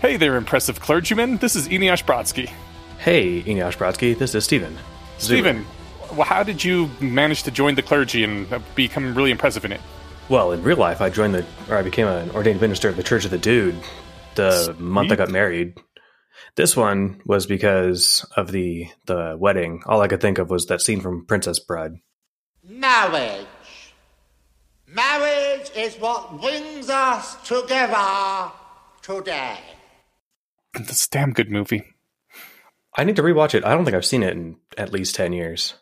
Hey there, impressive clergyman. This is Eneasz Brodsky. Hey, Eneasz Brodsky, this is Steven. Steven, well, how did you manage to join the clergy and uh, become really impressive in it? Well, in real life, I joined the, or I became an ordained minister of the Church of the Dude the month I got married. This one was because of the the wedding. All I could think of was that scene from Princess Bride. Marriage. Marriage is what brings us together today. A damn good movie. I need to rewatch it. I don't think I've seen it in at least 10 years.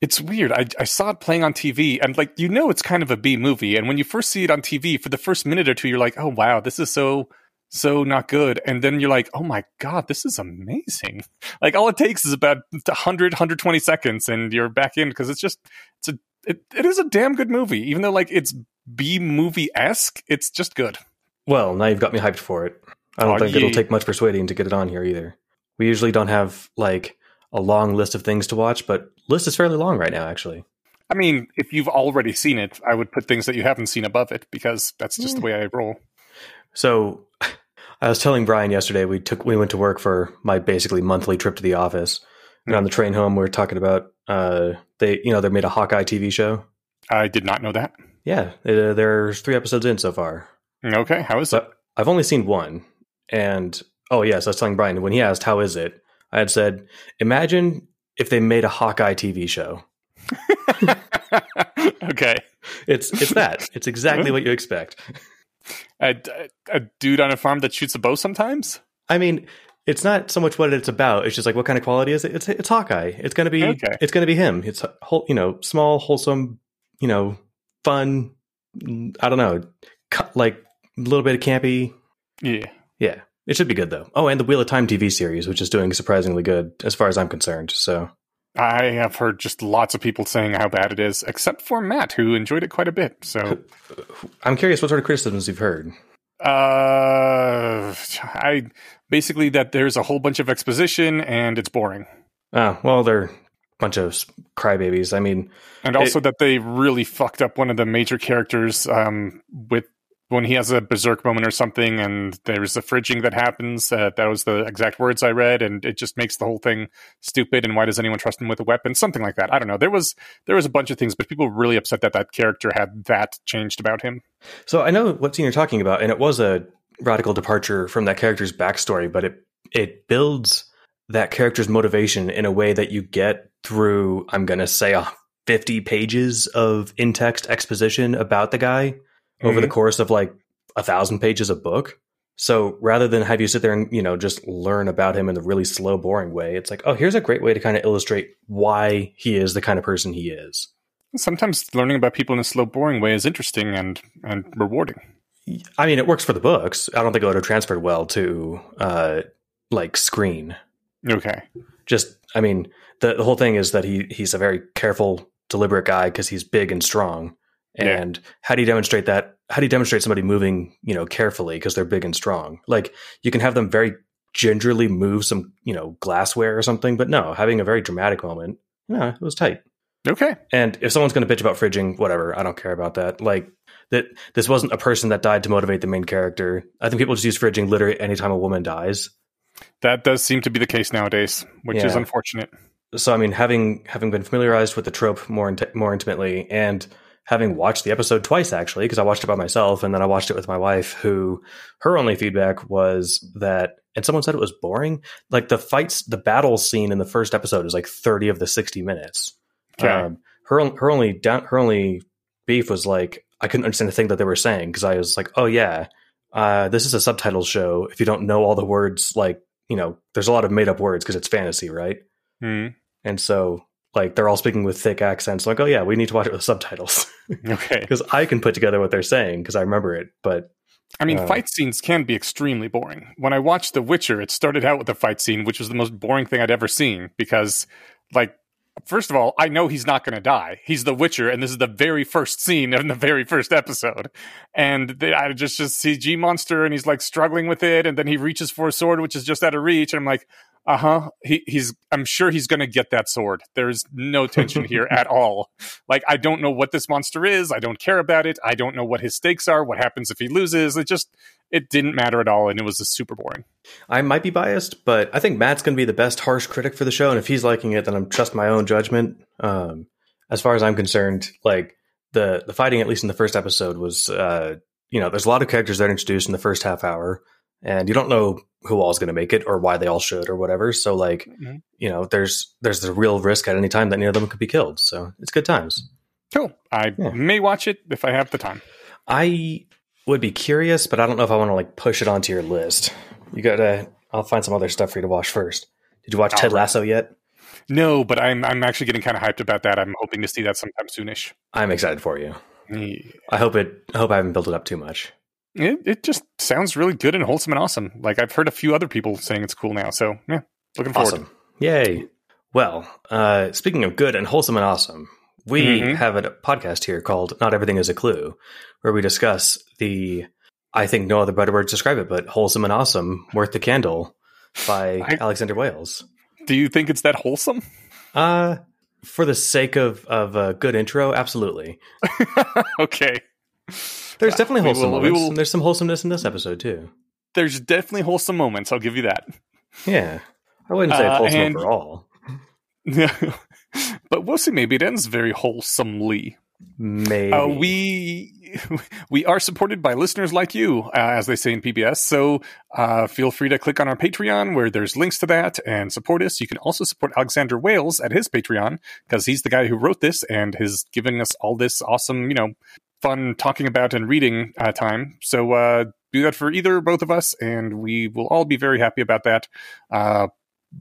It's weird. I, I saw it playing on TV, and like you know, it's kind of a B movie. And when you first see it on TV, for the first minute or two, you're like, "Oh wow, this is so so not good." And then you're like, "Oh my god, this is amazing!" Like all it takes is about 100 120 seconds, and you're back in because it's just it's a it, it is a damn good movie. Even though like it's B movie esque, it's just good. Well, now you've got me hyped for it. I don't Oh, think ye- it'll take much persuading to get it on here either. We usually don't have like a long list of things to watch, but list is fairly long right now actually. I mean, if you've already seen it, I would put things that you haven't seen above it because that's just the way I roll. So I was telling Brian yesterday we took we went to work for my basically monthly trip to the office. And on the train home we were talking about uh they you know they made a Hawkeye TV show. I did not know that. Yeah, uh, there's 3 episodes in so far. Okay, how is it? I've only seen one. And oh yes, I was telling Brian when he asked how is it, I had said, imagine if they made a Hawkeye TV show. okay. It's it's that. It's exactly what you expect. A, a dude on a farm that shoots a bow sometimes? I mean, it's not so much what it's about. It's just like what kind of quality is it? It's it's Hawkeye. It's gonna be Okay. it's gonna be him. It's whole you know small, wholesome, you know, fun. I don't know, like a little bit of campy. Yeah. Yeah, it should be good though. Oh, and the Wheel of Time TV series, which is doing surprisingly good as far as I'm concerned. So I have heard just lots of people saying how bad it is, except for Matt, who enjoyed it quite a bit. So, I'm curious what sort of criticisms you've heard. uh, I basically that there's a whole bunch of exposition and it's boring. Oh, well, they're a bunch of crybabies. I mean, And also that they really fucked up one of the major characters um, with when he has a berserk moment or something, and there's a fridging that happens. Uh, that was the exact words I read, and it just makes the whole thing stupid. And why does anyone trust him with a weapon? Something like that. I don't know. There was there was a bunch of things, but people were really upset that that character had that changed about him. So I know what scene you're talking about, and it was a radical departure from that character's backstory, but it it builds that character's motivation in a way that you get through. I'm gonna say a 50 pages of in text exposition about the guy over the course of like a thousand pages of book. So rather than have you sit there and you know just learn about him in the really slow, boring way, it's like, oh, here's a great way to kind of illustrate why he is the kind of person he is. Sometimes learning about people in a slow, boring way is interesting and and rewarding. I mean, it works for the books. I don't think it would have transferred well to uh, like screen. Okay. Just, I mean, the the whole thing is that he he's a very careful, deliberate guy because he's big and strong. Yeah. And how do you demonstrate that? How do you demonstrate somebody moving, you know, carefully because they're big and strong? Like you can have them very gingerly move some, you know, glassware or something, but no, having a very dramatic moment. No, it was tight. Okay. And if someone's going to bitch about fridging, whatever, I don't care about that. Like that, this wasn't a person that died to motivate the main character. I think people just use fridging literally anytime a woman dies. That does seem to be the case nowadays, which is unfortunate. So I mean, having having been familiarized with the trope more int- more intimately, and having watched the episode twice actually, because I watched it by myself and then I watched it with my wife, who her only feedback was that, and someone said it was boring. Like the fights, the battle scene in the first episode is like thirty of the sixty minutes. Okay. Um, her her only down her only beef was like I couldn't understand a thing that they were saying because I was like, oh yeah, uh, this is a subtitle show. If you don't know all the words, like you know, there's a lot of made up words because it's fantasy, right? Hmm. And so like they're all speaking with thick accents. Like, oh yeah, we need to watch it with subtitles Okay. because I can put together what they're saying because I remember it. But I mean, Uh, fight scenes can be extremely boring. When I watched The Witcher, it started out with a fight scene, which was the most boring thing I'd ever seen because, like, first of all, I know he's not going to die. He's The Witcher, and this is the very first scene in the very first episode. And they, I just just CG monster, and he's like struggling with it, and then he reaches for a sword, which is just out of reach, and I'm like, Uh huh. He, he's. I'm sure he's going to get that sword. There's no tension here at all. Like I don't know what this monster is. I don't care about it. I don't know what his stakes are. What happens if he loses? It just. It didn't matter at all, and it was just super boring. I might be biased, but I think Matt's going to be the best harsh critic for the show, and if he's liking it, then I'm trust my own judgment. Um, as far as I'm concerned, like the the fighting, at least in the first episode, was uh, you know, there's a lot of characters that are introduced in the first half hour, and you don't know who all is going to make it or why they all should or whatever. So like, Mhm. you know, there's there's the real risk at any time that any of them could be killed. So it's good times. Cool. I Yeah. may watch it if I have the time. I would be curious, but I don't know if I want to like push it onto your list. You gotta. I'll find some other stuff for you to watch first. Did you watch Ted. Lasso yet? No, but I'm I'm actually getting kind of hyped about that. I'm hoping to see that sometime soonish. I'm excited for you. Yeah. I hope it. I hope I haven't built it up too much. It it just sounds really good and wholesome and awesome. Like I've heard a few other people saying it's cool now. So yeah, looking forward. Awesome. Yay. Well, uh, speaking of good and wholesome and awesome, we Mhm. have a podcast here called Not Everything is a Clue, where we discuss the, I think no other better word to describe it, but wholesome and awesome, Worth the Candle by I- Alexander Wales. Do you think it's that wholesome? Uh, for the sake of, of a good intro, absolutely. okay. There's definitely We wholesome will- moments, will- there's some wholesomeness in this episode, too. There's definitely wholesome moments. I'll give you that. Yeah. I wouldn't say Uh, it's wholesome and- overall. but we'll see. Maybe it ends very wholesomely. Maybe. Uh, we we are supported by listeners like you, uh, as they say in PBS. So uh, feel free to click on our Patreon where there's links to that and support us. You can also support Alexander Wales at his Patreon because he's the guy who wrote this and has given us all this awesome, you know, fun talking about and reading uh, time. So uh, do that for either or both of us, and we will all be very happy about that. Uh,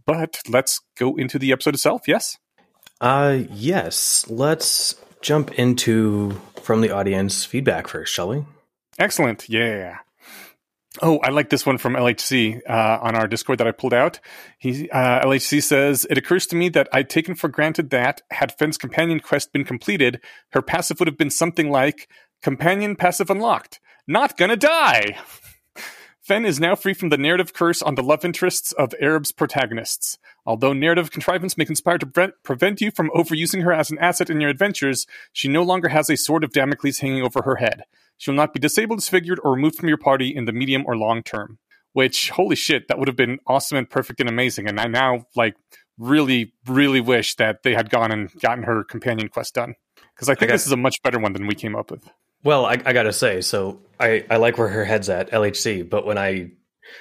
but let's go into the episode itself. Yes. Uh, yes. Let's jump into from the audience feedback first, shall we? Excellent. Yeah. Oh, I like this one from LHC uh, on our Discord that I pulled out. He uh, LHC says it occurs to me that I'd taken for granted that had Fenn's companion quest been completed, her passive would have been something like companion passive unlocked. Not gonna die. Fenn is now free from the narrative curse on the love interests of harem's protagonists. Although narrative contrivance may conspire to prevent, prevent you from overusing her as an asset in your adventures, she no longer has a sword of Damocles hanging over her head. She will not be disabled, disfigured, or removed from your party in the medium or long term. Which, holy shit, that would have been awesome and perfect and amazing. And I now, like, really, really wish that they had gone and gotten her companion quest done. Because I think this is a much better one than we came up with. Well, I, I gotta say, so I, I like where her head's at, LHC, but when I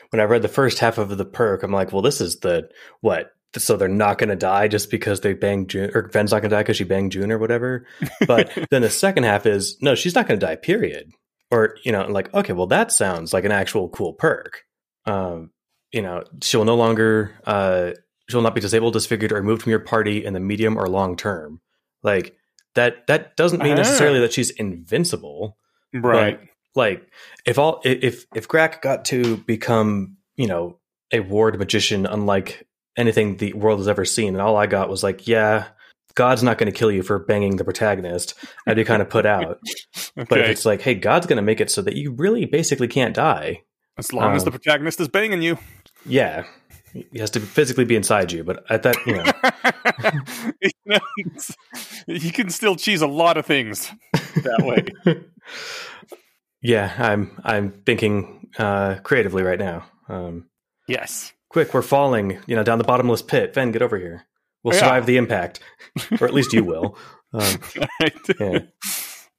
when I read the first half of the perk, I'm like, well, this is the what? So they're not gonna die just because they banged Joon, or Fenn's not gonna die because she banged Joon or whatever. But then the second half is no, she's not gonna die. Period. Or you know, like okay, well, that sounds like an actual cool perk. Um, you know, she'll no longer uh, she'll not be disabled, disfigured, or removed from your party in the medium or long term. Like that that doesn't mean Ah. necessarily that she's invincible. Right. But, like if all if if Grak got to become, you know, a ward magician unlike anything the world has ever seen, and all I got was like, yeah, God's not going to kill you for banging the protagonist. I'd be kind of put out. okay. But if it's like, hey, God's going to make it so that you really basically can't die. as long as um, the protagonist is banging you. Yeah, he has to physically be inside you. But at that, you know, You know, it's- he can still cheese a lot of things that way. yeah, I'm I'm thinking uh, creatively right now. Um, yes. Quick, we're falling, you know, down the bottomless pit. Fenn, get over here. We'll Yeah. survive the impact, or at least you will. Um, Yeah.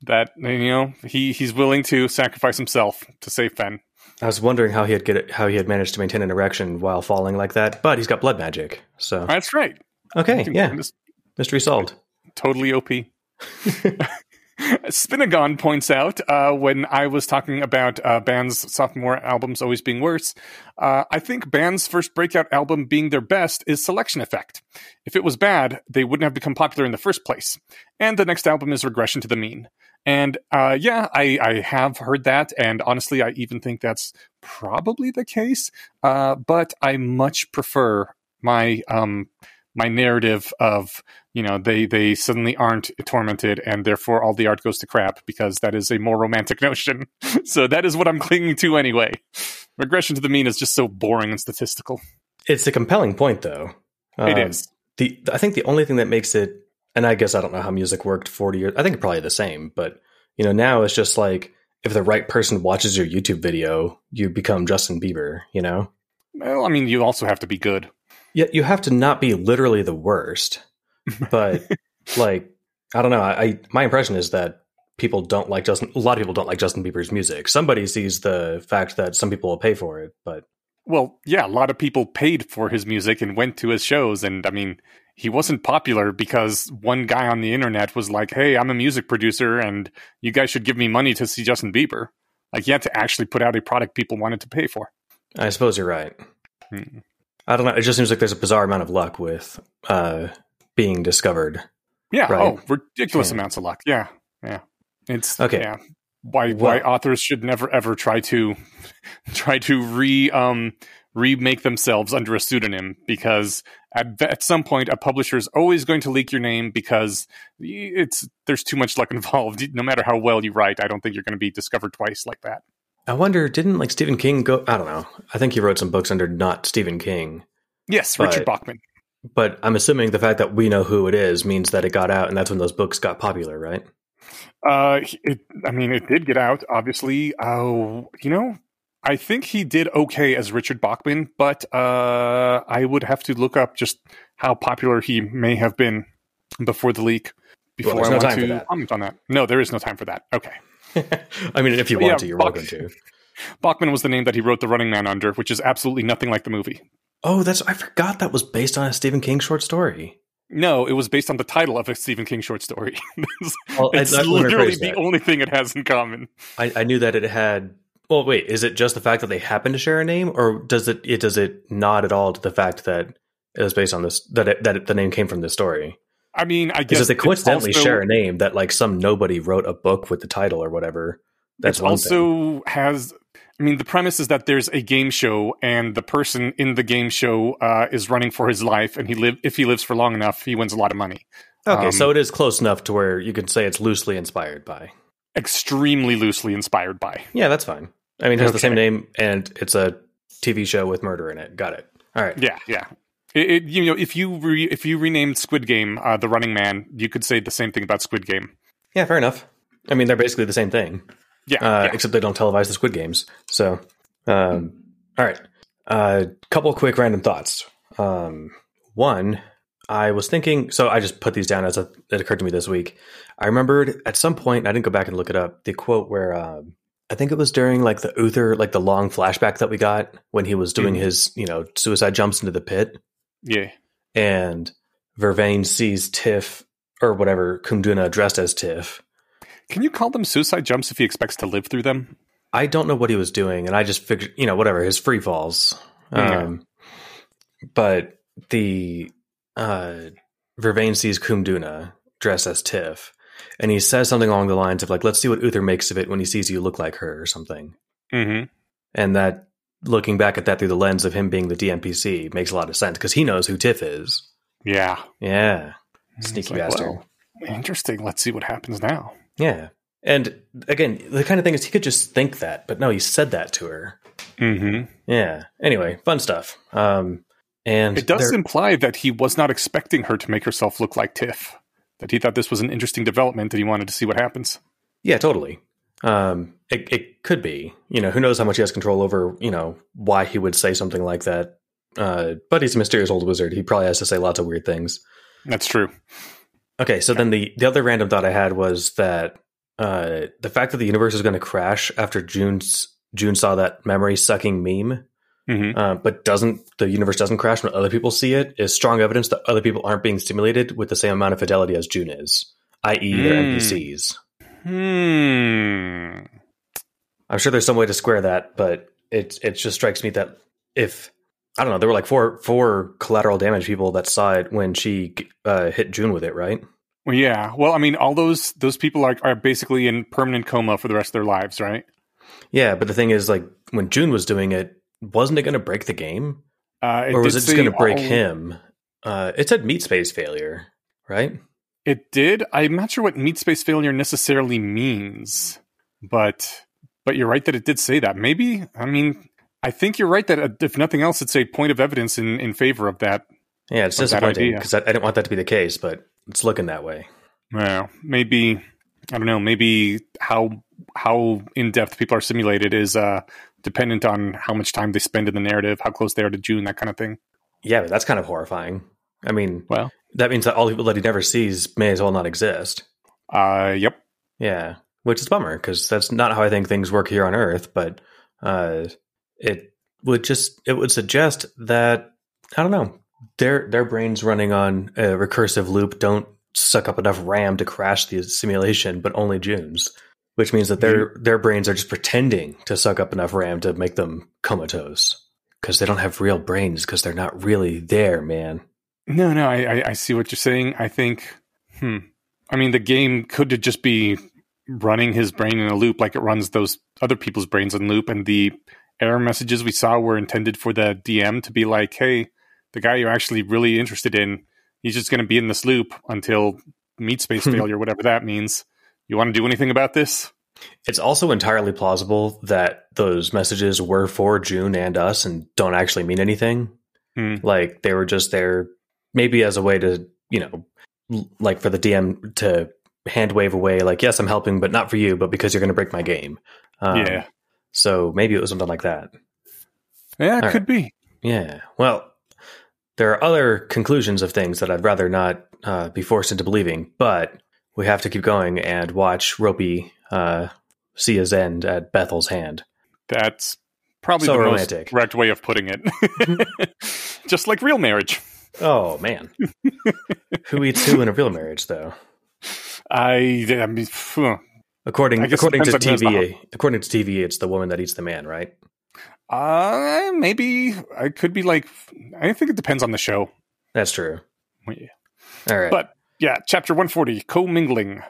That you know, he he's willing to sacrifice himself to save Fenn. I was wondering how he had get it, how he had managed to maintain an erection while falling like that, but he's got blood magic. So That's right. okay, yeah, mystery solved. totally OP. Spinagon points out uh, when I was talking about uh, bands' sophomore albums always being worse, uh, I think bands' first breakout album being their best is Selection Effect. If it was bad, they wouldn't have become popular in the first place. And the next album is Regression to the Mean. And uh, yeah, I, I have heard that, and honestly, I even think that's probably the case. Uh, but I much prefer my um, my narrative of you know they they suddenly aren't tormented and therefore all the art goes to crap because that is a more romantic notion so that is what i'm clinging to anyway regression to the mean is just so boring and statistical it's a compelling point, though. it Um, is. the I think the only thing that makes it, and I guess I don't know how music worked forty years. I think probably the same, but you know now it's just like if the right person watches your YouTube video, you become Justin Bieber. You know, Well, I mean, you also have to be good. Yet you have to not be literally the worst, but like I don't know. I, I my impression is that people don't like Justin. A lot of people don't like Justin Bieber's music. Somebody sees the fact that some people will pay for it, but Well, yeah, a lot of people paid for his music and went to his shows. And I mean, he wasn't popular because one guy on the internet was like, hey, I'm a music producer and you guys should give me money to see Justin Bieber. Like, he had to actually put out a product people wanted to pay for. I suppose you're right. Hmm. I don't know. It just seems like there's a bizarre amount of luck with uh, being discovered. Yeah. Right. Oh, ridiculous Yeah. amounts of luck. Yeah. Yeah. It's Okay. Yeah. Why why Well- authors should never ever try to try to re um remake themselves under a pseudonym because at at some point a publisher is always going to leak your name because it's there's too much luck involved. No matter how well you write, I don't think you're going to be discovered twice like that. I wonder, didn't like Stephen King go? I don't know. I think he wrote some books under not Stephen King, Yes, But- Richard Bachman. but I'm assuming the fact that we know who it is means that it got out, and that's when those books got popular, right? Uh, it. I mean, it did get out. Obviously. Oh, you know, I think he did okay as Richard Bachman, but uh, I would have to look up just how popular he may have been before the leak. Before there's I no want time to comment on that. No, there is no time for that. Okay. I mean, if you But want yeah, to, you're Bach- welcome to. Bachman was the name that he wrote The Running Man under, which is absolutely nothing like the movie. Oh, that's I forgot that was based on a Stephen King short story. No, it was based on the title of a Stephen King short story. it's Well, it's literally the that. only thing it has in common. I, I knew that it had. Well, wait, is it just the fact that they happen to share a name, or does it, it does it nod at all to the fact that it was based on this that it, that it, the name came from this story? I mean, I guess Because they coincidentally also- share a name that like some nobody wrote a book with the title or whatever, that's one thing. also has i mean the premise is that there's a game show and the person in the game show uh, is running for his life and he live if he lives for long enough he wins a lot of money Okay, um, so it is close enough to where you can say it's loosely inspired by. extremely loosely inspired by Yeah, that's fine. I mean, it has the same name and it's a TV show with murder in it. Got it. All right. yeah yeah it, it- you know if you re, if you renamed squid game uh, the running man you could say the same thing about squid game Yeah, fair enough. I mean, they're basically the same thing, yeah, uh, yeah. except they don't televise the Squid Games. So, um, all right. A uh, couple quick random thoughts. Um, one, I was thinking, so I just put these down as a, it occurred to me this week. I remembered at some point, I didn't go back and look it up, the quote where um, I think it was during like the Uther, like the long flashback that we got when he was doing Mhm. his, you know, suicide jumps into the pit. Yeah and Vervain sees Tiff or whatever Kuum Doona dressed as Tiff. can you call them suicide jumps if he expects to live through them I don't know what he was doing, and I just figured, you know, whatever his free falls. Um, but the uh, Vervain sees Kuum Doona dressed as Tiff, and he says something along the lines of like, "Let's see what Uther makes of it when he sees you look like her" or something. mm-hmm. And that, looking back at that through the lens of him being the DMPC, makes a lot of sense because he knows who Tiff is. yeah Yeah, sneaky like, bastard. well, interesting let's see what happens now Yeah. And again, the kind of thing is he could just think that, but no, he said that to her. mm-hmm. Yeah. Anyway, fun stuff. Um and It does imply that he was not expecting her to make herself look like Tiff. That he thought this was an interesting development and he wanted to see what happens. Yeah, totally. Um it, it could be. You know, who knows how much he has control over, you know, why he would say something like that. Uh but he's a mysterious old wizard. He probably has to say lots of weird things. That's true. Okay, so then the the other random thought I had was that uh the fact that the universe is going to crash after Joon's Joon saw that memory sucking meme hmm uh, but doesn't the universe doesn't crash when other people see it is strong evidence that other people aren't being stimulated with the same amount of fidelity as Joon is, i.e., they're Hmm. NPCs. Hmm. I'm sure there's some way to square that, but it it just strikes me that if I don't know, there were like four four collateral damage people that saw it when she uh, hit Joon with it, right? Well, yeah. Well, I mean, all those those people are are basically in permanent coma for the rest of their lives, right? Yeah, but the thing is, like when Joon was doing it, wasn't it going to break the game, Uh, or was it just going to break all- him? Uh, it said meat space failure, right? It did. I'm not sure what meat space failure necessarily means, but but you're right that it did say that. Maybe I mean I think you're right that uh, if nothing else, it's a point of evidence in, in favor of that. Yeah, it's disappointing because I, I didn't want that to be the case, but it's looking that way. Well, maybe I don't know. Maybe how how in depth people are simulated is uh, dependent on how much time they spend in the narrative, how close they are to Joon, that kind of thing. Yeah, but that's kind of horrifying. I mean, Well, that means that all the people that he never sees may as well not exist. uh, yep. Yeah, which is a bummer because that's not how I think things work here on Earth. But uh, it would just it would suggest that I don't know their their brains running on a recursive loop don't suck up enough RAM to crash the simulation, but only Joon's, which means that their their brains are just pretending to suck up enough RAM to make them comatose because they don't have real brains because they're not really there, man. No, no, I, I, I see what you're saying. I think, hmm. I mean, the game could just be running his brain in a loop like it runs those other people's brains in loop. And the error messages we saw were intended for the DM to be like, hey, the guy you're actually really interested in, he's just going to be in this loop until meat space failure, whatever that means. You want to do anything about this? It's also entirely plausible that those messages were for Joon and us and don't actually mean anything. Hmm. Like they were just there maybe as a way to, you know, like for the DM to hand wave away, like, yes, I'm helping, but not for you, but because you're going to break my game. Um, yeah. So maybe it was something like that. Yeah, it all could be. Yeah. Well, there are other conclusions of things that I'd rather not uh, be forced into believing, but we have to keep going and watch Ropey uh, see his end at Bethel's hand. That's probably So the romantic. most correct way of putting it. just like real marriage. Oh man, who eats who in a real marriage, though? I, I mean, phew. According I according to TV, according to TV, it's the woman that eats the man, right? uh, maybe I could be like, I think it depends on the show. That's true. Yeah. All right, But yeah, chapter 140, commingling.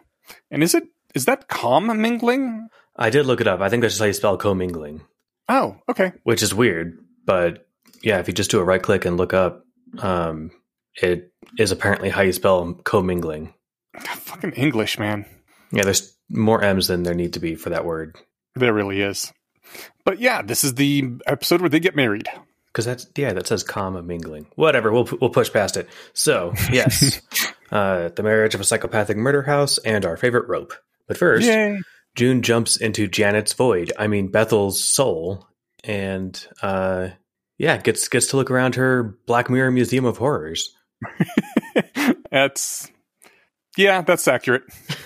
And is it, is that commingling? I did look it up. I think that's just how you spell commingling, Oh, okay. which is weird. But yeah, if you just do a right click and look up, um, it is apparently how you spell commingling. Fucking English, man. Yeah, there's more M's than there need to be for that word. There really is. But yeah, this is the episode where they get married. Because that's yeah, that says comma mingling. Whatever, we'll we'll push past it. So yes, uh, the marriage of a psychopathic murder house and our favorite rope. But first, Yay. Joon jumps into Janet's void. I mean Bethel's soul, and uh, yeah, gets gets to look around her Black Mirror Museum of Horrors. that's, yeah, that's accurate.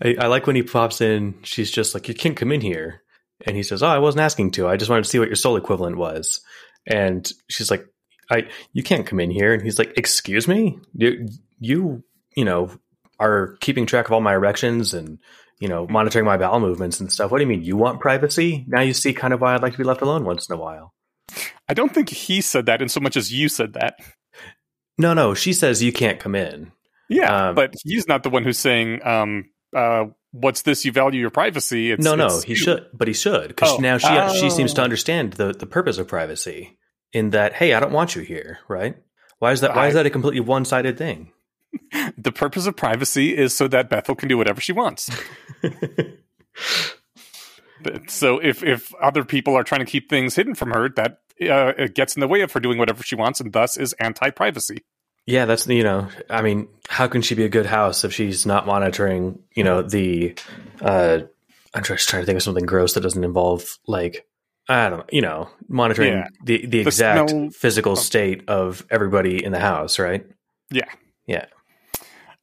I, I like when he pops in. She's just like, "You can't come in here," and he says, "Oh, I wasn't asking to. I just wanted to see what your soul equivalent was." And she's like, "I, you can't come in here." And he's like, "Excuse me, you, you, you know, are keeping track of all my erections and you know monitoring my bowel movements and stuff. What do you mean? You want privacy? Now you see kind of why I'd like to be left alone once in a while." I don't think he said that in so much as you said that. No, no, she says you can't come in. Yeah, Um, but he's not the one who's saying, um, uh, "What's this? You value your privacy." It's, no, no, it's he you. should, but he should because Oh. now she she seems to Oh. understand the the purpose of privacy. In that, hey, I don't want you here, right? Why is that? Why is that a completely one sided thing? The purpose of privacy is so that Bethel can do whatever she wants. So if if other people are trying to keep things hidden from her, that uh, it gets in the way of her doing whatever she wants, and thus is anti-privacy. yeah, that's you know, I mean, how can she be a good house if she's not monitoring? You know, the uh, I'm just trying to think of something gross that doesn't involve like I don't know, you know, monitoring Yeah. the the exact smell- physical state of everybody in the house, right? Yeah. Yeah.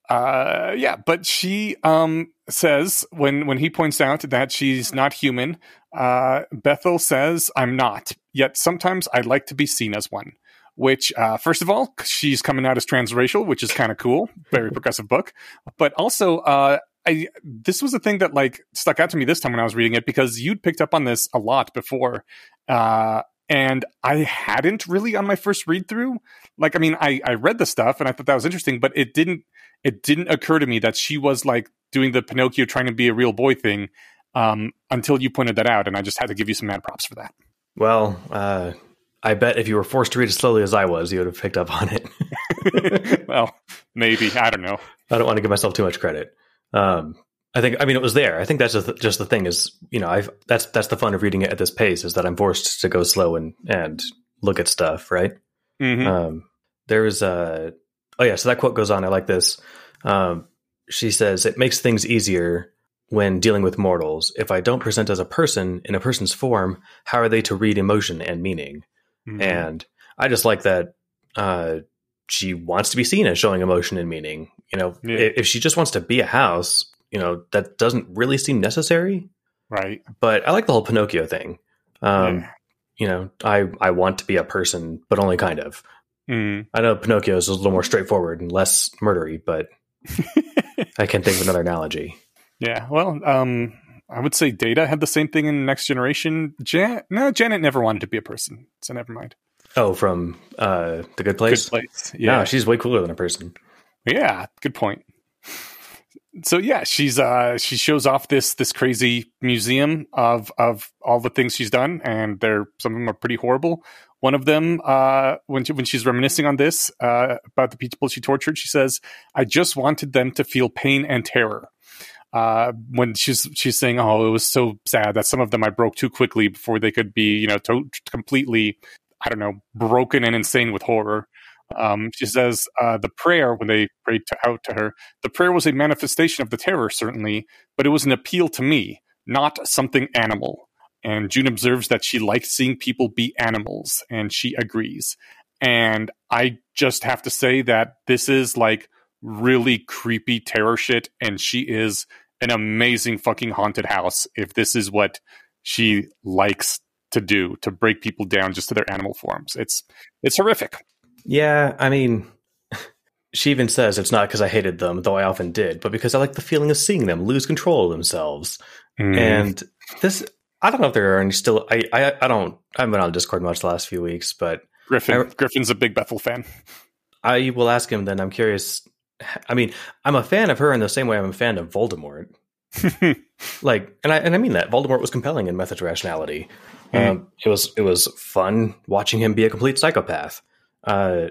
Uh, yeah, but she um says when when he points out that she's not human, uh, Bethel says, "I'm not." Yet sometimes I'd like to be seen as one. Which, uh, first of all, she's coming out as transracial, which is kind of cool. Very progressive book. But also, uh, I this was a thing that like stuck out to me this time when I was reading it because you'd picked up on this a lot before. Uh, and I hadn't really on my first read through. Like, I mean, I, I read the stuff and I thought that was interesting, but it didn't it didn't occur to me that she was like doing the Pinocchio trying to be a real boy thing um, until you pointed that out, and I just had to give you some mad props for that. Well, uh, I bet if you were forced to read as slowly as I was, you would have picked up on it. well, maybe I don't know. I don't want to give myself too much credit. Um, I think I mean it was there. I think that's just the, just the thing is you know I've that's that's the fun of reading it at this pace is that I'm forced to go slow and and look at stuff right. Mhm. Um, there's a oh yeah, so that quote goes on. I like this. Um, she says it makes things easier when dealing with mortals. If I don't present as a person in a person's form, how are they to read emotion and meaning? Mhm. And I just like that uh, she wants to be seen as showing emotion and meaning. You know, Yeah. if she just wants to be a house, you know, that doesn't really seem necessary. right. But I like the whole Pinocchio thing. Um, Yeah. You know, I I want to be a person, but only kind of. Mhm. I know Pinocchio is a little more straightforward and less murdery, but I can't think of another analogy. Yeah, well, um, I would say Data had the same thing in Next Generation. Jan- no, Janet never wanted to be a person, so never mind. Oh, from uh, the Good Place. Good place. Yeah, Yeah, she's way cooler than a person. yeah, good point. So yeah, she's uh she shows off this this crazy museum of of all the things she's done, and they're some of them are pretty horrible. One of them, uh, when she, when she's reminiscing on this uh, about the people she tortured, she says, "I just wanted them to feel pain and terror." Uh, when she's she's saying, "Oh, it was so sad that some of them I broke too quickly before they could be, you know, to- completely, I don't know, broken and insane with horror." Um, she says uh, the prayer when they prayed to, out to her, the prayer was a manifestation of the terror, certainly, but it was an appeal to me, not something animal. And Joon observes that she likes seeing people be animals, and she agrees. And I just have to say that this is like really creepy terror shit, and she is an amazing fucking haunted house if this is what she likes to do to break people down just to their animal forms. It's it's horrific. Yeah, I mean, she even says it's not because I hated them, though I often did, but because I like the feeling of seeing them lose control of themselves. Mm. And this, I don't know if there are any still. I, I, I don't. I haven't been on Discord much the last few weeks, but Griffin I- Griffin's a big Bethel fan. I will ask him. Then I'm curious. I mean, I'm a fan of her in the same way I'm a fan of Voldemort. like, and I and I mean that Voldemort was compelling in Method to Rationality. Mm. Um, it was it was fun watching him be a complete psychopath. Uh,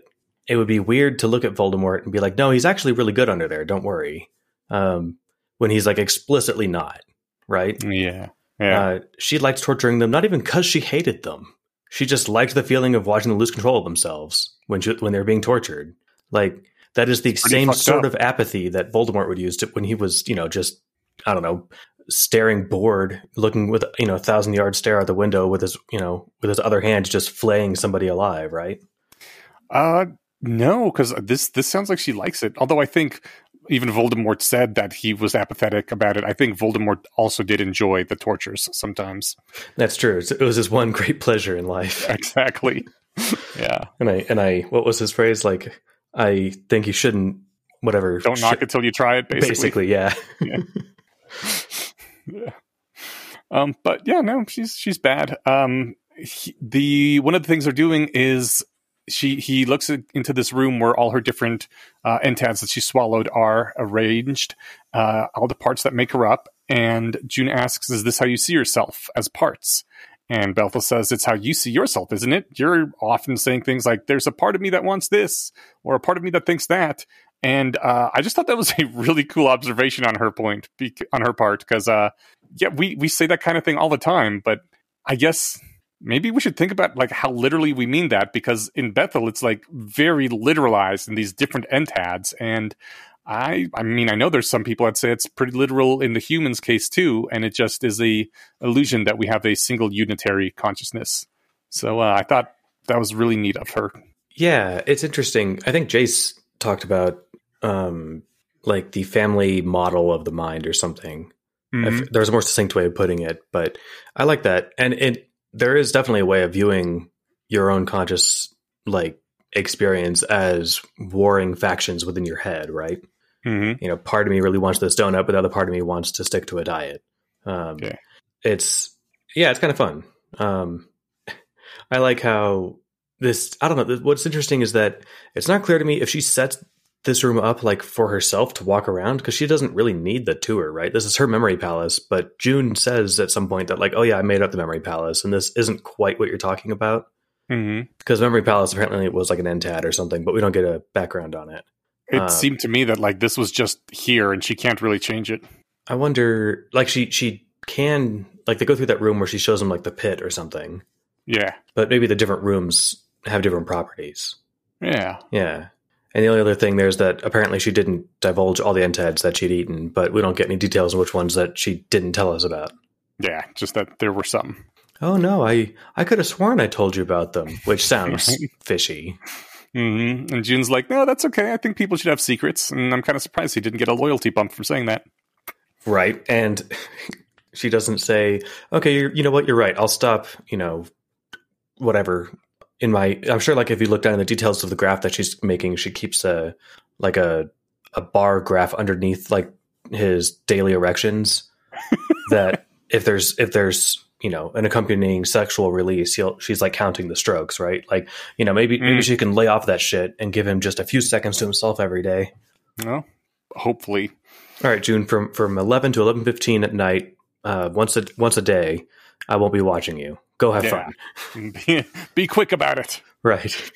it would be weird to look at Voldemort and be like, no, he's actually really good under there. Don't worry. Um, when he's like explicitly not, right? yeah. Yeah. Uh, she liked torturing them, not even because she hated them. She just liked the feeling of watching them lose control of themselves when she, when they're being tortured. Like that is the pretty same sort up. of apathy that Voldemort would use to, when he was, you know, just I don't know, staring bored, looking with you know a thousand yard stare out the window with his you know with his other hand just flaying somebody alive, right? Uh no, because this this sounds like she likes it. Although I think even Voldemort said that he was apathetic about it. I think Voldemort also did enjoy the tortures sometimes. That's true. It was his one great pleasure in life. Exactly. yeah. And I and I what was his phrase like? I think you shouldn't whatever. Don't knock it till you try it. Basically. Basically, yeah. yeah. Um, but yeah, no, she's she's bad. Um, he, the one of the things they're doing is she he looks into this room where all her different uh, entads that she swallowed are arranged, uh, all the parts that make her up. And Joon asks, "Is this how you see yourself as parts?" And Bethel says, "It's how you see yourself, isn't it? You're often saying things like, "There's a part of me that wants this," or "A part of me that thinks that." And uh, I just thought that was a really cool observation on her point, on her part, because uh, yeah, we we say that kind of thing all the time, but I guess maybe we should think about like how literally we mean that, because in Bethel it's like very literalized in these different entads, and I I mean I know there's some people that say it's pretty literal in the humans case too, and it just is a illusion that we have a single unitary consciousness. So uh, I thought that was really neat of her. Yeah, it's interesting. I think Jace talked about um like the family model of the mind or something. Mhm. If- there's a more succinct way of putting it, but I like that. And it there is definitely a way of viewing your own conscious like experience as warring factions within your head, right? Mhm. You know, part of me really wants this donut, but the other part of me wants to stick to a diet. Um, Okay. It's yeah, it's kind of fun. Um, I like how this. I don't know. What's interesting is that it's not clear to me if she sets this room up like for herself to walk around because she doesn't really need the tour, right? This is her memory palace, but Joon says at some point that like, oh yeah, I made up the memory palace, and this isn't quite what you're talking about because memory palace apparently was like an entad or something, but we don't get a background on it. It Um, seemed to me that like this was just here, and she can't really change it. I wonder, like she she can like they go through that room where she shows them like the pit or something, Yeah. but maybe the different rooms have different properties. Yeah. Yeah. And the only other thing there's that apparently she didn't divulge all the entads that she'd eaten, but we don't get any details on which ones that she didn't tell us about. Yeah. Just that there were some. Oh no, I I could have sworn I told you about them, which sounds fishy. hmm And Joon's like, no, that's okay. I think people should have secrets. And I'm kind of surprised he didn't get a loyalty bump from saying that. Right. And she doesn't say, okay, you're, you know what, you're right. I'll stop, you know, whatever. In my, I'm sure like if you look down in the details of the graph that she's making, she keeps a, like a, a bar graph underneath like his daily erections that if there's, if there's, you know, an accompanying sexual release, he'll, she's like counting the strokes, right? Like, you know, maybe, maybe Mm. she can lay off that shit and give him just a few seconds to himself every day. Well, hopefully. All right, Joon, from from eleven to eleven fifteen at night, uh, once a once a day, I won't be watching you. Go have Yeah. fun. be, be quick about it. Right.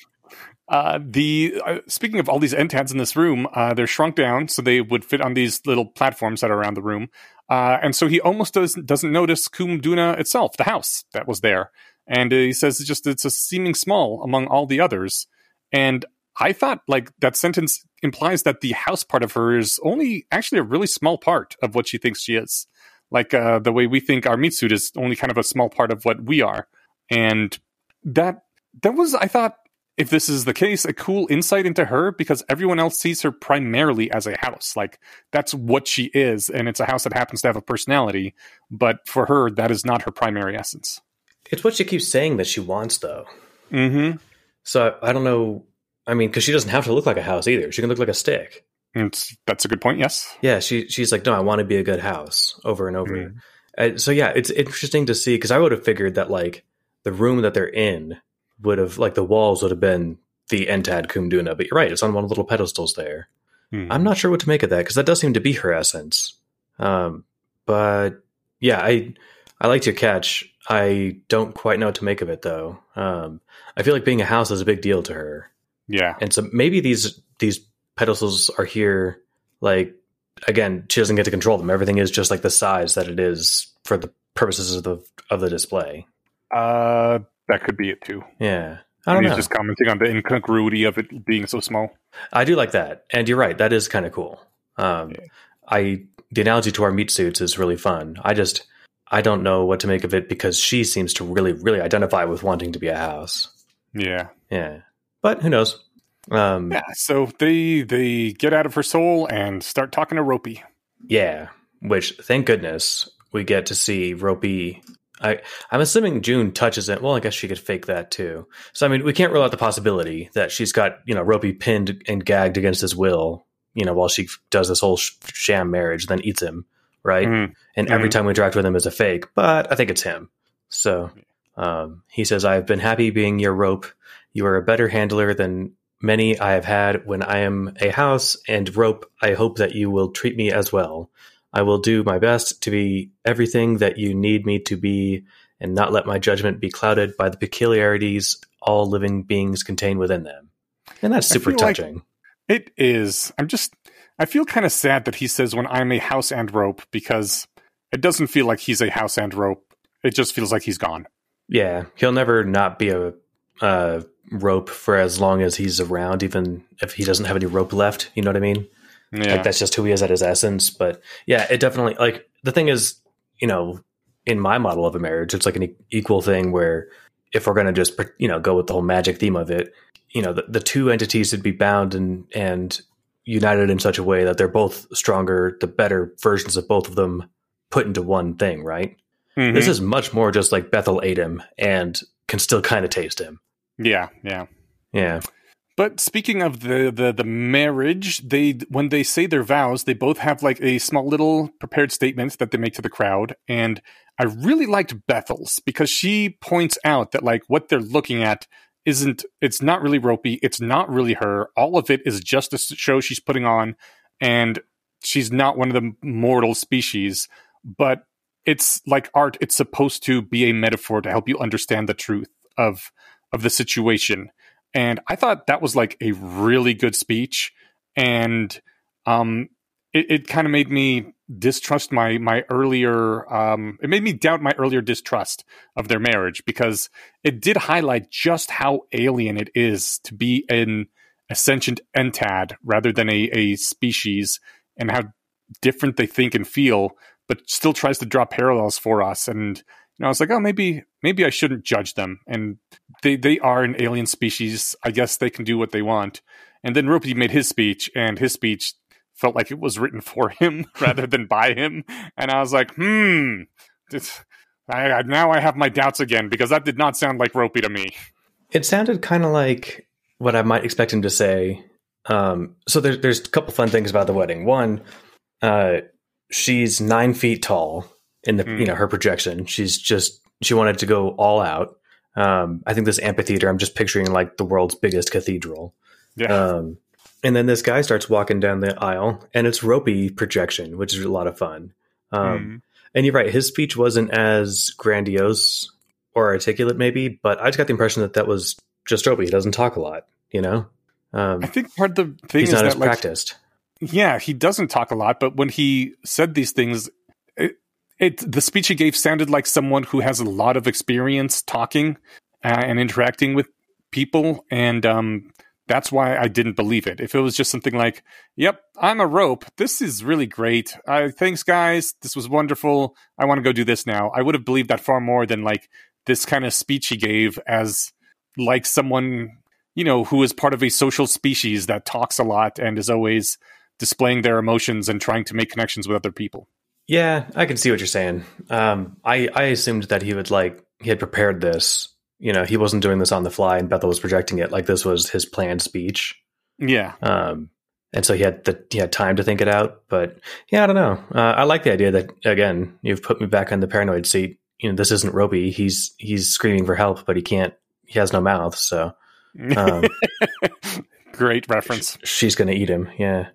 Uh, the uh, speaking of all these entads in this room, uh, they're shrunk down so they would fit on these little platforms that are around the room. Uh, and so he almost doesn't doesn't notice Kuum Doona itself, the house that was there. And uh, he says it's just it's a seeming small among all the others. And I thought like that sentence implies that the house part of her is only actually a really small part of what she thinks she is. Like uh, the way we think our meat suit is only kind of a small part of what we are. And that that was I thought if this is the case, a cool insight into her because everyone else sees her primarily as a house. Like that's what she is, and it's a house that happens to have a personality. But for her, that is not her primary essence. It's what she keeps saying that she wants, though. Mm-hmm. So I, I don't know. I mean, because she doesn't have to look like a house either. She can look like a stick. It's, that's a good point. Yes. Yeah, she she's like, no, I want to be a good house over and over. Mhm. Uh, so yeah, it's interesting to see because I would have figured that like the room that they're in would have like the walls would have been the Entad Kuum Doona, but you're right, it's on one of the little pedestals there. Mhm. I'm not sure what to make of that because that does seem to be her essence. Um, but yeah, I I liked your catch. I don't quite know what to make of it though. Um, I feel like being a house is a big deal to her, Yeah. and so maybe these these pedestals are here. Like again, she doesn't get to control them. Everything is just like the size that it is for the purposes of the of the display. Uh, that could be it too. Yeah, I don't He's know. just commenting on the incongruity of it being so small. I do like that, and you're right. That is kind of cool. Um, Yeah. I the analogy to our meat suits is really fun. I just I don't know what to make of it because she seems to really really identify with wanting to be a house. Yeah. Yeah, but who knows? Um, Yeah. So they they get out of her soul and start talking to Ropey. yeah. Which thank goodness we get to see Ropey. I I'm assuming Joon touches it. Well, I guess she could fake that too. So I mean, we can't rule out the possibility that she's got you know Ropey pinned and gagged against his will. You know, while she does this whole sh- sham marriage, then eats him, right? Mhm. and every Mhm. time we interact with him is a fake, but I think it's him. So um, he says, I have been happy being your rope. You are a better handler than many I have had when I am a house and rope. I hope that you will treat me as well. I will do my best to be everything that you need me to be and not let my judgment be clouded by the peculiarities all living beings contain within them. And that's super feel like- touching. It is. I'm just. I feel kind of sad that he says when I'm a house and rope because it doesn't feel like he's a house and rope. It just feels like he's gone. Yeah, he'll never not be a uh, rope for as long as he's around, even if he doesn't have any rope left. You know what I mean? Yeah. Like that's just who he is at his essence. But yeah, it definitely like the thing is, you know, in my model of a marriage, it's like an e- equal thing where if we're gonna just you know go with the whole magic theme of it, you know, the, the two entities would be bound and and united in such a way that they're both stronger, the better versions of both of them put into one thing, right? Mhm. This is much more just like Bethel ate him and can still kind of taste him. Yeah, yeah. Yeah. But speaking of the, the the marriage, they when they say their vows, they both have like a small little prepared statement that they make to the crowd. And I really liked Bethel's because she points out that like what they're looking at isn't it's not really ropey, it's not really her. All of it is just a show she's putting on, and she's not one of the mortal species. But it's like art; it's supposed to be a metaphor to help you understand the truth of of the situation. And I thought that was like a really good speech, and um, it, it kind of made me distrust my my earlier um it made me doubt my earlier distrust of their marriage because it did highlight just how alien it is to be an a sentient entad rather than a, a species and how different they think and feel but still tries to draw parallels for us. And know I was like oh maybe maybe I shouldn't judge them and they they are an alien species I guess they can do what they want and then Ropey made his speech and his speech felt like it was written for him rather than by him. And I was like, hmm, I, now I have my doubts again because that did not sound like Ropey to me. It sounded kind of like what I might expect him to say. Um, so there's there's a couple fun things about the wedding. One, uh, she's nine feet tall in the mm. you know her projection. She's just she wanted to go all out. Um, I think this amphitheater. I'm just picturing like the world's biggest cathedral. Yeah. Um, and then this guy starts walking down the aisle, and it's ropey projection, which is a lot of fun. Um, mm. And you're right, his speech wasn't as grandiose or articulate, maybe, but I just got the impression that that was just ropey. He doesn't talk a lot, you know. Um, I think part of the thing he's is not that, as like, practiced. Yeah, he doesn't talk a lot, but when he said these things, it, it the speech he gave sounded like someone who has a lot of experience talking uh, and interacting with people, and um, that's why I didn't believe it. If it was just something like, "Yep, I'm a rope. This is really great. Uh, thanks, guys. This was wonderful. I want to go do this now." I would have believed that far more than like this kind of speech he gave as like someone you know who is part of a social species that talks a lot and is always displaying their emotions and trying to make connections with other people. Yeah, I can see what you're saying. Um, I I assumed that he would like he had prepared this you know, he wasn't doing this on the fly and Bethel was projecting it like this was his planned speech. Yeah. Um, and so he had the he had time to think it out. But yeah, I don't know. Uh, I like the idea that again, you've put me back on the paranoid seat. You know, this isn't Ropey. He's he's screaming for help, but he can't. He has no mouth. So, um, great reference. She's going to eat him. Yeah.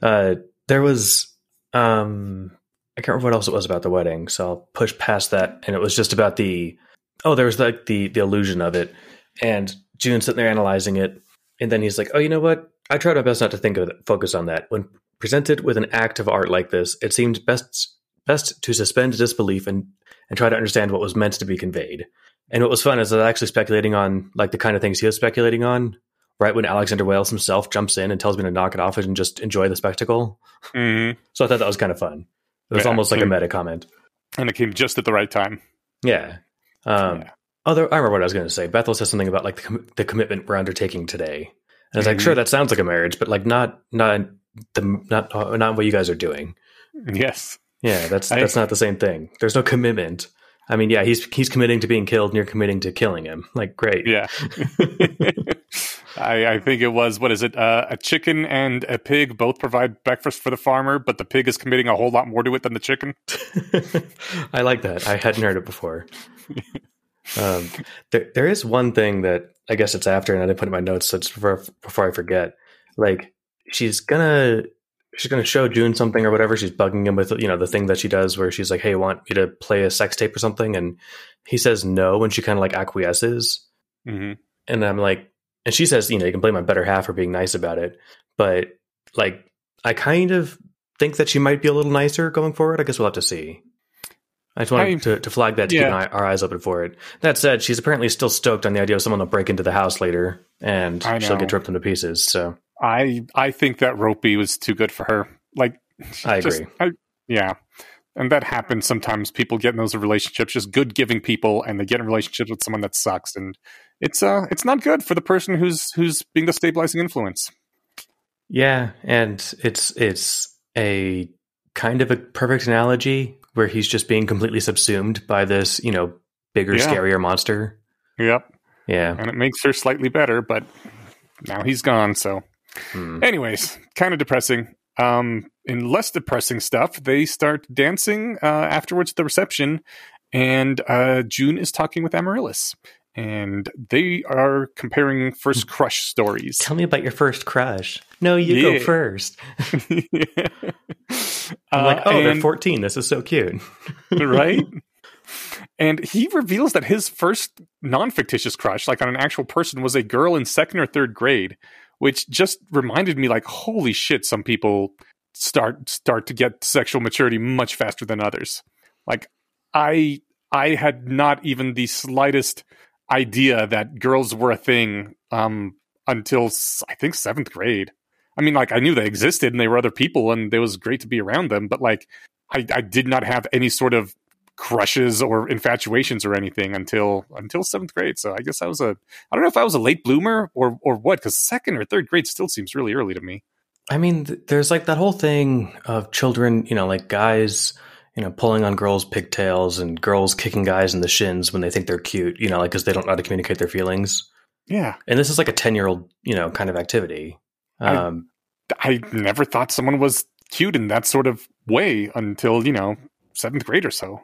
Uh, there was. Um, I can't remember what else it was about the wedding, so I'll push past that. And it was just about the oh, there was like the the illusion of it, and Joon's sitting there analyzing it, and then he's like, oh, you know what? I tried my best not to think of it, focus on that. When presented with an act of art like this, it seemed best best to suspend disbelief and and try to understand what was meant to be conveyed. And what was fun is I was actually speculating on like the kind of things he was speculating on. Right when Alexander Wales himself jumps in and tells me to knock it off and just enjoy the spectacle. Mm-hmm. So I thought that was kind of fun. It was yeah, almost like a meta comment, and it came just at the right time. Yeah, um, yeah. Other, I remember what I was going to say. Bethel says something about like the, com- the commitment we're undertaking today, and I was mm-hmm. like, sure, that sounds like a marriage, but like not not the not not what you guys are doing. Yes. Yeah, that's I, that's not the same thing. There's no commitment. I mean, yeah, he's he's committing to being killed, and you're committing to killing him. Like, great. Yeah. I, I, think it was what is it? Uh, a chicken and a pig both provide breakfast for the farmer, but the pig is committing a whole lot more to it than the chicken. I like that. I hadn't heard it before. um, there, there is one thing that I guess it's after, and I didn't put in my notes, so just before, before I forget, like she's gonna she's gonna show Joon something or whatever. She's bugging him with you know the thing that she does where she's like, "Hey, want me to play a sex tape or something?" And he says no, and she kind of like acquiesces. Mm-hmm. And I'm like, and she says, you know, you can blame my better half for being nice about it, but like, I kind of think that she might be a little nicer going forward. I guess we'll have to see. I just wanted I, to, to flag that to yeah. keep our eyes open for it. That said, she's apparently still stoked on the idea of someone will break into the house later and she'll get ripped into pieces. So I I think that Ropey was too good for her. Like I just, agree. I, yeah. And that happens sometimes. People get in those relationships, just good giving people, and they get in relationships with someone that sucks, and it's uh it's not good for the person who's who's being the stabilizing influence. Yeah, and it's it's a kind of a perfect analogy where he's just being completely subsumed by this, you know, bigger, yeah. scarier monster. Yep. Yeah. And it makes her slightly better, but now he's gone. So, hmm. anyways, kind of depressing. Um, in less depressing stuff, they start dancing uh, afterwards at the reception, and uh, Joon is talking with Amaryllis. And they are comparing first hmm. crush stories. Tell me about your first crush. No, you yeah. go first. yeah. I'm like, uh, oh, and, they're 14. This is so cute. right? And he reveals that his first non fictitious crush, like on an actual person, was a girl in second or third grade, which just reminded me, like, holy shit, some people start start to get sexual maturity much faster than others. Like I I had not even the slightest idea that girls were a thing um, until I think seventh grade. I mean, like I knew they existed and they were other people, and it was great to be around them. But like, I, I did not have any sort of crushes or infatuations or anything until until seventh grade. So I guess I was a I don't know if I was a late bloomer or or what because second or third grade still seems really early to me. I mean, th- there's like that whole thing of children, you know, like guys, you know, pulling on girls' pigtails and girls kicking guys in the shins when they think they're cute, you know, like because they don't know how to communicate their feelings. Yeah, And this is like a ten year old, you know, kind of activity. I- Um, I never thought someone was cute in that sort of way until you know seventh grade or so.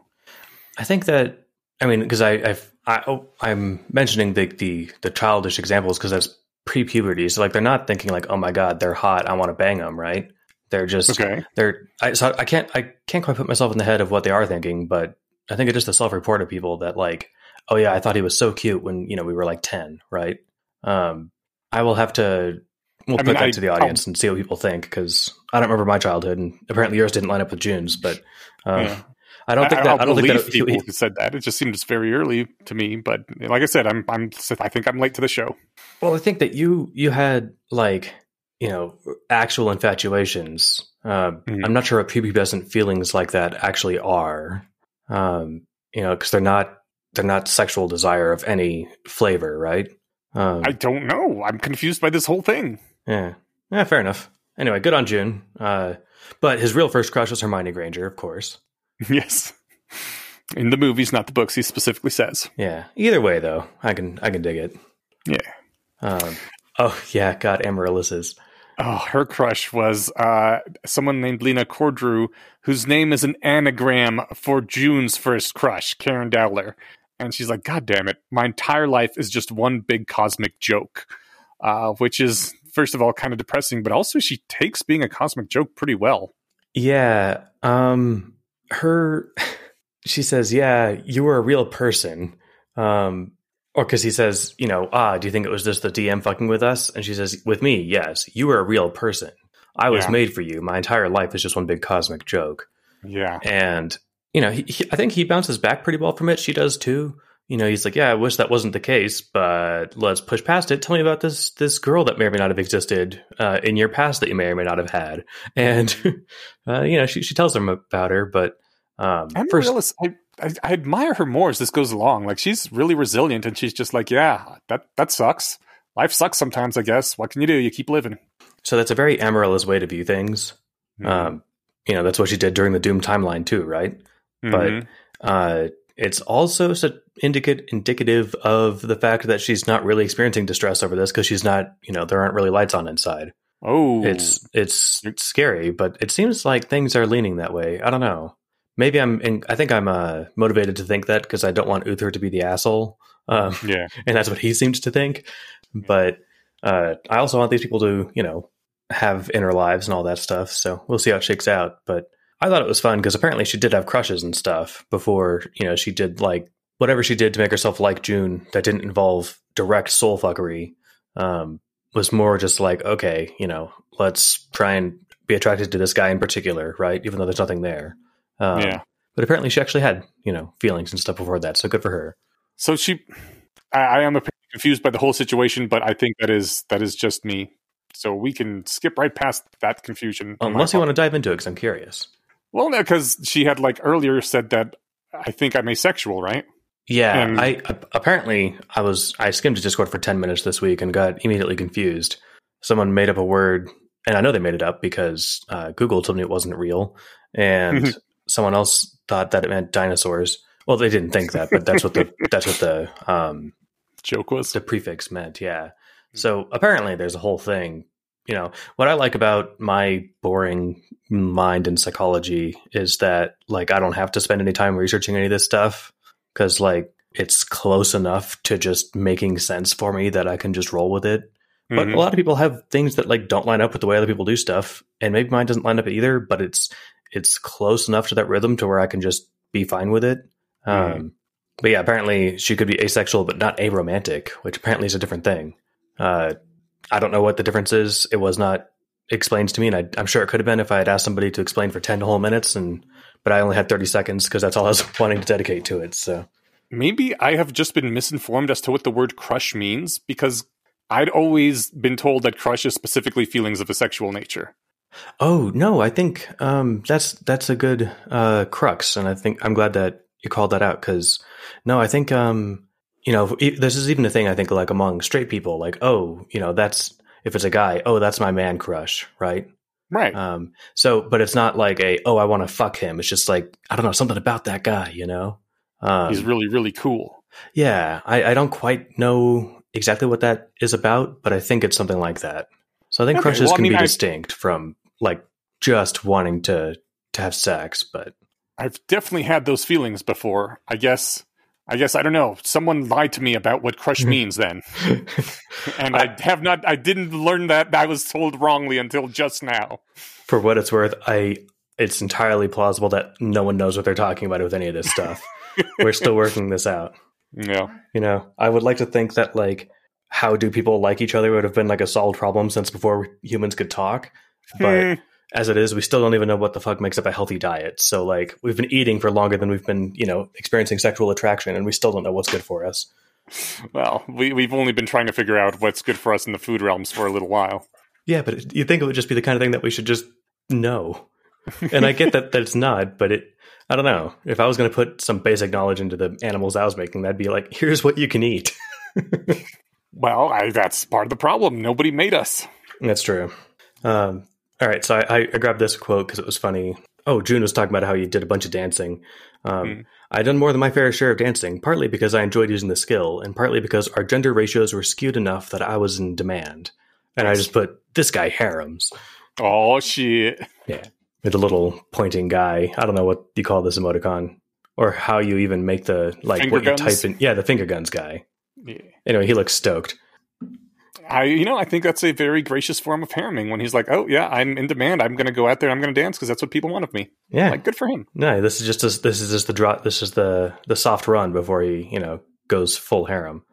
I think that I mean because I I've, I oh, I'm mentioning the the the childish examples because that's pre-puberty, so like they're not thinking like oh my god they're hot I want to bang them right. They're just Okay, they're I so I can't I can't quite put myself in the head of what they are thinking, but I think it's just the self-report of people that like oh yeah I thought he was so cute when you know we were like ten right. Um, I will have to we'll I put mean, that I- to the audience and see what people think because I don't remember my childhood and apparently yours didn't line up with Joon's, but um, Yeah. I don't think I, that I'll I don't think believe that people who said that. It just seemed very early to me. But like I said, I'm I'm I think I'm late to the show. Well, I think that you you had like you know actual infatuations. Uh, Mhm. I'm not sure what prepubescent feelings like that actually are. Um, you know, because they're not they're not sexual desire of any flavor, right? Um, I don't know. I'm confused by this whole thing. yeah, yeah, fair enough. Anyway, good on Joon. Uh, but his real first crush was Hermione Granger, of course. yes, in the movies, not the books. He specifically says. Yeah. Either way, though, I can I can dig it. Yeah. Um, oh yeah, God, Amaryllis's. Oh, her crush was uh, someone named Lena Cordrew, whose name is an anagram for Joon's first crush, Karen Dowler. And she's like, God damn it, my entire life is just one big cosmic joke, uh, which is, first of all, kind of depressing, but also she takes being a cosmic joke pretty well. Yeah. Um her she says, "Yeah, you were a real person." Um or cuz he says, you know, "Ah, do you think it was just the DM fucking with us?" And she says, "With me, yes. You were a real person. I was Yeah. made for you. My entire life is just one big cosmic joke." Yeah. And you know, he, he, I think he bounces back pretty well from it. She does too. You know, he's like, "Yeah, I wish that wasn't the case, but let's push past it. Tell me about this this girl that may or may not have existed uh, in your past that you may or may not have had." And uh, you know, she she tells him about her, but um, first, Amaryllis, I, I, I admire her more as this goes along. Like, she's really resilient, and she's just like, yeah, that, that sucks. Life sucks sometimes, I guess. What can you do? You keep living. so that's a very Amaryllis way to view things. Um, you know, that's what she did during the Doom timeline too, right? but- Mhm. Uh, it's also so indicate, indicative of the fact that she's not really experiencing distress over this because she's not, you know, there aren't really lights on inside. oh, It's it's scary, but it seems like things are leaning that way. I don't know. Maybe I'm. In, I think I'm uh, motivated to think that because I don't want Uther to be the asshole, um, yeah. and that's what he seems to think. But uh, I also want these people to, you know, have inner lives and all that stuff. So we'll see how it shakes out. But I thought it was fun because apparently she did have crushes and stuff before, you know, she did like whatever she did to make herself like Joon that didn't involve direct soul fuckery. Um, was more just like, okay, you know, let's try and be attracted to this guy in particular, right? Even though there's nothing there. Um, yeah. But apparently she actually had, you know, feelings and stuff before that. So good for her. So she, I, I am confused by the whole situation, but I think that is that is just me. So we can skip right past that confusion. Unless you want to dive into it because I'm curious. Well, no, because she had like earlier said that I think I'm asexual, right? Yeah, And- I apparently I was I skimmed Discord for ten minutes this week and got immediately confused. Someone made up a word, and I know they made it up because uh, Google told me it wasn't real, and someone else thought that it meant dinosaurs. Well, they didn't think that, but that's what the that's what the um, Joke was. the prefix meant. Yeah. So apparently, there's a whole thing. You know, what I like about my boring mind in psychology is that like I don't have to spend any time researching any of this stuff because like it's close enough to just making sense for me that I can just roll with it. But Mhm. a lot of people have things that like don't line up with the way other people do stuff, and maybe mine doesn't line up either. But it's it's close enough to that rhythm to where I can just be fine with it. Mhm. Um, but yeah, apparently she could be asexual, but not aromantic, which apparently is a different thing. Uh, I don't know what the difference is. It was not explained to me, and I, I'm sure it could have been if I had asked somebody to explain for ten whole minutes, and but I only had 30 seconds because that's all I was wanting to dedicate to it. So Maybe I have just been misinformed as to what the word crush means because I'd always been told that crush is specifically feelings of a sexual nature. Oh no, I think um, that's that's a good uh, crux, and I think I'm glad that you called that out because no, I think um, you know this is even a thing I think like among straight people, like oh, you know that's if it's a guy, oh that's my man crush, right? Right. Um, so, but it's not like a oh I want to fuck him. It's just like I don't know something about that guy, you know. Um, He's really, really cool. yeah, I, I don't quite know exactly what that is about, but I think it's something like that. So I think Okay, crushes well, I can mean, be I- distinct from like just wanting to to have sex, but I've definitely had those feelings before. I guess. I guess I don't know. Someone lied to me about what crush means then, and I have not. I didn't learn that. I was told wrongly until just now. for what it's worth, I it's entirely plausible that no one knows what they're talking about with any of this stuff. We're still working this out. Yeah. You know, I would like to think that like how do people like each other would have been like a solved problem since before humans could talk. But Hmm. As it is, we still don't even know what the fuck makes up a healthy diet. So like we've been eating for longer than we've been, you know, experiencing sexual attraction and we still don't know what's good for us. Well, we, we've only been trying to figure out what's good for us in the food realms for a little while. Yeah, but you think it would just be the kind of thing that we should just know. And I get that that it's not, but it I don't know. If I was going to put some basic knowledge into the animals I was making, that'd be like, here's what you can eat. Well, I, that's part of the problem. Nobody made us. That's true. Um, all right, so I, I grabbed this quote because it was funny. Oh, June was talking about how you did a bunch of dancing. Um, Hmm. I'd done more than my fair share of dancing, partly because I enjoyed using the skill, and partly because our gender ratios were skewed enough that I was in demand. And I just put this guy harems Oh shit! Yeah, with a little pointing guy. I don't know what you call this emoticon or how you even make the like Finger what you type in. Yeah, the finger guns guy. Yeah. Anyway, he looks stoked. I, you know, I think that's a very gracious form of hareming when he's like, "Oh yeah, I'm in demand. I'm going to go out there. I'm going to dance because that's what people want of me." Yeah, Like, good for him. No, this is just a, this is just the drop. This is the the soft run before he you know goes full harem.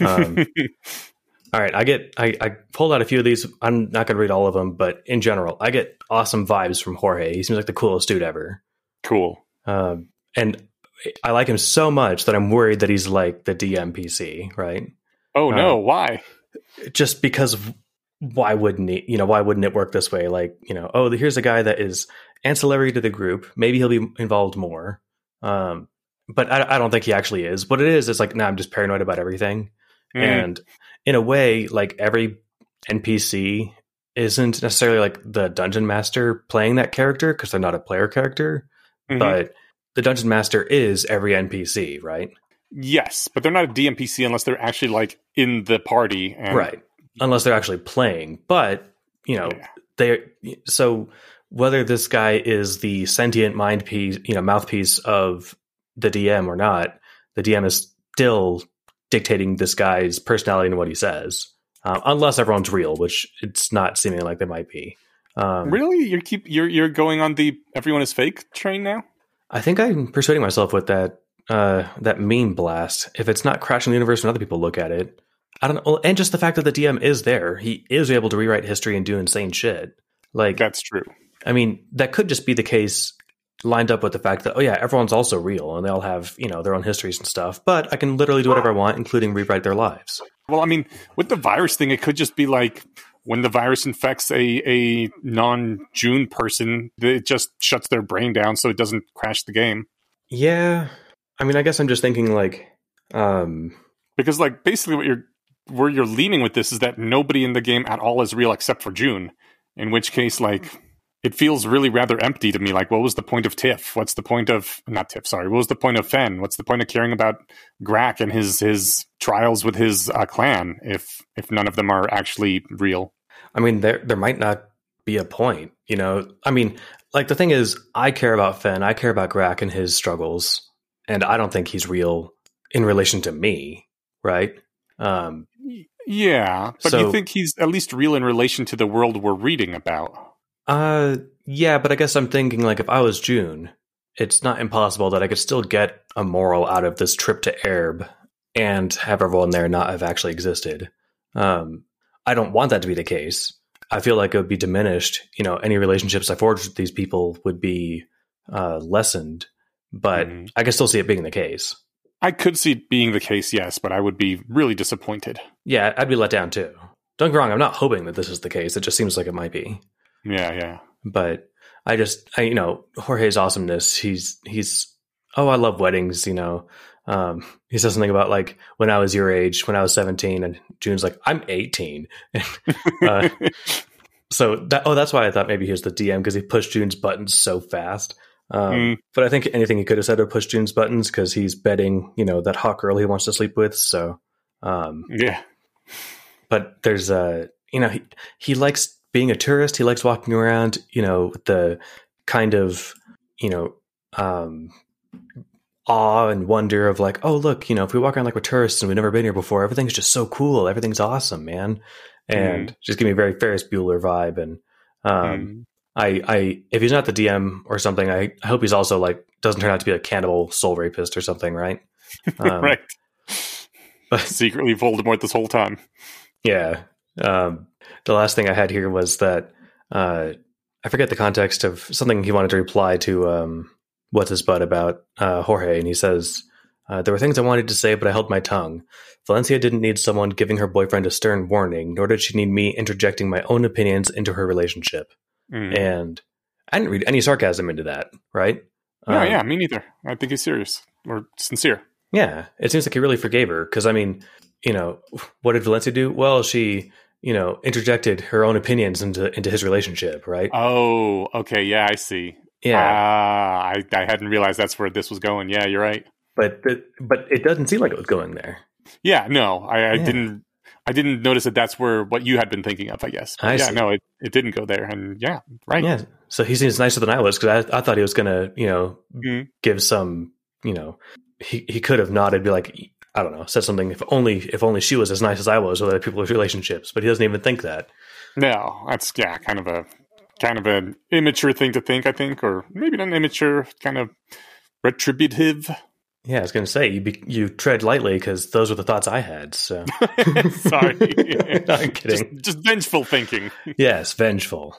Um, all right, I get I, I pulled out a few of these. I'm not going to read all of them, but in general, I get awesome vibes from Jorge. He seems like the coolest dude ever, cool. um, and I like him so much that I'm worried that he's like the DMPC, right? Oh no, Uh, why? Just because why wouldn't he? You know, why wouldn't it work this way? Like, you know, oh, here's a guy that is ancillary to the group. Maybe he'll be involved more. Um, but I, I don't think he actually is. What it is, is like, nah, I'm just paranoid about everything. Mm, And in a way, like every NPC isn't necessarily like the dungeon master playing that character because they're not a player character, mhm. but the dungeon master is every NPC, right? yes, but they're not a DMPC unless they're actually like in the party. And, right. Unless they're actually playing. But, you know, Yeah. they so whether this guy is the sentient mind piece, you know, mouthpiece of the DM or not, the DM is still dictating this guy's personality and what he says, um, unless everyone's real, which it's not seeming like they might be. Um, Really, you keep you're you're going on the everyone is fake train now. I think I'm persuading myself with that uh, that meme blast. If it's not crashing the universe when other people look at it, I don't know. And just the fact that the DM is there, he is able to rewrite history and do insane shit. Like That's true. I mean, that could just be the case lined up with the fact that, oh yeah, everyone's also real and they all have, you know, their own histories and stuff, but I can literally do whatever I want, including rewrite their lives. Well, I mean, with the virus thing, it could just be like when the virus infects a a non Joon person, it just shuts their brain down so it doesn't crash the game. Yeah. I mean, I guess I'm just thinking like, um, Because like basically what you're where you're leaning with this is that nobody in the game at all is real except for Joon. In which case, like it feels really rather empty to me. Like, what was the point of Tiff? What's the point of not Tiff? Sorry, what was the point of Fenn? What's the point of caring about Grak and his his trials with his uh, clan if if none of them are actually real? I mean, there, there might not be a point, you know? I mean, like the thing is, I care about Fenn, I care about Grak and his struggles, and I don't think he's real in relation to me, right? Um, Yeah, but So- you think he's at least real in relation to the world we're reading about? Uh, yeah, but I guess I'm thinking like if I was Joon, it's not impossible that I could still get a moral out of this trip to Aerb and have everyone there not have actually existed. Um, I don't want that to be the case. I feel like it would be diminished. You know, any relationships I forged with these people would be uh, lessened. But Mhm. I can still see it being the case. I could see it being the case, yes, but I would be really disappointed. Yeah, I'd be let down too. Don't get wrong. I'm not hoping that this is the case. It just seems like it might be. Yeah, yeah. But I just, I, you know, Jorge's awesomeness. He's he's. Oh, I love weddings. You know, um, he says something about like when I was your age, when I was 17, and Joon's like, I'm 18. uh, so that oh, that's why I thought maybe he was the DM because he pushed Joon's buttons so fast. Um, Mm. But I think anything he could have said to push Joon's buttons because he's betting, you know, that hot girl he wants to sleep with. So, um, yeah. but there's a you know he, he likes being a tourist he likes walking around you know with the kind of you know um awe and wonder of like oh look you know if we walk around like we're tourists and we've never been here before everything's just so cool everything's awesome man and just give me a very ferris bueller vibe and um Mm. I i if he's not the dm or something i, I hope he's also like doesn't turn out to be a cannibal soul rapist or something right um, right. but Secretly Voldemort this whole time. Yeah. Um, the last thing I had here was that uh, I forget the context of something he wanted to reply to um, what's his butt about uh, Jorge, and he says uh, there were things I wanted to say, but I held my tongue. Valencia didn't need someone giving her boyfriend a stern warning, nor did she need me interjecting my own opinions into her relationship. Mm. And I didn't read any sarcasm into that, right? No, Um, yeah, me neither. I think he's serious or sincere. Yeah, it seems like he really forgave her because I mean, you know, what did Valencia do? Well, she, you know, interjected her own opinions into into his relationship, right? Oh, okay. Yeah, I see. yeah, Ah, I, I hadn't realized that's where this was going. Yeah, you're right. but the, but it doesn't seem like it was going there. Yeah, no, I, I Yeah. didn't. I didn't notice that that's where what you had been thinking of. I guess. But I yeah, see. no, it, it didn't go there. And yeah, right. Yeah, so he seems nicer than I was because I, I thought he was gonna, you know, Mhm. give some, you know, he he could have nodded, be like, I don't know, said something. If only if only she was as nice as I was with other people's relationships, but he doesn't even think that. No, that's yeah, kind of a kind of an immature thing to think. I think, or maybe not immature, kind of retributive. Yeah, I was gonna say you be, you tread lightly because those were the thoughts I had. So Sorry, No, I'm just, kidding. just vengeful thinking. yes, vengeful.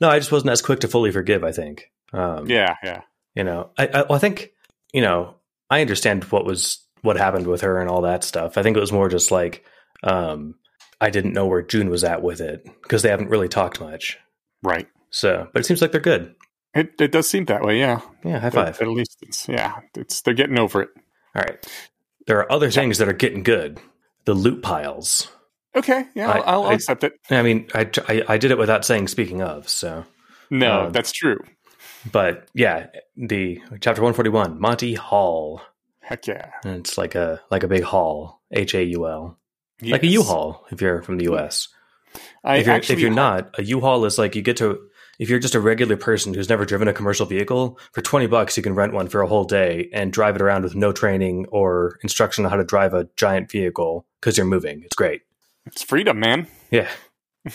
No, I just wasn't as quick to fully forgive. I think. Um, Yeah, yeah. you know, I, I, well, I think, you know, I understand what was what happened with her and all that stuff. I think it was more just like um, I didn't know where Joon was at with it because they haven't really talked much. Right. So, but it seems like they're good. It it does seem that way. Yeah. Yeah, high five. At least it's yeah. It's they're getting over it. All right. There are other things that are getting good. The loot piles. Okay. Yeah, I- I'll, I'll I- accept it. I mean, I, I I did it without saying speaking of. So, No, um, that's true. but yeah, the chapter one forty one, Monty Haul. Heck yeah. And it's like a like a big hall, H A U L, like a Yes. U-Haul if you're from the U.S. I if you're, actually if you're not, a U-Haul is like you get to if you're just a regular person who's never driven a commercial vehicle, for 20 bucks you can rent one for a whole day and drive it around with no training or instruction on how to drive a giant vehicle because you're moving. It's great. it's freedom, man. Yeah.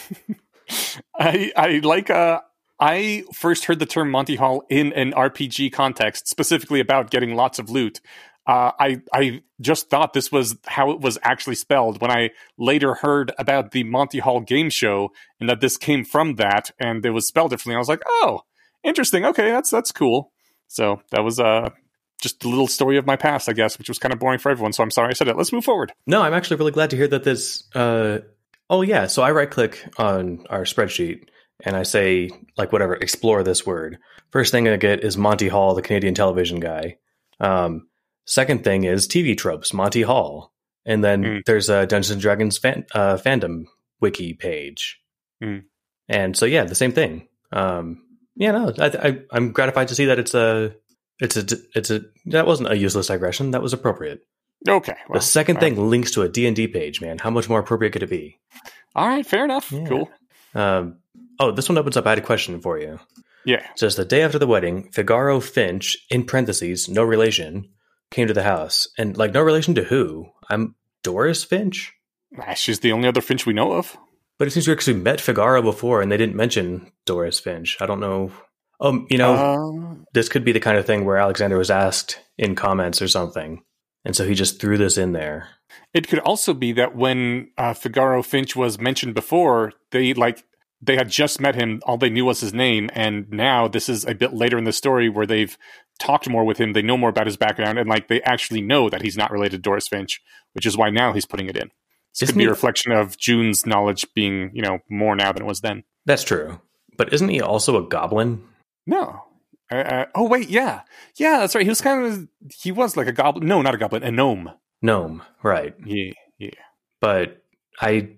I I like uh I first heard the term Monty Haul in an RPG context, specifically about getting lots of loot. Uh, I I just thought this was how it was actually spelled when I later heard about the Monty Hall game show and that this came from that and it was spelled differently. I was like, oh, interesting. Okay, that's that's cool. So that was uh just a little story of my past, I guess, which was kind of boring for everyone. So I'm sorry I said it. Let's move forward. No, I'm actually really glad to hear that this. Uh, oh yeah, so I right click on our spreadsheet and I say like whatever, explore this word. First thing I get is Monty Hall, the Canadian television guy. Um, second thing is TV tropes, Monty Haul, and then Mm. there's a Dungeons and Dragons fan, uh, fandom wiki page. Mm. And so yeah, the same thing. Um, yeah, no, I, I, I'm gratified to see that it's a. It's a, it's a, that wasn't a useless digression. That was appropriate. Okay. The second thing links to a D&D page, man. How much more appropriate could it be? All right, fair enough. Yeah. Cool. Um, oh, this one opens up. I had a question for you. Yeah. It says the day after the wedding, Figaro Finch, in parentheses, no relation, came to the house. And like, no relation to who? I'm Doris Finch? Ah, She's the only other Finch we know of. But it seems weird because we met Figaro before and they didn't mention Doris Finch. I don't know. Um, you know, Uh, this could be the kind of thing where Alexander was asked in comments or something. And so he just threw this in there. It could also be that when uh, Figaro Finch was mentioned before, they like they had just met him. All they knew was his name, and now this is a bit later in the story where they've talked more with him. They know more about his background, and like they actually know that he's not related to Doris Finch, which is why now he's putting it in. This could be a reflection of Joon's knowledge being, you know, more now than it was then. That's true. But isn't he also a goblin? No. Uh, uh, oh wait, yeah, yeah, that's right. He was kind of he was like a goblin. No, not a goblin, a gnome. Gnome, right. Yeah, yeah. But I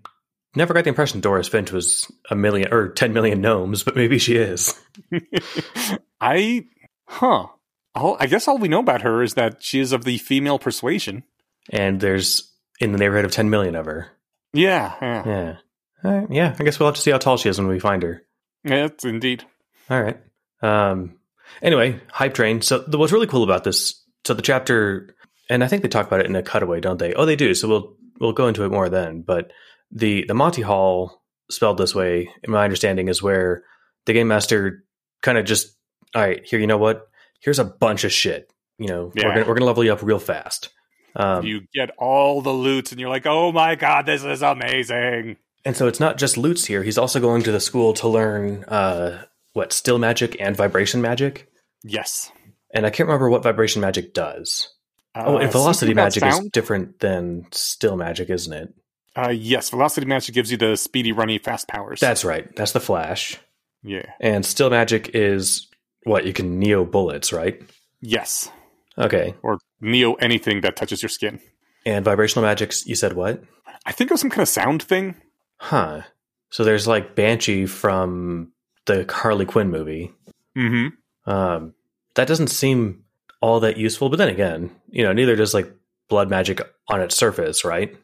never got the impression Doris Finch was a million or 10 million gnomes, but maybe she is. I, huh? All, I guess all we know about her is that she is of the female persuasion. And there's in the neighborhood of 10 million of her. Yeah, yeah, Yeah. All right, yeah, I guess we'll have to see how tall she is when we find her. yeah indeed. All right. Um. Anyway, hype train. So the, what's really cool about this? So the chapter, and I think they talk about it in a cutaway, don't they? Oh, they do. So we'll we'll go into it more then. But the the Monty Haul spelled this way, in my understanding, is where the game master kind of just, all right, here, you know what? Here's a bunch of shit. You know, Yeah. we're gonna, we're gonna level you up real fast. Um, you get all the loots, and you're like, "Oh my god, this is amazing!" And so it's not just loots here. He's also going to the school to learn uh, what still magic and vibration magic. Yes. And I can't remember what vibration magic does. oh, Uh, and velocity something about magic is different than still magic, isn't it? Uh, yes, velocity magic gives you the speedy, runny, fast powers. That's right. That's the flash. yeah. And still magic is what you can neo bullets, right? Yes, Okay. or neo anything that touches your skin. And vibrational magics, you said what? I think it was some kind of sound thing. Huh. So there's like Banshee from the Harley Quinn movie. Mm-hmm. Um, that doesn't seem all that useful. But then again, you know, neither does like blood magic on its surface, right?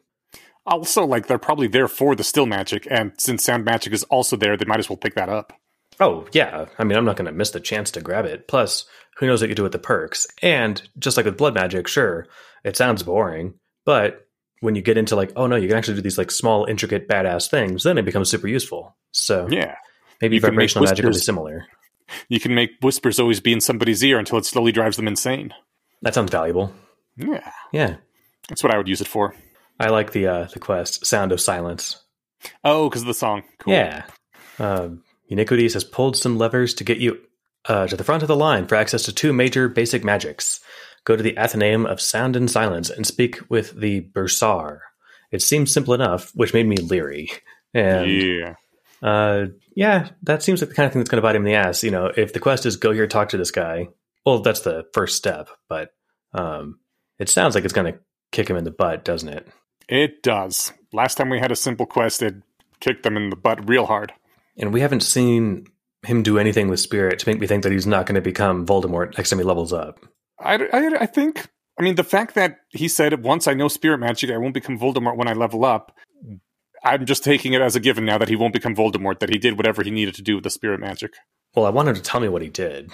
Also, like they're probably there for the still magic, and since sound magic is also there, they might as well pick that up. Oh, yeah. I mean, I'm not going to miss the chance to grab it. Plus, who knows what you do with the perks? And just like with blood magic, sure, it sounds boring, but when you get into like, oh no, you can actually do these like small, intricate, badass things, then it becomes super useful. So Yeah, maybe You vibrational magic be similar. you can make whispers always be in somebody's ear until it slowly drives them insane. That sounds valuable. Yeah, Yeah. that's what I would use it for. I like the uh, the quest, Sound of Silence. Oh, because of the song. Cool. Yeah. Um, Uniquities has pulled some levers to get you uh, to the front of the line for access to two major basic magics. Go to the Athenaeum of Sound and Silence and speak with the Bursar. It seems simple enough, which made me leery. And yeah. uh, yeah, that seems like the kind of thing that's going to bite him in the ass. You know, if the quest is go here, talk to this guy, well, that's the first step. But um, it sounds like it's going to kick him in the butt, doesn't it? It does. Last time we had a simple quest, it kicked them in the butt real hard. And we haven't seen him do anything with Spirit to make me think that he's not going to become Voldemort next time he levels up. I, I, I think, I mean, the fact that he said, once I know spirit magic, I won't become Voldemort when I level up, I'm just taking it as a given now that he won't become Voldemort, that he did whatever he needed to do with the spirit magic. Well, I want him to tell me what he did.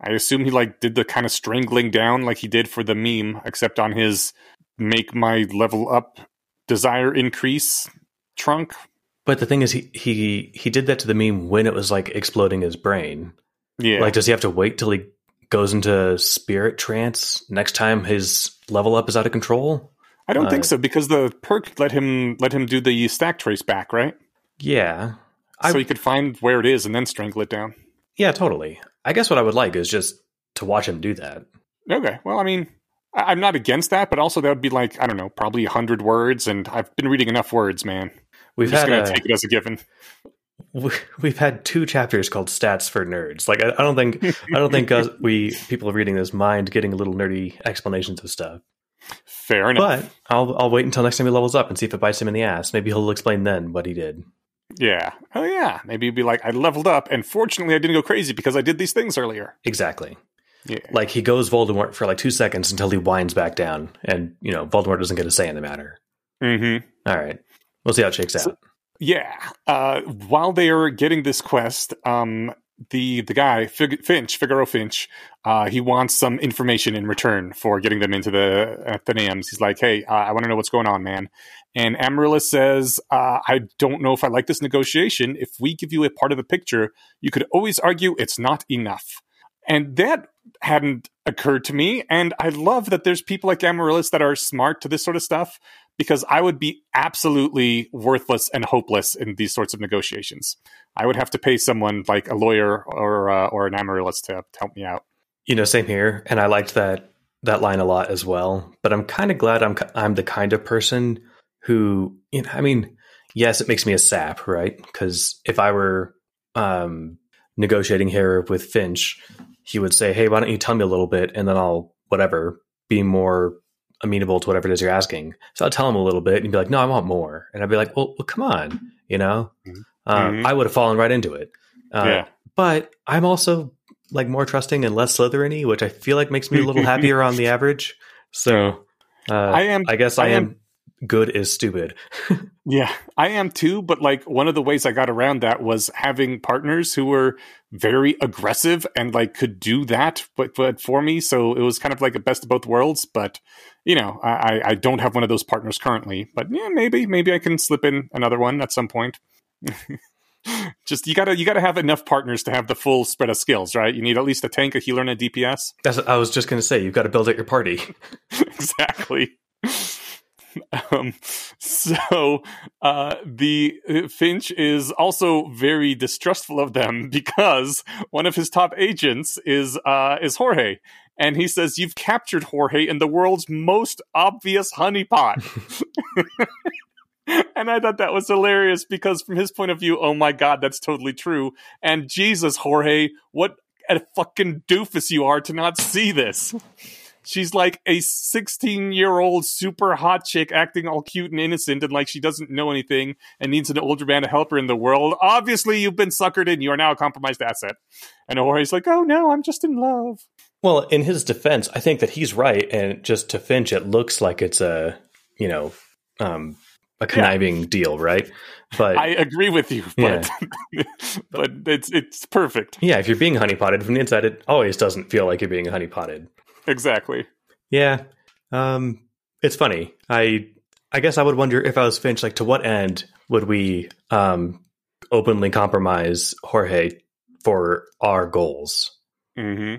I assume he like did the kind of strangling down like he did for the meme, except on his make my level up desire increase trunk. But the thing is, he he he did that to the meme when it was like exploding his brain. Yeah. Like, does he have to wait till he goes into spirit trance next time his level up is out of control? I don't think uh, so because the perk let him let him do the stack trace back, right? Yeah, I so he could find where it is and then strangle it down. yeah, totally. I guess what I would like is just to watch him do that. Okay. Well, I mean, I- I'm not against that, but also that would be like I don't know, probably hundred words, and I've been reading enough words, man. We've just had gonna uh, take it as a given. we- we've had two chapters called stats for nerds. Like I, I don't think I don't think us, we people reading this mind getting a little nerdy explanations of stuff. Fair enough. But I'll I'll wait until next time he levels up and see if it bites him in the ass. Maybe he'll explain then what he did. yeah. Oh yeah. Maybe it'd be like I leveled up, and fortunately I didn't go crazy because I did these things earlier. Exactly. Yeah. Like he goes Voldemort for like two seconds until he winds back down, and you know Voldemort doesn't get a say in the matter. Mm-hmm. All right, we'll see how it shakes out. Yeah. Uh, while they are getting this quest, um, the the guy Fig- Finch, Figaro Finch, uh, he wants some information in return for getting them into the Athenaeums. He's like, "Hey, uh, I want to know what's going on, man." And Amaryllis says, uh, "I don't know if I like this negotiation. If we give you a part of the picture, you could always argue it's not enough." And that hadn't occurred to me. And I love that there's people like Amaryllis that are smart to this sort of stuff because I would be absolutely worthless and hopeless in these sorts of negotiations. I would have to pay someone like a lawyer or uh, or an amaryllis to, to help me out. You know, same here, and I liked that that line a lot as well. But I'm kind of glad I'm I'm the kind of person who, you know, I mean, yes, it makes me a sap, right? Because if I were um, negotiating here with Finch, he would say, "Hey, why don't you tell me a little bit, and then I'll whatever be more amenable to whatever it is you're asking." So I'll tell him a little bit, and he'd be like, "No, I want more," and I'd be like, "Well, well come on, you know." Mhm. Uh, Mhm. I would have fallen right into it. Uh, Yeah. but I'm also like more trusting and less Slytherin-y, which I feel like makes me a little happier on the average. So uh, I am- I guess I, I am, am- good is stupid. Yeah, I am too. But like one of the ways I got around that was having partners who were very aggressive and like could do that, but but for me. So it was kind of like a best of both worlds. But you know, I I- don't have one of those partners currently. But yeah, maybe maybe I can slip in another one at some point. Just you gotta you gotta have enough partners to have the full spread of skills, right? You need at least a tank, a healer, and a DPS. That's I was just to say you've got to build out your party. exactly. Um, so uh, the uh, Finch is also very distrustful of them because one of his top agents is uh, is Jorge, and he says you've captured Jorge in the world's most obvious honeypot. and I thought that was hilarious because from his point of view, oh my god, that's totally true. And Jesus, Jorge, what a fucking doofus you are to not see this. She's like a 16 year old super hot chick acting all cute and innocent and like she doesn't know anything and needs an older man to help her in the world. Obviously, you've been suckered in. You are now a compromised asset. And Jorge's like, oh no, I'm just in love. Well, in his defense, I think that he's right, and just to Finch, it looks like it's a you know um, a conniving deal, right? But I agree with you, but but it's it's perfect. yeah, if you're being honeypotted from the inside, it always doesn't feel like you're being honeypotted. Exactly. Yeah, um, it's funny. I I guess I would wonder if I was Finch, like to what end would we um, openly compromise Jorge for our goals? hmm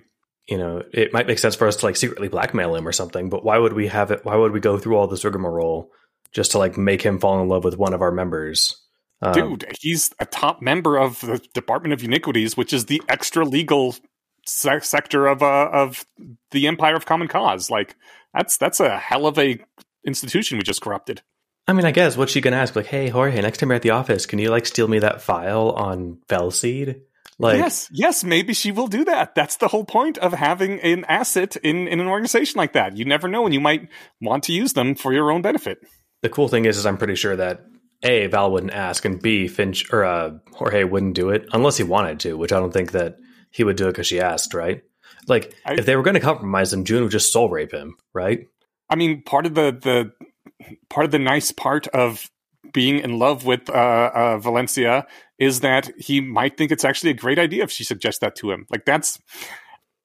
You know, it might make sense for us to like secretly blackmail him or something, but why would we have it? Why would we go through all this rigmarole just to like make him fall in love with one of our members? Um, Dude, he's a top member of the Department of Uniquities, which is the extra legal se- sector of uh, of the Empire of Common Cause. Like that's that's a hell of a institution we just corrupted. I mean, I guess what's she gonna ask? Like, hey, Jorge, next time you're at the office, can you like steal me that file on Fel Seed? Like, yes, yes, maybe she will do that. That's the whole point of having an asset in, in an organization like that. You never know, and you might want to use them for your own benefit. the cool thing is, is I'm pretty sure that a Val wouldn't ask, and b Finch or uh, Jorge wouldn't do it unless he wanted to, which I don't think that he would do it because she asked, right? Like, I- if they were going to compromise him, Joon would just soul rape him, right? I mean, part of the the part of the nice part of being in love with uh, uh, Valencia is that he might think it's actually a great idea if she suggests that to him. Like that's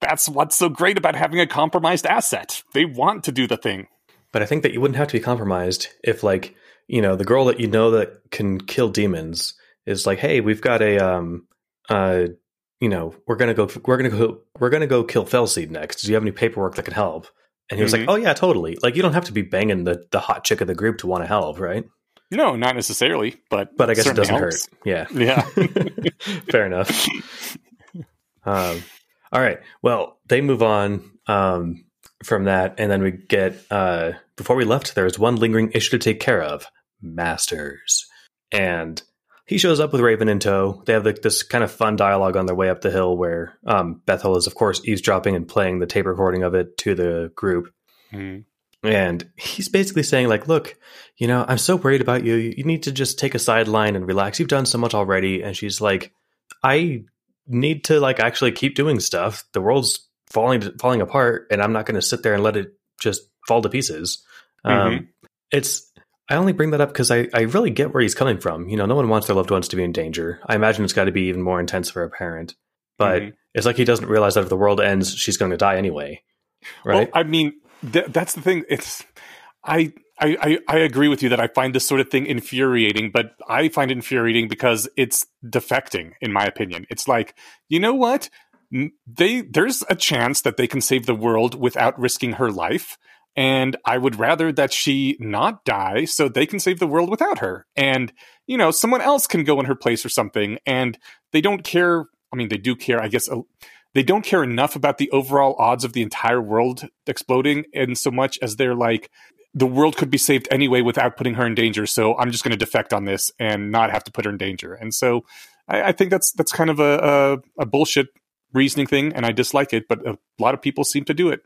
that's what's so great about having a compromised asset. They want to do the thing. But I think that you wouldn't have to be compromised if, like, you know, the girl that you know that can kill demons is like, hey, we've got a, um, uh, you know, we're gonna go, we're gonna go, we're gonna go kill Fel Seed next. Do you have any paperwork that can help? And he was Mhm. like, oh yeah, totally. Like, you don't have to be banging the the hot chick of the group to want to help, right? No, not necessarily, but But I guess it doesn't helps. hurt. Yeah, Yeah. fair enough. Um, all right. Well, they move on um, from that, and then we get uh, before we left, there was one lingering issue to take care of: Masters, and he shows up with Raven in tow. They have like, this kind of fun dialogue on their way up the hill, where um, Bethel is, of course, eavesdropping and playing the tape recording of it to the group. Mhm. And he's basically saying, like, look, you know, I'm so worried about you. You need to just take a sideline and relax. You've done so much already. And she's like, I need to like actually keep doing stuff. The world's falling falling apart, and I'm not going to sit there and let it just fall to pieces. Um, it's I only bring that up because I, I really get where he's coming from. You know, no one wants their loved ones to be in danger. I imagine it's got to be even more intense for a parent. But Mhm. it's like he doesn't realize that if the world ends, she's going to die anyway. Right? Well, I mean, th- that's the thing. It's I, I I agree with you that I find this sort of thing infuriating, but I find it infuriating because it's defecting, in my opinion. It's like you know what? They there's a chance that they can save the world without risking her life. And I would rather that she not die so they can save the world without her. And, you know, someone else can go in her place or something. And they don't care. I mean, they do care, I guess. They don't care enough about the overall odds of the entire world exploding in so much as they're like, the world could be saved anyway without putting her in danger. So I'm just going to defect on this and not have to put her in danger. And so I, I think that's that's kind of a, a, a bullshit reasoning thing, and I dislike it. But a lot of people seem to do it.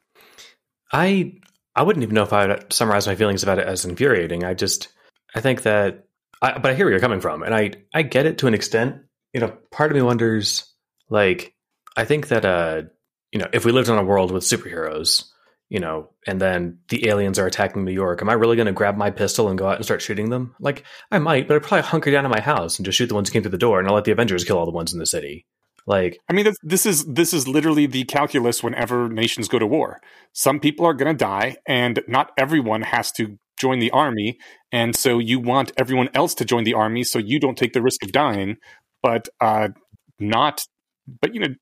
I I wouldn't even know if I would summarize my feelings about it as infuriating. I just I think that, I, but I hear where you're coming from, and I I get it to an extent. You know, part of me wonders, like, I think that uh, you know, if we lived on a world with superheroes, you know, and then the aliens are attacking New York, am I really going to grab my pistol and go out and start shooting them? Like, I might, but I'd probably hunker down in my house and just shoot the ones who came through the door, and I'll let the Avengers kill all the ones in the city. Like, I mean, this, this is this is literally the calculus whenever nations go to war. Some people are going to die, and not everyone has to join the army. And so you want everyone else to join the army, so you don't take the risk of dying. But uh, not, but you know,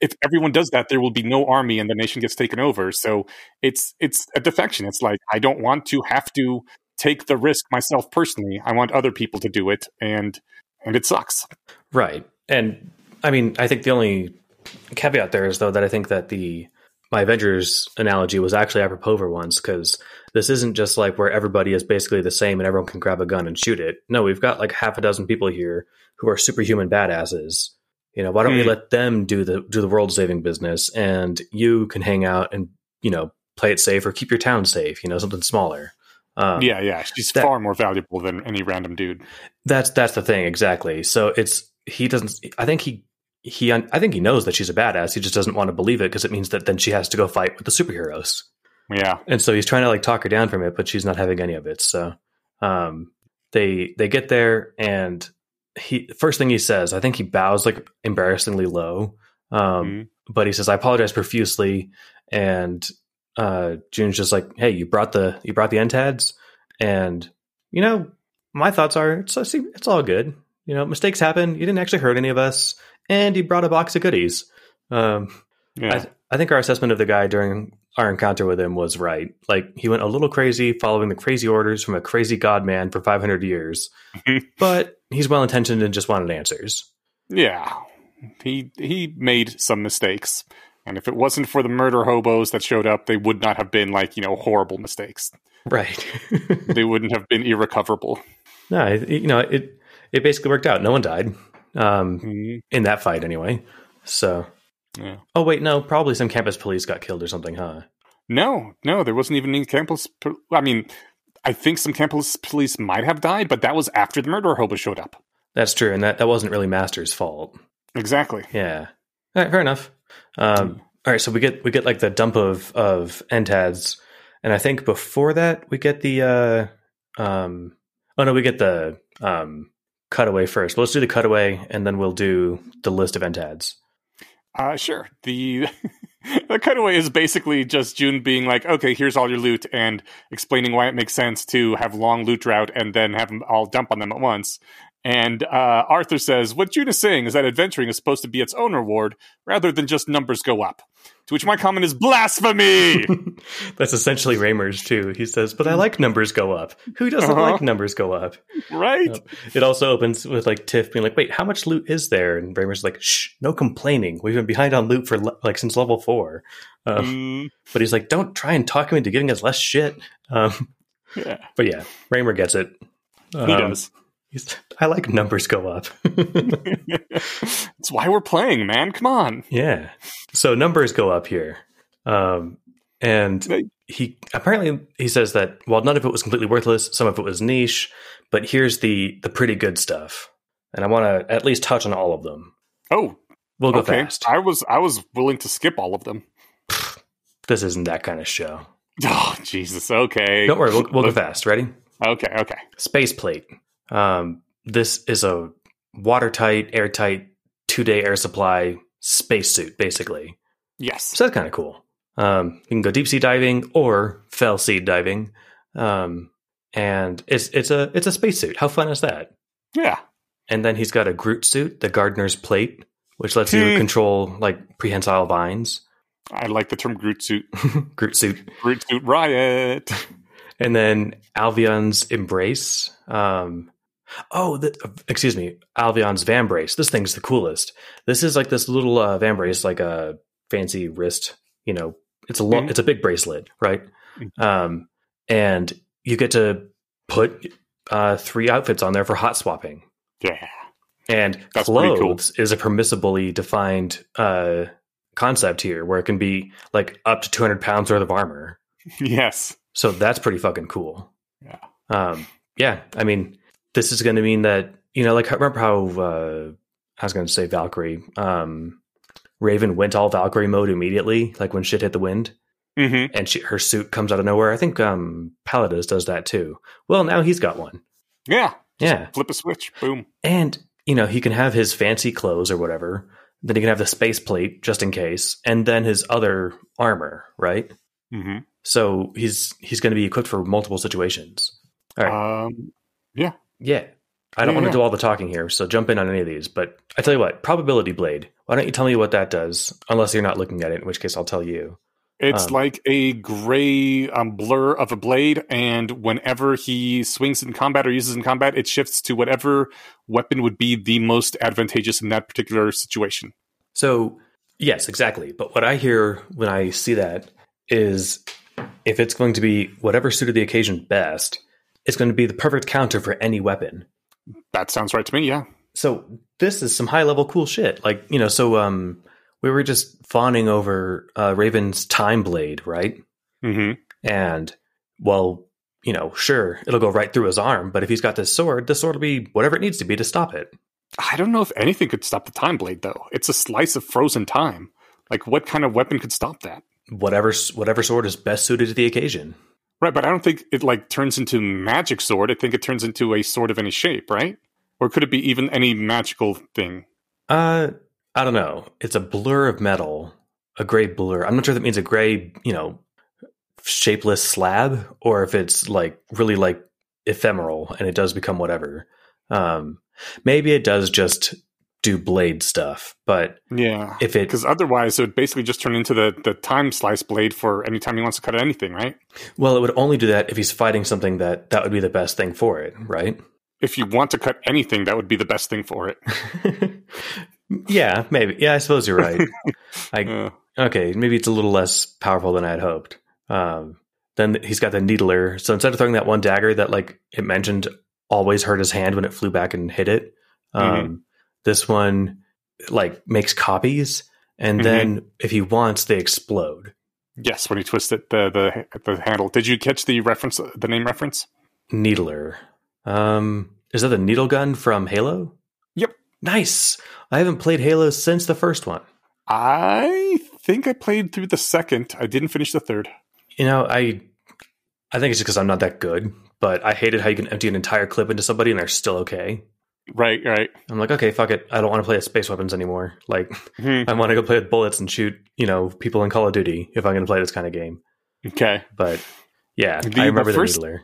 if everyone does that, there will be no army, and the nation gets taken over. So it's it's a defection. It's like I don't want to have to take the risk myself personally. I want other people to do it, and and it sucks. Right, and I mean, I think the only caveat there is though that I think that the my Avengers analogy was actually apropos for once because this isn't just like where everybody is basically the same and everyone can grab a gun and shoot it. No, we've got like half a dozen people here who are superhuman badasses. You know, why don't mm. we hmm. let them do the do the world saving business and you can hang out and you know play it safe or keep your town safe. You know, something smaller. Um, yeah, yeah, she's that, far more valuable than any random dude. That's that's the thing exactly. So it's he doesn't. I think he he I think he knows that she's a badass. He just doesn't want to believe it because it means that then she has to go fight with the superheroes. Yeah. And so he's trying to like talk her down from it, but she's not having any of it. So um they they get there and he first thing he says, I think he bows like embarrassingly low. Um mm-hmm. but he says, I apologize profusely and uh Joon's just like, Hey, you brought the you brought the entads and you know, my thoughts are it's it's all good. You know, mistakes happen. You didn't actually hurt any of us and he brought a box of goodies. Um, yeah. I, th- I think our assessment of the guy during our encounter with him was right. Like he went a little crazy following the crazy orders from a crazy god man for 500 years, but he's well intentioned and just wanted answers. Yeah, he he made some mistakes, and if it wasn't for the murder hobos that showed up, they would not have been like you know horrible mistakes. Right, they wouldn't have been irrecoverable. No, it, you know it. It basically worked out. No one died um, mm-hmm. in that fight anyway. So, yeah. Oh wait, no, probably some campus police got killed or something, huh? No, no, there wasn't even any campus. I mean, I think some campus police might have died, but that was after the murderer hobo showed up. That's true, and that that wasn't really Master's fault. Exactly. Yeah. All right, fair enough. Um. All right, so we get we get like the dump of of entads, and I think before that we get the uh, um, oh no, we get the um, cutaway first. Well, let's do the cutaway, and then we'll do the list of entads. Uh, sure. The the cutaway is basically just Joon being like, "Okay, here's all your loot," and explaining why it makes sense to have long loot drought and then have them all dump on them at once. And uh, Arthur says, What Joon is saying is that adventuring is supposed to be its own reward rather than just numbers go up. To which my comment is blasphemy. That's essentially Reimer's too. He says, "But I like numbers go up. Who doesn't uh-huh. like numbers go up?" Right. Uh, it also opens with like Tiff being like, "Wait, how much loot is there?" And Reimer's like, "Shh, no complaining. We've been behind on loot for le- like since level four. Um, mm. But he's like, "Don't try and talk him into giving us less shit." Um, yeah. But yeah, Raymer gets it. Um, he does. I like numbers go up. That's why we're playing, man. Come on. Yeah. So numbers go up here. Um, and he apparently he says that while none of it was completely worthless, some of it was niche, but here's the the pretty good stuff. And I want to at least touch on all of them. Oh, we'll go okay. fast. I was I was willing to skip all of them. This isn't that kind of show. Oh Jesus! Okay, don't worry. We'll, we'll go fast. Ready? Okay. Okay. Space plate. Um, this is a watertight, airtight, two day air supply spacesuit, basically. Yes. So that's kind of cool. Um, you can go deep sea diving or fell sea diving. Um, and it's it's a it's a spacesuit. How fun is that? Yeah. And then he's got a Groot suit, the gardener's plate, which lets you hmm. control like prehensile vines. I like the term Groot suit. Groot suit. Groot suit riot. And then Alvion's embrace. Um, oh, the, excuse me, Alvion's vambrace. This thing's the coolest. This is like this little uh, vambrace, like a fancy wrist. You know, it's a lo- Mhm. it's a big bracelet, right? Mhm. Um, and you get to put uh, three outfits on there for hot swapping. Yeah. And That's clothes cool. is a permissibly defined uh, concept here, where it can be like up to 200 pounds worth of armor. Yes. So that's pretty fucking cool. Yeah. Um, yeah. I mean, this is going to mean that you know, like remember how uh, I was going to say Valkyrie, um, Raven went all Valkyrie mode immediately, like when shit hit the wind, hmm and she, her suit comes out of nowhere. I think um, Pallida does that too. Well, now he's got one. Yeah. Yeah, Flip a switch. Boom. and you know he can have his fancy clothes or whatever. Then he can have the space plate just in case, and then his other armor, right? hmm So he's he's going to be equipped for multiple situations. All right. Um, Yeah. I don't Yeah, want to yeah. do all the talking here, so jump in on any of these. But I tell you what, probability blade. Why don't you tell me what that does? Unless you're not looking at it, in which case I'll tell you. It's Um, like a gray um, blur of a blade, and whenever he swings in combat or uses in combat, it shifts to whatever weapon would be the most advantageous in that particular situation. So yes, exactly. But what I hear when I see that is if it's going to be whatever suited the occasion best, it's going to be the perfect counter for any weapon. That sounds right to me. Yeah. So this is some high level cool shit. Like, you know, so um we were just fawning over uh Raven's time blade, right? Mm-hmm. And well, you know, sure, it'll go right through his arm, but if he's got this sword, the sword will be whatever it needs to be to stop it. I don't know if anything could stop the time blade, though. It's a slice of frozen time. Like, what kind of weapon could stop that? Whatever whatever sword is best suited to the occasion. Right, but I don't think it like turns into magic sword. I think it turns into a sword of any shape, right? Or could it be even any magical thing? Uh I don't know. It's a blur of metal, a gray blur. I'm not sure if that means a gray, you know, shapeless slab or if it's like really like ephemeral and it does become whatever. Um maybe it does just do blade stuff, but Yeah. if it Because otherwise, it would basically just turn into the, the time slice blade for any time he wants to cut anything, right? well, it would only do that if he's fighting something that that would be the best thing for it, right? If you want to cut anything, that would be the best thing for it. yeah, maybe. Yeah, I suppose you're right. I Uh, okay, maybe it's a little less powerful than I had hoped. Um, then he's got the needler. So instead of throwing that one dagger that, like it mentioned, always hurt his hand when it flew back and hit it, um, this one like makes copies, and Mhm. then if he wants, they explode. yes, when he twisted the, the the handle. Did you catch the reference? The name reference? Needler. Um, is that the needle gun from Halo? Yep. Nice. I haven't played Halo since the first one. I think I played through the second. I didn't finish the third. You know, I I think it's just because I'm not that good, but I hated how you can empty an entire clip into somebody and they're still okay. Right, right. I'm like, okay, fuck it. I don't want to play with space weapons anymore. Like, Hmm. I want to go play with bullets and shoot, you know, people in Call of Duty if I'm going to play this kind of game. Okay. But yeah, The- I remember the, first- needler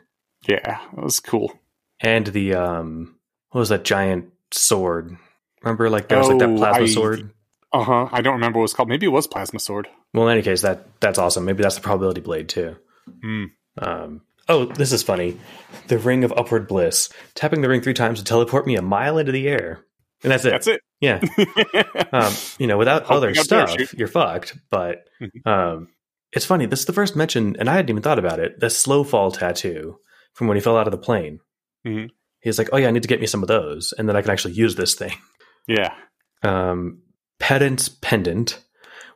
Yeah, that was cool. and the um, what was that giant sword? Remember, like there was like that Oh, plasma I- sword. Uh huh. I don't remember what it was called. Maybe it was Plasma Sword. Well, in any case, that that's awesome. Maybe that's the probability blade too. Hmm. Um, oh, this is funny. The ring of upward bliss. Tapping the ring three times to teleport me a mile into the air, and that's it. That's it. Yeah. um, you know, without Hoping other stuff, parachute. you're fucked. But Mhm. um, it's funny. This is the first mention, and I hadn't even thought about it. The slow fall tattoo from when he fell out of the plane. Mhm. He's like, "Oh yeah, I need to get me some of those, and then I can actually use this thing." yeah. Um, pedant's pendant.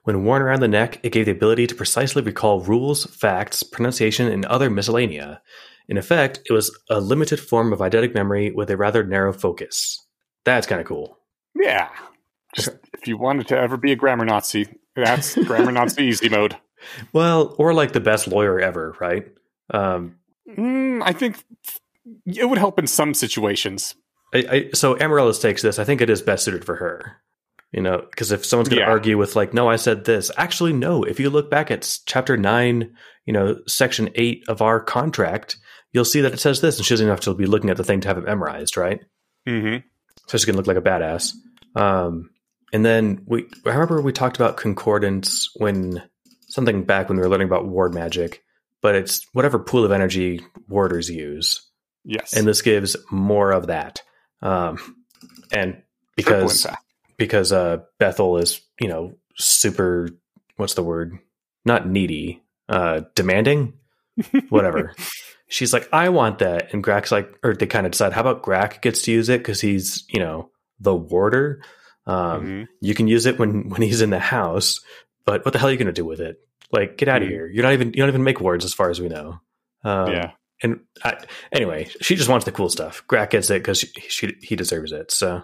When worn around the neck, it gave the ability to precisely recall rules, facts, pronunciation, and other miscellanea. In effect, it was a limited form of eidetic memory with a rather narrow focus. That's kind of cool. Yeah. Just if you wanted to ever be a grammar Nazi, that's grammar Nazi easy mode. Well, or like the best lawyer ever, right? Um, Mm, I think it would help in some situations. I, I, so Amaryllis takes this. I think it is best suited for her. You know, because if someone's going to Yeah. argue with like, no, I said this. Actually, no. If you look back at chapter nine, you know, section eight of our contract, you'll see that it says this, and she doesn't have to be looking at the thing to have it memorized, right? mm-hmm. So she's going to look like a badass. Um, and then we, I remember we talked about concordance when something back when we were learning about ward magic, but it's whatever pool of energy warders use, Yes. and this gives more of that. Um, and because. Because uh, Bethel is you know super what's the word? Not needy uh, demanding? Whatever. She's like I want that. And Grak's like or they kind of decide how about Grak gets to use it because he's you know the warder? Um, Mhm. you can use it when when he's in the house but what the hell are you going to do with it? Like get out of Mhm. here. You're not even you don't even make wards as far as we know. Um, yeah. and I, anyway she just wants the cool stuff. Grak gets it because she, she he deserves it so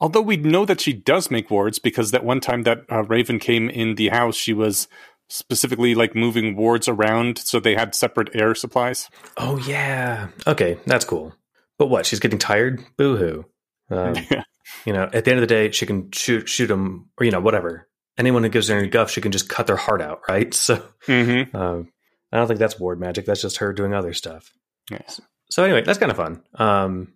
Although we know that she does make wards because that one time that uh, Raven came in the house, she was specifically like moving wards around so they had separate air supplies. Oh yeah. Okay, that's cool. But what? She's getting tired. Boo hoo. Um, you know, at the end of the day, she can shoot shoot them, or you know, whatever. Anyone who gives her any guff, she can just cut their heart out, right? So, mm-hmm. um, I don't think that's ward magic. That's just her doing other stuff. Yeah. So anyway, that's kind of fun. Um.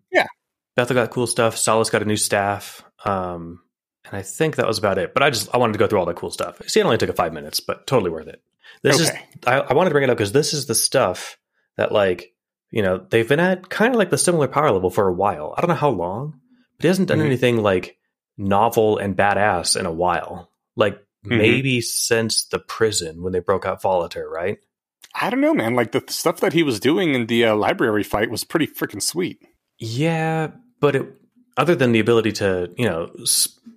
Bethel got cool stuff. Solace got a new staff. Um, and I think that was about it. But I just I wanted to go through all that cool stuff. See, it only took a five minutes, but totally worth it. This Okay. is I, I wanted to bring it up because this is the stuff that like you know they've been at kind of like the similar power level for a while. I don't know how long, but he hasn't done Mhm. anything like novel and badass in a while. Like Mhm. maybe since the prison when they broke out Volater, right? I don't know, man. Like the stuff that he was doing in the uh, library fight was pretty freaking sweet. Yeah, but it, other than the ability to, you know,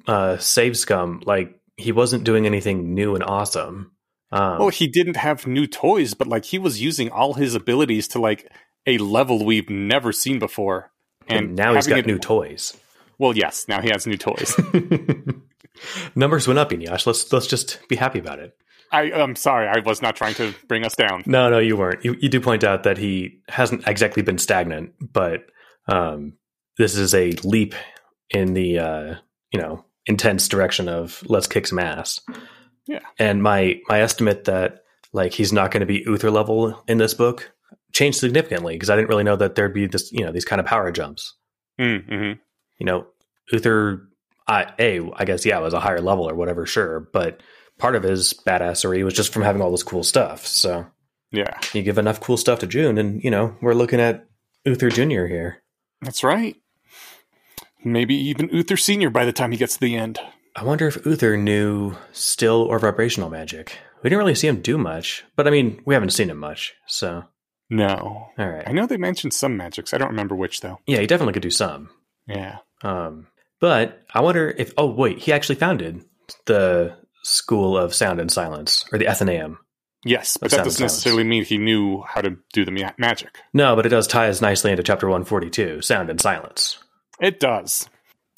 uh, save scum, like he wasn't doing anything new and awesome. Um, Well, he didn't have new toys, but like he was using all his abilities to like a level we've never seen before. and now he's got it- new toys. Well, yes, now he has new toys. Numbers went up, Yash. Let's let's just be happy about it. I, I'm sorry, I was not trying to bring us down. No, no, you weren't. You, you do point out that he hasn't exactly been stagnant, but um, this is a leap in the uh, you know intense direction of let's kick some ass. Yeah. And my my estimate that like he's not going to be Uther level in this book changed significantly because I didn't really know that there'd be this you know these kind of power jumps. Mm-hmm. You know, Uther, I, a I guess yeah was a higher level or whatever, sure, but part of his badassery was just from having all this cool stuff. So Yeah, you give enough cool stuff to Joon, and you know we're looking at Uther Junior here. That's right. Maybe even Uther Senior by the time he gets to the end. I wonder if Uther knew still or vibrational magic. We didn't really see him do much, but I mean, we haven't seen him much. So, No, All right. I know they mentioned some magics. I don't remember which though. yeah, he definitely could do some. Yeah. Um, but I wonder if oh wait, he actually founded the School of Sound and Silence or the Athenaeum. Yes, but that doesn't necessarily mean he knew how to do the ma- magic. No, but it does tie us nicely into chapter one forty two, Sound and Silence. It does.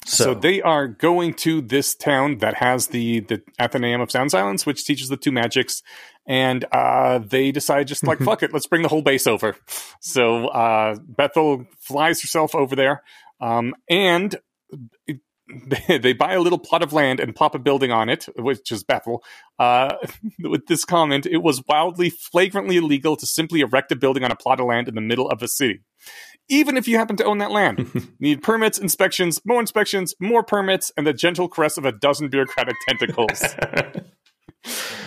So, So, they are going to this town that has the the Athenaeum of Sound Silence, which teaches the two magics, and uh, they decide just like fuck it, let's bring the whole base over. So uh, Bethel flies herself over there, um, and they buy a little plot of land and plop a building on it, which is Bethel. Uh, with this comment, it was wildly, flagrantly illegal to simply erect a building on a plot of land in the middle of a city. Even if you happen to own that land, need permits, inspections, more inspections, more permits, and the gentle caress of a dozen bureaucratic tentacles.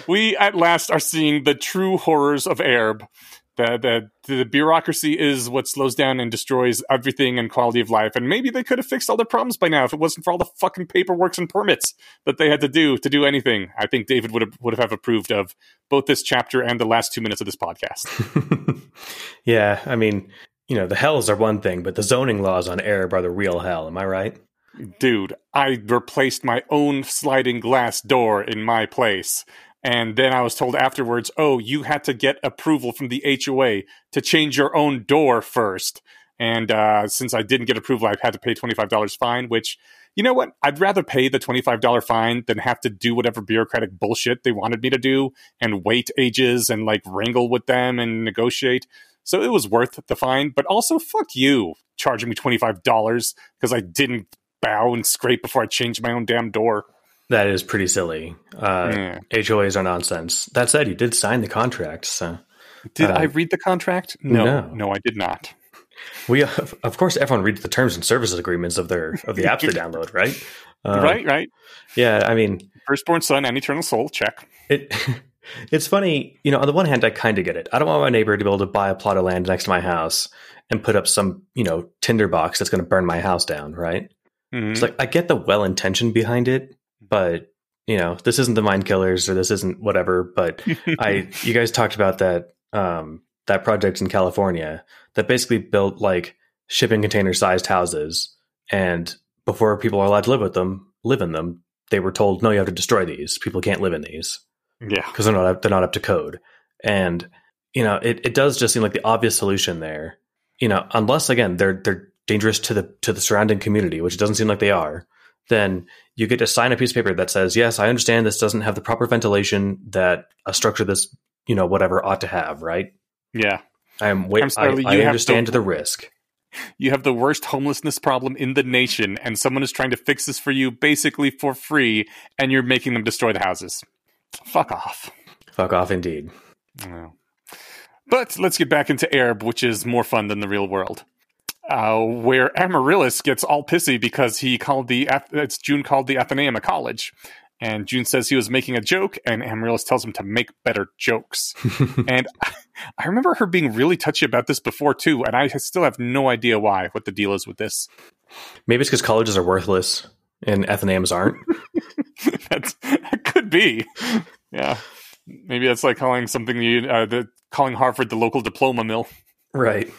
we at last are seeing the true horrors of Aerb. The, the the bureaucracy is what slows down and destroys everything and quality of life. And maybe they could have fixed all their problems by now if it wasn't for all the fucking paperwork and permits that they had to do to do anything. I think David would have would have approved of both this chapter and the last two minutes of this podcast. yeah, I mean, you know, the hells are one thing, but the zoning laws on Aerb are the real hell. Am I right? Dude, I replaced my own sliding glass door in my place. And then I was told afterwards, oh, you had to get approval from the HOA to change your own door first. And uh, since I didn't get approval, I had to pay $25 fine, which, you know what? I'd rather pay the $25 fine than have to do whatever bureaucratic bullshit they wanted me to do and wait ages and like wrangle with them and negotiate. So it was worth the fine, but also fuck you charging me $25 because I didn't bow and scrape before I changed my own damn door. That is pretty silly. Uh, Yeah. HOAs are nonsense. That said, you did sign the contract, so Did Uh, I read the contract? No, no. no, I did not. we of course everyone reads the terms and services agreements of their of the apps they download, right? Uh, right, right. Yeah, I mean Firstborn son and eternal soul, check. it. It's funny, you know, on the one hand, I kind of get it. I don't want my neighbor to be able to buy a plot of land next to my house and put up some, you know, tinderbox that's going to burn my house down, right? Mhm. It's like, I get the well intention behind it, but, you know, this isn't the Mind Killers or this isn't whatever. But I, you guys talked about that, um, that project in California that basically built like shipping container sized houses. And before people are allowed to live with them, live in them, they were told, no, you have to destroy these. People can't live in these yeah. because they're not up, they're not up to code. And you know, it, it does just seem like the obvious solution there. You know, unless again they're they're dangerous to the to the surrounding community, which it doesn't seem like they are. Then you get to sign a piece of paper that says, "Yes, I understand this doesn't have the proper ventilation that a structure this you know whatever ought to have." Right? Yeah. I am wait. Sorry, I, you I understand to- the risk. You have the worst homelessness problem in the nation, and someone is trying to fix this for you basically for free, and you're making them destroy the houses. Fuck off. Fuck off, indeed. But let's get back into Aerb, which is more fun than the real world. Uh, where Amaryllis gets all pissy because he called the it's Joon called the Athenaeum a college, and Joon says he was making a joke, and Amaryllis tells him to make better jokes. and I remember her being really touchy about this before too, and I still have no idea why. What the deal is with this? Maybe it's because colleges are worthless and Athenaeums aren't. That's, that could be, yeah. Maybe that's like calling something you uh, the calling Harvard the local diploma mill. Right.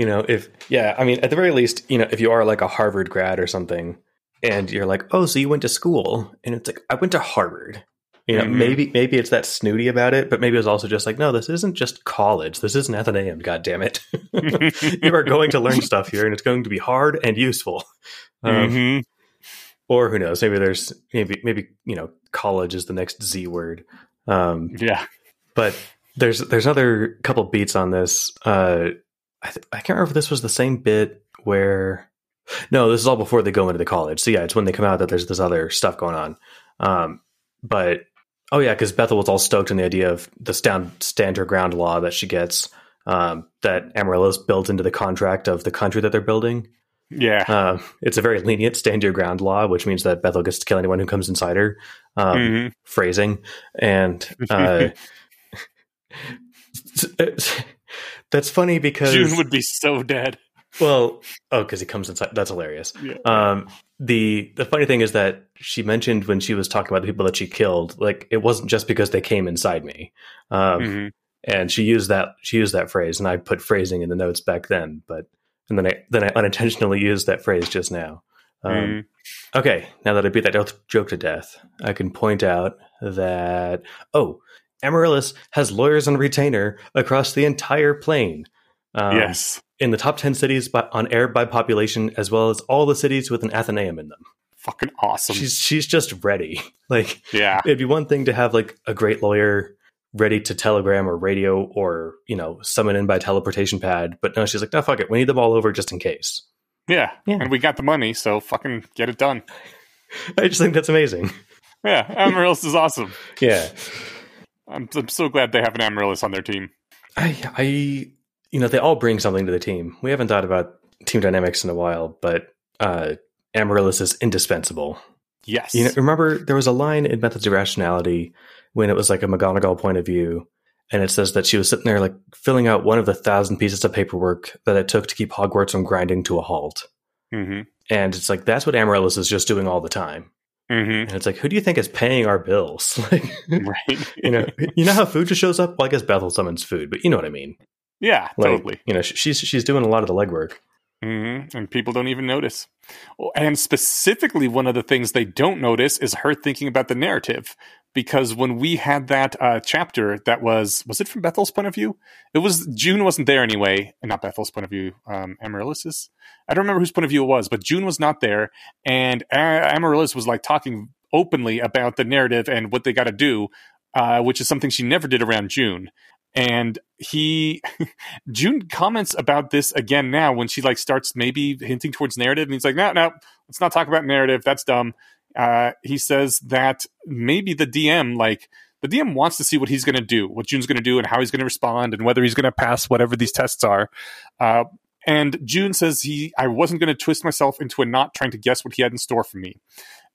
You know, if yeah, I mean, at the very least, you know, if you are like a Harvard grad or something, and you're like, oh, so you went to school, and it's like, I went to Harvard. You know, Mhm. maybe maybe it's that snooty about it, but maybe it's also just like, no, this isn't just college. This isn't Athenaeum. God damn it! you are going to learn stuff here, and it's going to be hard and useful. Um, Mhm. Or who knows? Maybe there's maybe maybe you know, college is the next Z word. Um, Yeah. but there's there's another couple beats on this. Uh, I, th- I can't remember if this was the same bit where. No, this is all before they go into the college. So yeah, it's when they come out that there's this other stuff going on. Um, but oh yeah, because Bethel was all stoked on the idea of the stand stand her ground law that she gets. Um, that Amaryllis built into the contract of the country that they're building. Yeah. Uh, it's a very lenient stand your ground law, which means that Bethel gets to kill anyone who comes inside her. Um, Mhm. phrasing and uh, that's funny because Joon would be so dead. well oh because he comes inside that's hilarious Yeah. um the the funny thing is that she mentioned when she was talking about the people that she killed like it wasn't just because they came inside me um Mhm. and she used that she used that phrase and i put phrasing in the notes back then but and then i then i unintentionally used that phrase just now um Mhm. Okay, now that I beat that joke to death, I can point out that oh, Amaryllis has lawyers on retainer across the entire plane. Um, yes. in the top ten cities by, on Aerb by population, as well as all the cities with an Athenaeum in them. Fucking awesome. She's she's just ready. Like yeah. it'd be one thing to have like a great lawyer ready to telegram or radio or you know summon in by teleportation pad, but no, she's like, no, fuck it, we need them all over just in case. yeah. Yeah. And we got the money, so fucking get it done. I just think that's amazing. Yeah. Amaryllis is awesome. Yeah. I'm, I'm so glad they have an Amaryllis on their team. I, I, you know, they all bring something to the team. We haven't thought about team dynamics in a while, but uh, Amaryllis is indispensable. Yes. You know, remember there was a line in Methods of Rationality when it was like a McGonagall point of view, and it says that she was sitting there like filling out one of the thousand pieces of paperwork that it took to keep Hogwarts from grinding to a halt. hmm And it's like that's what Amaryllis is just doing all the time. Hmm And it's like, who do you think is paying our bills? like, Right. you know, you know how food just shows up. Well, I guess Bethel summons food, but you know what I mean. yeah, Like, totally. You know, she's she's doing a lot of the legwork. hmm And people don't even notice. And specifically, one of the things they don't notice is her thinking about the narrative. Because when we had that uh, chapter, that was was it from Bethel's point of view? It was Joon wasn't there anyway, not Bethel's point of view. Um. I don't remember whose point of view it was, but Joon was not there, and Amaryllis was like talking openly about the narrative and what they got to do, uh, which is something she never did around Joon. And he Joon comments about this again now when she like starts maybe hinting towards narrative, and he's like, "No, no, let's not talk about narrative. That's dumb." Uh, he says that maybe the DM like the DM wants to see what he's going to do, what Joon's going to do, and how he's going to respond, and whether he's going to pass whatever these tests are. Uh, and Joon says he, I wasn't going to twist myself into a knot trying to guess what he had in store for me,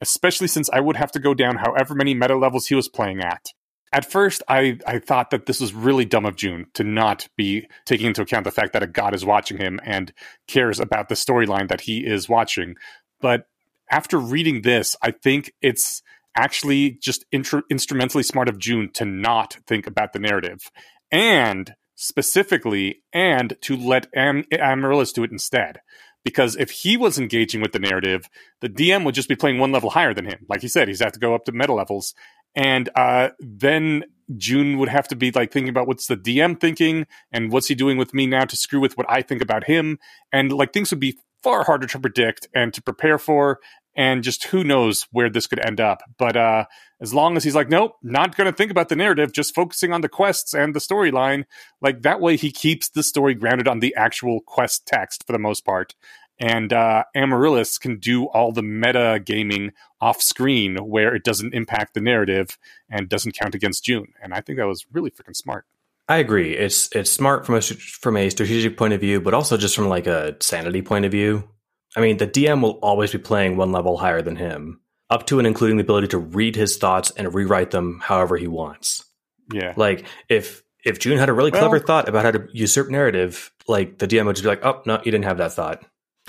especially since I would have to go down however many meta levels he was playing at. at first I, I thought that this was really dumb of June to not be taking into account the fact that a god is watching him and cares about the storyline that he is watching. But after reading this, I think it's actually just instrumentally smart of Joon to not think about the narrative and specifically and to let Am- Amaryllis do it instead. Because if he was engaging with the narrative, the DM would just be playing one level higher than him. Like he said, he's have to go up to meta levels. And uh, then Joon would have to be like thinking about what's the DM thinking and what's he doing with me now to screw with what I think about him. And like things would be far harder to predict and to prepare for and just who knows where this could end up. But uh, as long as he's like, nope, not going to think about the narrative, just focusing on the quests and the storyline, like that way he keeps the story grounded on the actual quest text for the most part. And uh, Amaryllis can do all the meta gaming off screen where it doesn't impact the narrative and doesn't count against Joon. And I think that was really freaking smart. I agree. It's it's smart from a from a strategic point of view, but also just from like a sanity point of view. I mean, the DM will always be playing one level higher than him, up to and including the ability to read his thoughts and rewrite them however he wants. Yeah. Like if if Joon had a really clever thought about how to usurp narrative, like the DM would just be like, "Oh no, you didn't have that thought."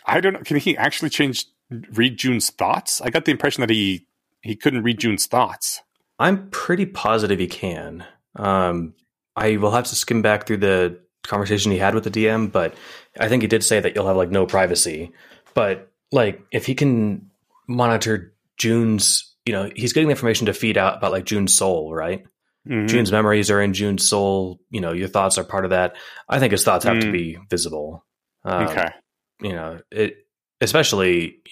I don't know. Can he actually change read Joon's thoughts? I got the impression that he he couldn't read Joon's thoughts. I'm pretty positive he can. Um, I will have to skim back through the conversation he had with the DM, but I think he did say that you'll have like no privacy. But like, if he can monitor Joon's, you know, he's getting the information to feed out about like Joon's soul, right? Mm-hmm. Joon's memories are in Joon's soul. You know, your thoughts are part of that. I think his thoughts have mm. to be visible. Um, okay. You know, it especially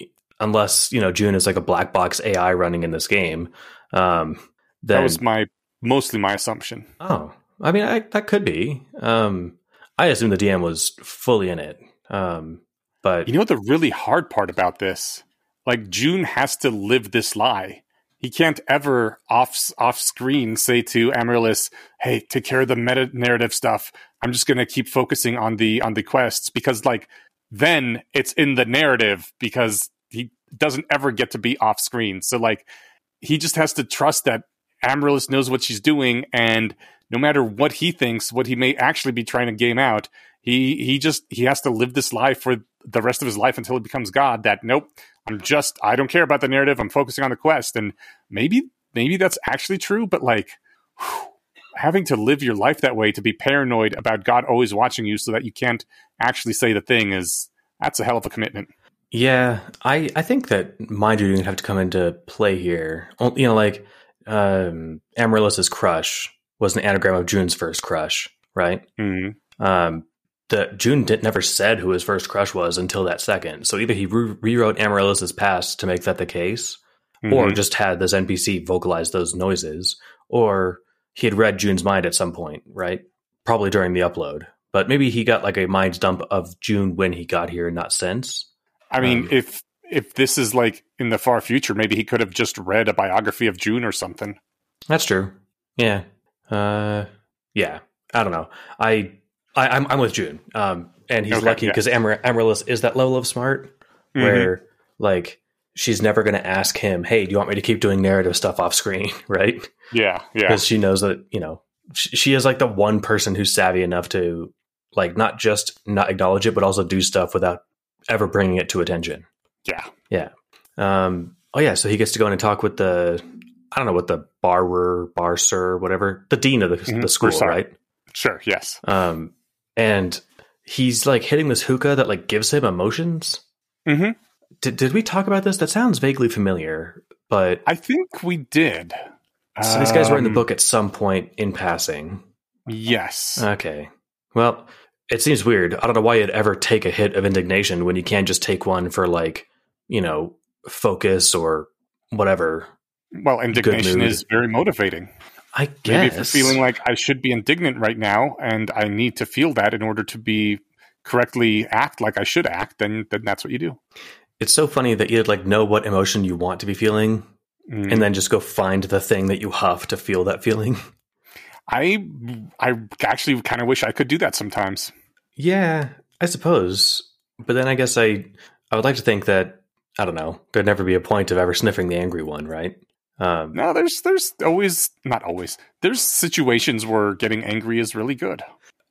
unless you know June is like a black box AI running in this game. Um, then, that was my mostly my assumption. Oh, I mean, I, that could be. Um, I assume the DM was fully in it. Um, but you know what the really hard part about this? Like Joon has to live this lie. He can't ever off off screen say to Amaryllis, "Hey, take care of the meta narrative stuff. I'm just going to keep focusing on the on the quests because like then it's in the narrative because he doesn't ever get to be off screen. So like he just has to trust that Amaryllis knows what she's doing and no matter what he thinks, what he may actually be trying to game out, he he just he has to live this life for the rest of his life until he becomes God. That nope, I'm just I don't care about the narrative. I'm focusing on the quest, and maybe maybe that's actually true. But like whew, having to live your life that way, to be paranoid about God always watching you, so that you can't actually say the thing is that's a hell of a commitment. Yeah, I I think that mind reading have to come into play here. You know, like um, Amaryllis's crush was an anagram of Joon's first crush, right? Mm-hmm. Um, the Joon did, never said who his first crush was until that second. So either he re- rewrote Amaryllis's past to make that the case, mm-hmm. or just had this NPC vocalize those noises, or he had read Joon's mind at some point, right? Probably during the upload. But maybe he got like a mind dump of June when he got here, not since. I mean, um, if if this is like in the far future, maybe he could have just read a biography of Joon or something. That's true. Yeah. Uh, yeah. I don't know. I I, am I'm, I'm with Joon. Um, and he's okay, lucky because yeah. Amar- Amaryllis is that level of smart mm-hmm. where like she's never going to ask him, "Hey, do you want me to keep doing narrative stuff off screen?" right? Yeah, yeah. Because she knows that you know she, she is like the one person who's savvy enough to like not just not acknowledge it, but also do stuff without ever bringing it to attention. Yeah, yeah. Um, oh yeah, so he gets to go in and talk with the I don't know what the barwer, bar sir, whatever, the dean of the, mm-hmm. the school, right? Sure. Yes. Um, and he's like hitting this hookah that like gives him emotions. Mm-hmm. Did did we talk about this? That sounds vaguely familiar, but I think we did. So these guys were in the um, book at some point in passing. Yes. Okay. Well, it seems weird. I don't know why you'd ever take a hit of indignation when you can't just take one for like, you know, focus or whatever. Well, indignation is very motivating. I guess. Maybe if you're feeling like I should be indignant right now and I need to feel that in order to be correctly act like I should act, then then that's what you do. It's so funny that you'd like know what emotion you want to be feeling mm. and then just go find the thing that you have to feel that feeling. I I actually kind of wish I could do that sometimes. Yeah, I suppose. But then I guess I I would like to think that I don't know, there'd never be a point of ever sniffing the angry one, right? Um, No, there's there's always not always. There's situations where getting angry is really good.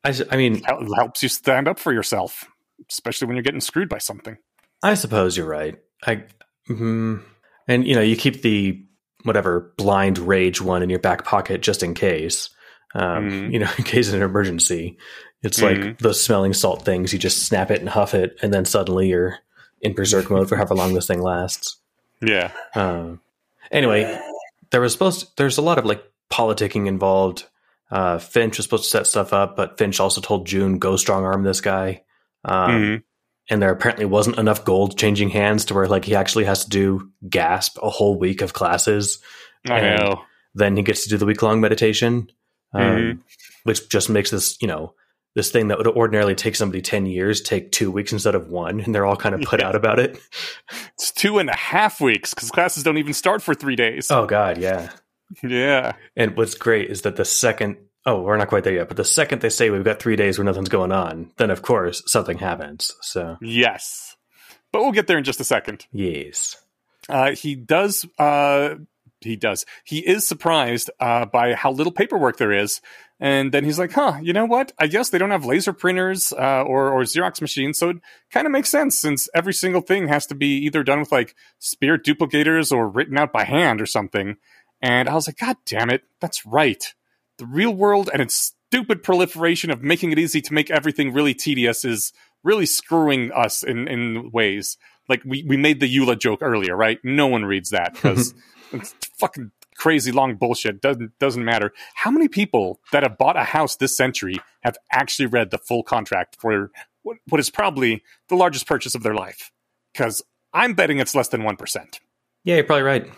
I mean, Hel- helps you stand up for yourself, especially when you're getting screwed by something. I suppose you're right. I, mm, and you know, you keep the whatever blind rage one in your back pocket just in case. Um, Mhm. You know, in case of an emergency. It's Mhm. like those smelling salt things. You just snap it and huff it, and then suddenly you're in berserk mode for however long this thing lasts. Yeah. Um, anyway, there was supposed to, there's a lot of like politicking involved. Uh, Finch was supposed to set stuff up, but Finch also told Joon go strong arm this guy. Um, Mhm. And there apparently wasn't enough gold changing hands to where like he actually has to do gasp a whole week of classes. I and- know. Then he gets to do the week long meditation, um, Mhm. which just makes this you know this thing that would ordinarily take somebody ten years take two weeks instead of one, and they're all kind of put Yeah. out about it. It's two and a half weeks because classes don't even start for three days. Oh God, yeah. Yeah. And what's great is that the second, oh, we're not quite there yet, but the second they say we've got three days where nothing's going on, then of course something happens. So, Yes. But we'll get there in just a second. yes. Uh, he does. Uh, he does. He is surprised uh, by how little paperwork there is, and then he's like, "Huh? You know what? I guess they don't have laser printers uh, or or Xerox machines, so it kind of makes sense since every single thing has to be either done with like spirit duplicators or written out by hand or something." And I was like, "God damn it! That's right. The real world and its stupid proliferation of making it easy to make everything really tedious is really screwing us in in ways." like we, we made the Eula joke earlier, right? No one reads that because it's fucking crazy long bullshit. Doesn't doesn't matter. How many people that have bought a house this century have actually read the full contract for what, what is probably the largest purchase of their life? Because I'm betting it's less than one percent. Yeah, you're probably right.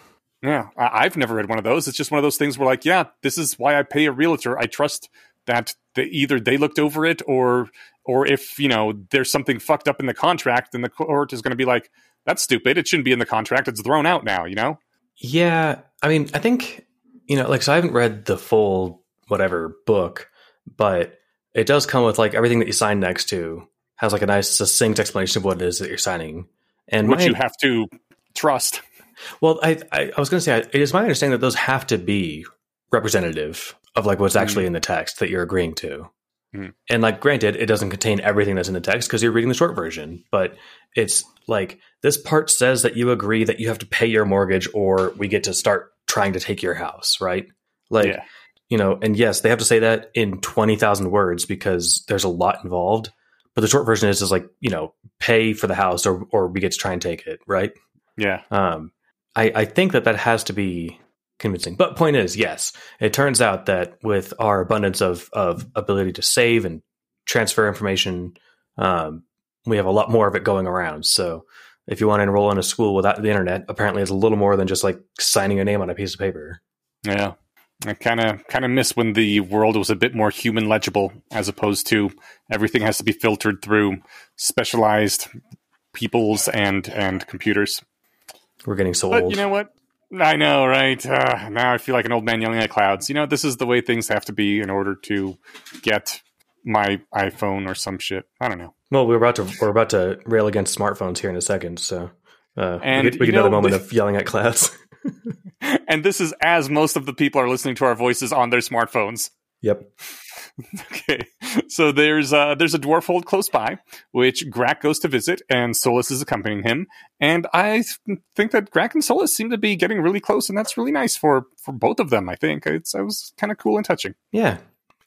Yeah, I, I've never read one of those. It's just one of those things where, like, yeah, this is why I pay a realtor. I trust that they, either they looked over it or, or if you know there's something fucked up in the contract, then the court is going to be like, that's stupid. It shouldn't be in the contract. It's thrown out now. You know? Yeah. I mean, I think, you know, like, so I haven't read the full whatever book, but it does come with like everything that you sign next to has like a nice succinct explanation of what it is that you're signing. And Which my- you have to trust. Well, I I, I was going to say it is my understanding that those have to be representative of like what's actually in the text that you're agreeing to. Mm. And like, granted, it doesn't contain everything that's in the text because you're reading the short version, but it's like this part says that you agree that you have to pay your mortgage or we get to start trying to take your house, right? Like, yeah. you know, and yes, they have to say that in 20,000 words because there's a lot involved. But the short version is, is like, you know, pay for the house or, or we get to try and take it, right? Yeah. Um, I, I think that that has to be convincing. But point is, yes, it turns out that with our abundance of of ability to save and transfer information, um, we have a lot more of it going around. So if you want to enroll in a school without the internet, apparently it's a little more than just like signing your name on a piece of paper. Yeah. I kind of kind of miss when the world was a bit more human legible as opposed to everything has to be filtered through specialized peoples and and computers. We're getting so But old. you know what? I know, right? Uh, now I feel like an old man yelling at clouds. You know, this is the way things have to be in order to get my iPhone or some shit. I don't know. well, we're about to we're about to rail against smartphones here in a second, so uh, And, we get, we you get another know, moment of yelling at clouds. And this is as most of the people are listening to our voices on their smartphones. yep. Okay, so there's uh, there's a dwarf hold close by, which Grak goes to visit, and Solace is accompanying him. And I th- think that Grak and Solace seem to be getting really close, and that's really nice for for both of them. I think it's it was kind of cool and touching. Yeah.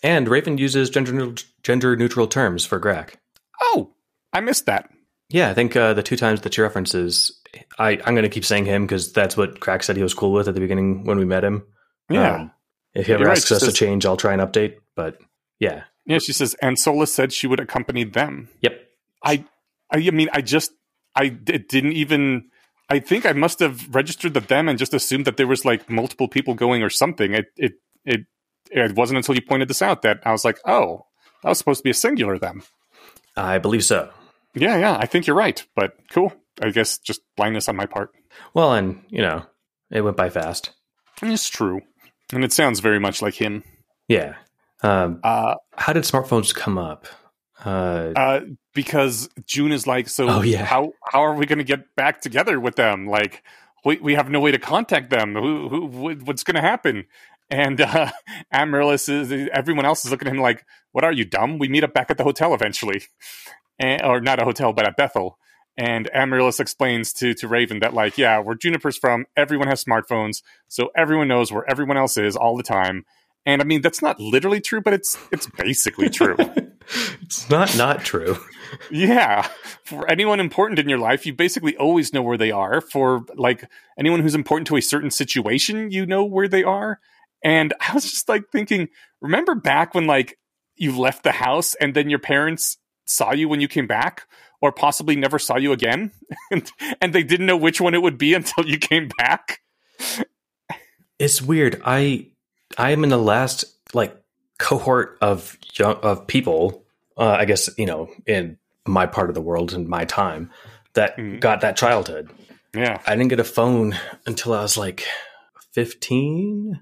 And Raven uses gender gender neutral terms for Grak. Oh, I missed that. Yeah, I think uh, the two times that she references, I, I'm going to keep saying him because that's what Grak said he was cool with at the beginning when we met him. Yeah, Um, if he ever You're right, asks us to change, I'll try and update. But yeah, yeah. She says, and Solace said she would accompany them. yep. I, I mean, I just, I didn't even. I think I must have registered the them and just assumed that there was like multiple people going or something. It, it, it, it wasn't until you pointed this out that I was like, oh, that was supposed to be a singular them. I believe so. Yeah, yeah, I think you're right. But cool. I guess just blindness on my part. Well, and you know, it went by fast. It's true, and it sounds very much like him. Yeah. Um, Uh, how did smartphones come up? Uh, uh, because Joon is like, so Oh, yeah. how how are we going to get back together with them? Like, we we have no way to contact them. Who, who what's going to happen? And uh, Amaryllis is everyone else is looking at him like, "What are you dumb? We meet up back at the hotel eventually, and, or not a hotel, but at Bethel." And Amaryllis explains to to Raven that like, yeah, where Juniper's from, everyone has smartphones, so everyone knows where everyone else is all the time. And I mean, that's not literally true, but it's it's basically true. it's not not true. yeah. For anyone important in your life, you basically always know where they are. For like anyone who's important to a certain situation, you know where they are. And I was just like thinking, remember back when like you left the house and then your parents saw you when you came back? or possibly never saw you again? And, and they didn't know which one it would be until you came back? It's weird. I i am in the last like cohort of young of people uh, i guess you know in my part of the world and my time that mm. got that childhood. Yeah. I didn't get a phone until i was like 15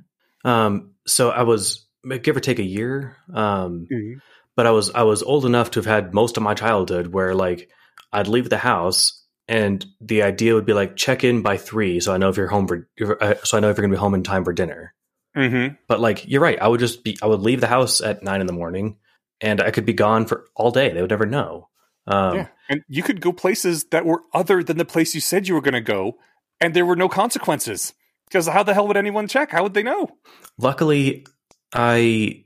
um so i was give or take a year um mm-hmm but I was I was old enough to have had most of my childhood where like I'd leave the house and the idea would be like check in by three, so I know if you're home for uh, so I know if you're gonna be home in time for dinner. Mm-hmm. But like you're right, I would just be I would leave the house at nine in the morning, and I could be gone for all day. They would never know. Um, yeah, and you could go places that were other than the place you said you were going to go, and there were no consequences. Because how the hell would anyone check? How would they know? Luckily, I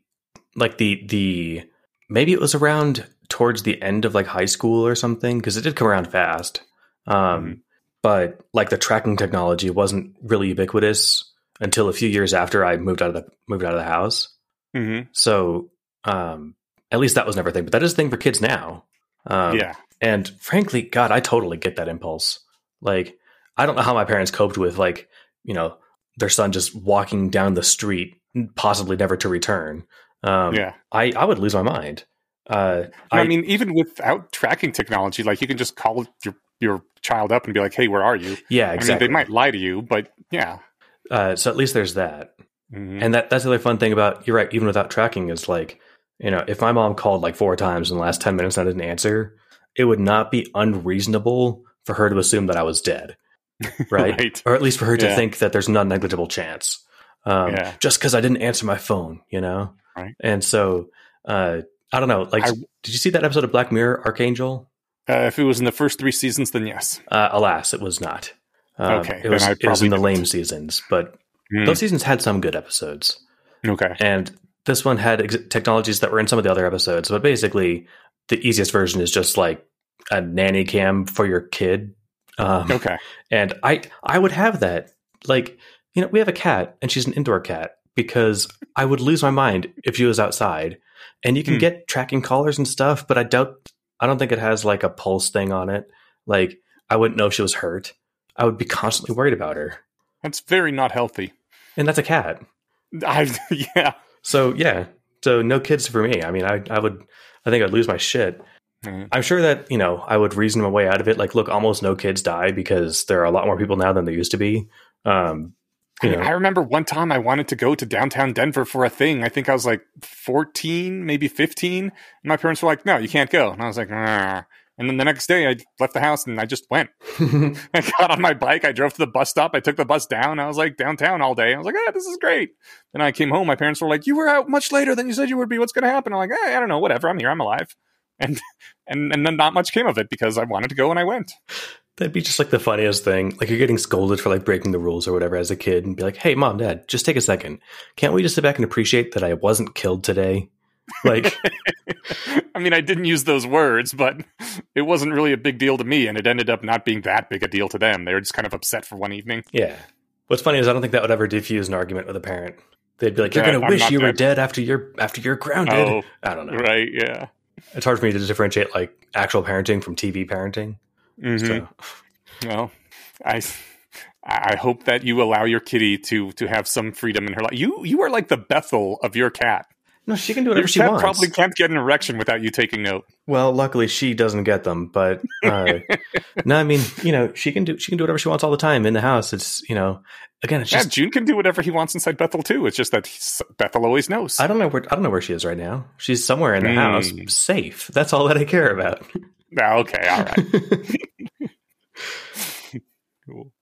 like the the maybe it was around towards the end of like high school or something because it did come around fast. Um, mm-hmm. But like the tracking technology wasn't really ubiquitous until a few years after I moved out of the moved out of the house. Mm-hmm. So um, at least that was never a thing. But that is a thing for kids now. Um, yeah. And frankly, God, I totally get that impulse. Like, I don't know how my parents coped with like you know their son just walking down the street, possibly never to return. Um, yeah, I, I would lose my mind. Uh, I, I, mean, even without tracking technology, like you can just call your your child up and be like, "Hey, where are you?" Yeah, exactly. I mean, they might lie to you, but yeah. Uh, so at least there's that, mm-hmm. and that that's the other fun thing about you're right. Even without tracking, is like you know, if my mom called like four times in the last ten minutes and I didn't answer, it would not be unreasonable for her to assume that I was dead, right? right. Or at least for her to yeah. think that there's non negligible chance. Um, yeah. Just because I didn't answer my phone, you know. Right. And so uh, I don't know. Like, I, did you see that episode of Black Mirror, Arkangel? Uh, if it was in the first three seasons, then yes. Uh, alas, it was not. Um, okay, it was, it was in the lame seasons, but mm. those seasons had some good episodes. Okay, and this one had ex- technologies that were in some of the other episodes, but basically, the easiest version is just like a nanny cam for your kid. Um, okay, and I I would have that. Like, you know, we have a cat, and she's an indoor cat because I would lose my mind if she was outside and you can hmm. get tracking collars and stuff, but I doubt. I don't think it has like a pulse thing on it. Like I wouldn't know if she was hurt. I would be constantly worried about her. That's very not healthy. And that's a cat. I yeah. So yeah. So no kids for me. I mean, I I would. I think I'd lose my shit. Mm-hmm. I'm sure that you know I would reason my way out of it. Like, look, almost no kids die because there are a lot more people now than there used to be. Um, you know. I remember one time I wanted to go to downtown Denver for a thing. I think I was like 14, maybe 15. And my parents were like, no, you can't go. And I was like, Argh. and then the next day I left the house and I just went. I got on my bike. I drove to the bus stop. I took the bus down. I was like downtown all day. I was like, ah, this is great. Then I came home. My parents were like, you were out much later than you said you would be. What's going to happen? I'm like, eh, I don't know. Whatever. I'm here. I'm alive. And, and, and then not much came of it because I wanted to go and I went. That'd be just like the funniest thing. Like you're getting scolded for like breaking the rules or whatever as a kid and be like, hey, mom, dad, just take a second. Can't we just sit back and appreciate that I wasn't killed today? Like, I mean, I didn't use those words, but it wasn't really a big deal to me. And it ended up not being that big a deal to them. They were just kind of upset for one evening. Yeah. What's funny is I don't think that would ever diffuse an argument with a parent. They'd be like, "You're going to wish you dead. were dead after you're after you're grounded." Oh, I don't know. Right? Yeah. It's hard for me to differentiate like actual parenting from TV parenting. Mm-hmm. So. Well, I I hope that you allow your kitty to to have some freedom in her life. You you are like the Bethel of your cat. No, she can do whatever your she wants. Probably can't get an erection without you taking note. Well, luckily she doesn't get them, but uh, no, I mean, you know, she can do she can do whatever she wants all the time in the house. It's you know, again, it's yeah, just Joon can do whatever he wants inside Bethel too. It's just that Bethel always knows. I don't know where I don't know where she is right now. She's somewhere in the mm. house, safe. That's all that I care about. Ah, okay, all right. cool.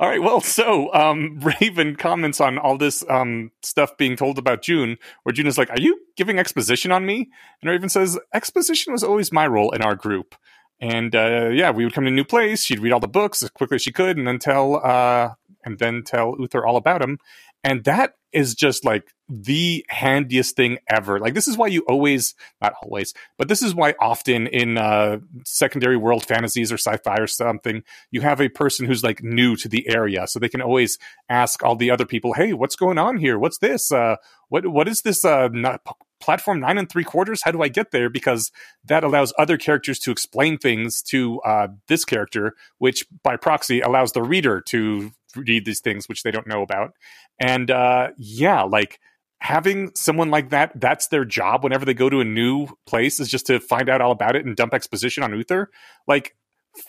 All right. Well, so um, Raven comments on all this um, stuff being told about Joon, where Joon is like, "Are you giving exposition on me?" And Raven says, "Exposition was always my role in our group." And uh, yeah, we would come to a new place. She'd read all the books as quickly as she could, and then tell uh, and then tell Uther all about him. And that is just like the handiest thing ever. Like this is why you always, not always, but this is why often in uh, secondary world fantasies or sci-fi or something, you have a person who's like new to the area, so they can always ask all the other people, "Hey, what's going on here? What's this? Uh, what what is this? Uh, not, platform nine and three quarters? How do I get there? Because that allows other characters to explain things to uh, this character, which by proxy allows the reader to read these things which they don't know about. And uh, yeah, like having someone like that, that's their job whenever they go to a new place is just to find out all about it and dump exposition on Uther. Like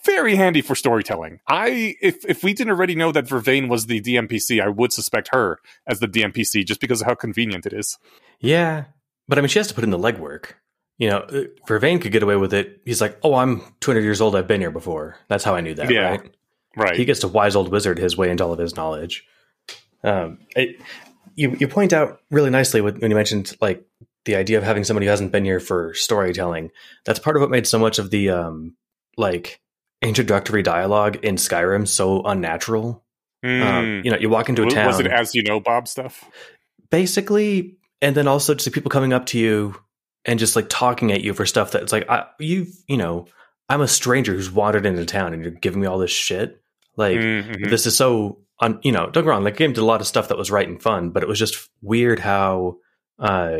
very handy for storytelling. I if if we didn't already know that Vervain was the DMPC, I would suspect her as the DMPC just because of how convenient it is. Yeah, but I mean, she has to put in the legwork. You know, uh, Vervain could get away with it. He's like, "Oh, I'm 200 years old. I've been here before. That's how I knew that." Yeah. Right. Right. He gets to wise old wizard his way into all of his knowledge. Um, it, you you point out really nicely with, when you mentioned like the idea of having somebody who hasn't been here for storytelling. That's part of what made so much of the um, like introductory dialogue in Skyrim so unnatural. Um, Mm. you know, you walk into a town, was it as you know Bob stuff? basically, and then also just people coming up to you and just like talking at you for stuff that it's like I, you've you know I'm a stranger who's wandered into town and you're giving me all this shit. Like Mhm. this is so un, you know don't get me wrong the game did a lot of stuff that was right and fun but it was just weird how uh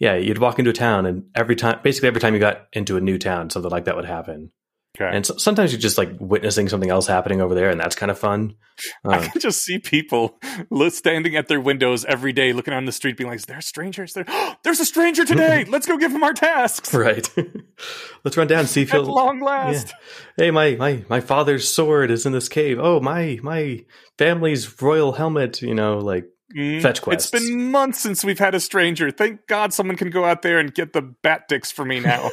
yeah you'd walk into a town and every time basically every time you got into a new town something like that would happen Okay. and so, sometimes you're just like witnessing something else happening over there and that's kind of fun I um, can just see people standing at their windows every day, looking on the street, being like, "Is there a stranger? There? There's a stranger today. Let's go give him our tasks right let's run down and see if at he'll long last." hey my my my father's sword is in this cave oh my my family's royal helmet you know like Mm. Fetch quests. It's been months since we've had a stranger. Thank God someone can go out there and get the bat dicks for me now.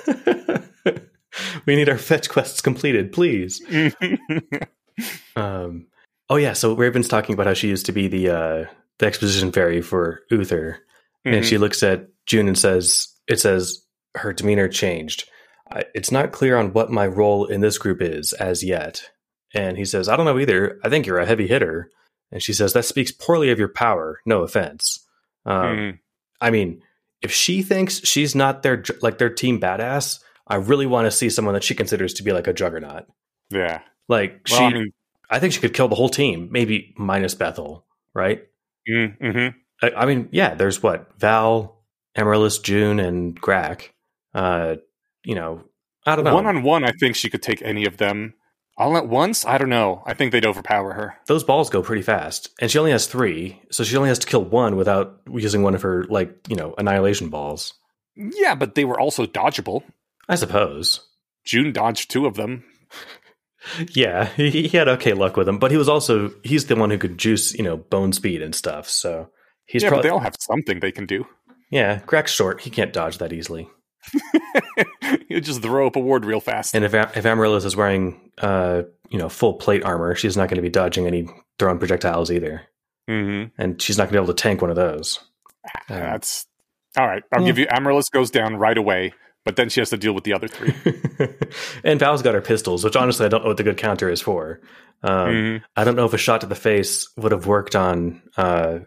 we need our fetch quests completed please Um, oh yeah, so Raven's talking about how she used to be the uh, the exposition fairy for Uther, and Mhm. she looks at Joon and says, "It says her demeanor changed. I, it's not clear on what my role in this group is as yet." And he says, "I don't know either. I think you're a heavy hitter." And she says, "That speaks poorly of your power. No offense. Um, Mhm. I mean, if she thinks she's not their like their team badass, I really want to see someone that she considers to be like a juggernaut. Yeah. Like Well, she, I mean, I think she could kill the whole team, maybe minus Bethel, right? mm-hmm. I, I mean, yeah, there's what Val, Amaryllis, Joon, and Grak. Uh, you know, I don't know. one on one, I think she could take any of them. All at once, I don't know. I think they'd overpower her. Those balls go pretty fast, and she only has three, so she only has to kill one without using one of her like you know annihilation balls. Yeah, but they were also dodgeable. I suppose. Joon dodged two of them. Yeah, he, he had okay luck with them, but he was also he's the one who could juice you know bone speed and stuff. So he's yeah, but probably they all have something they can do. yeah. Grak's short; he can't dodge that easily. He'll just throw up a ward real fast. And if if Amaryllis is wearing uh you know full plate armor, she's not going to be dodging any thrown projectiles either, hmm and she's not going to be able to tank one of those. Um, That's all right. I'll Yeah. give you Amaryllis goes down right away, but then she has to deal with the other three. and Val's got her pistols, which honestly I don't know what the good counter is for. Um, Mhm. I don't know if a shot to the face would have worked on uh,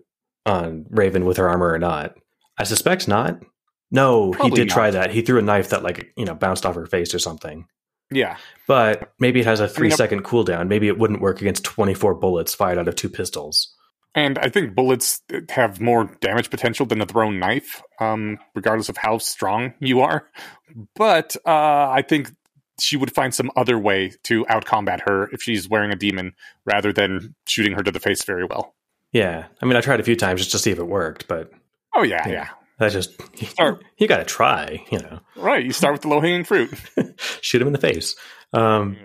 on Raven with her armor or not. I suspect not. No, Probably he did not. try that. He threw a knife that like you know bounced off her face or something. Yeah, But maybe it has a three I- second cooldown. Maybe it wouldn't work against twenty four bullets fired out of two pistols. And I think bullets have more damage potential than a thrown knife, um, regardless of how strong you are. But uh, I think she would find some other way to out combat her if she's wearing a demon, rather than shooting her to the face very well. Yeah, I mean I tried a few times just to see if it worked, but Oh yeah, Yeah. yeah. that just Start- you got to try. You know. Right. You start with the low hanging fruit. shoot him in the face. Um,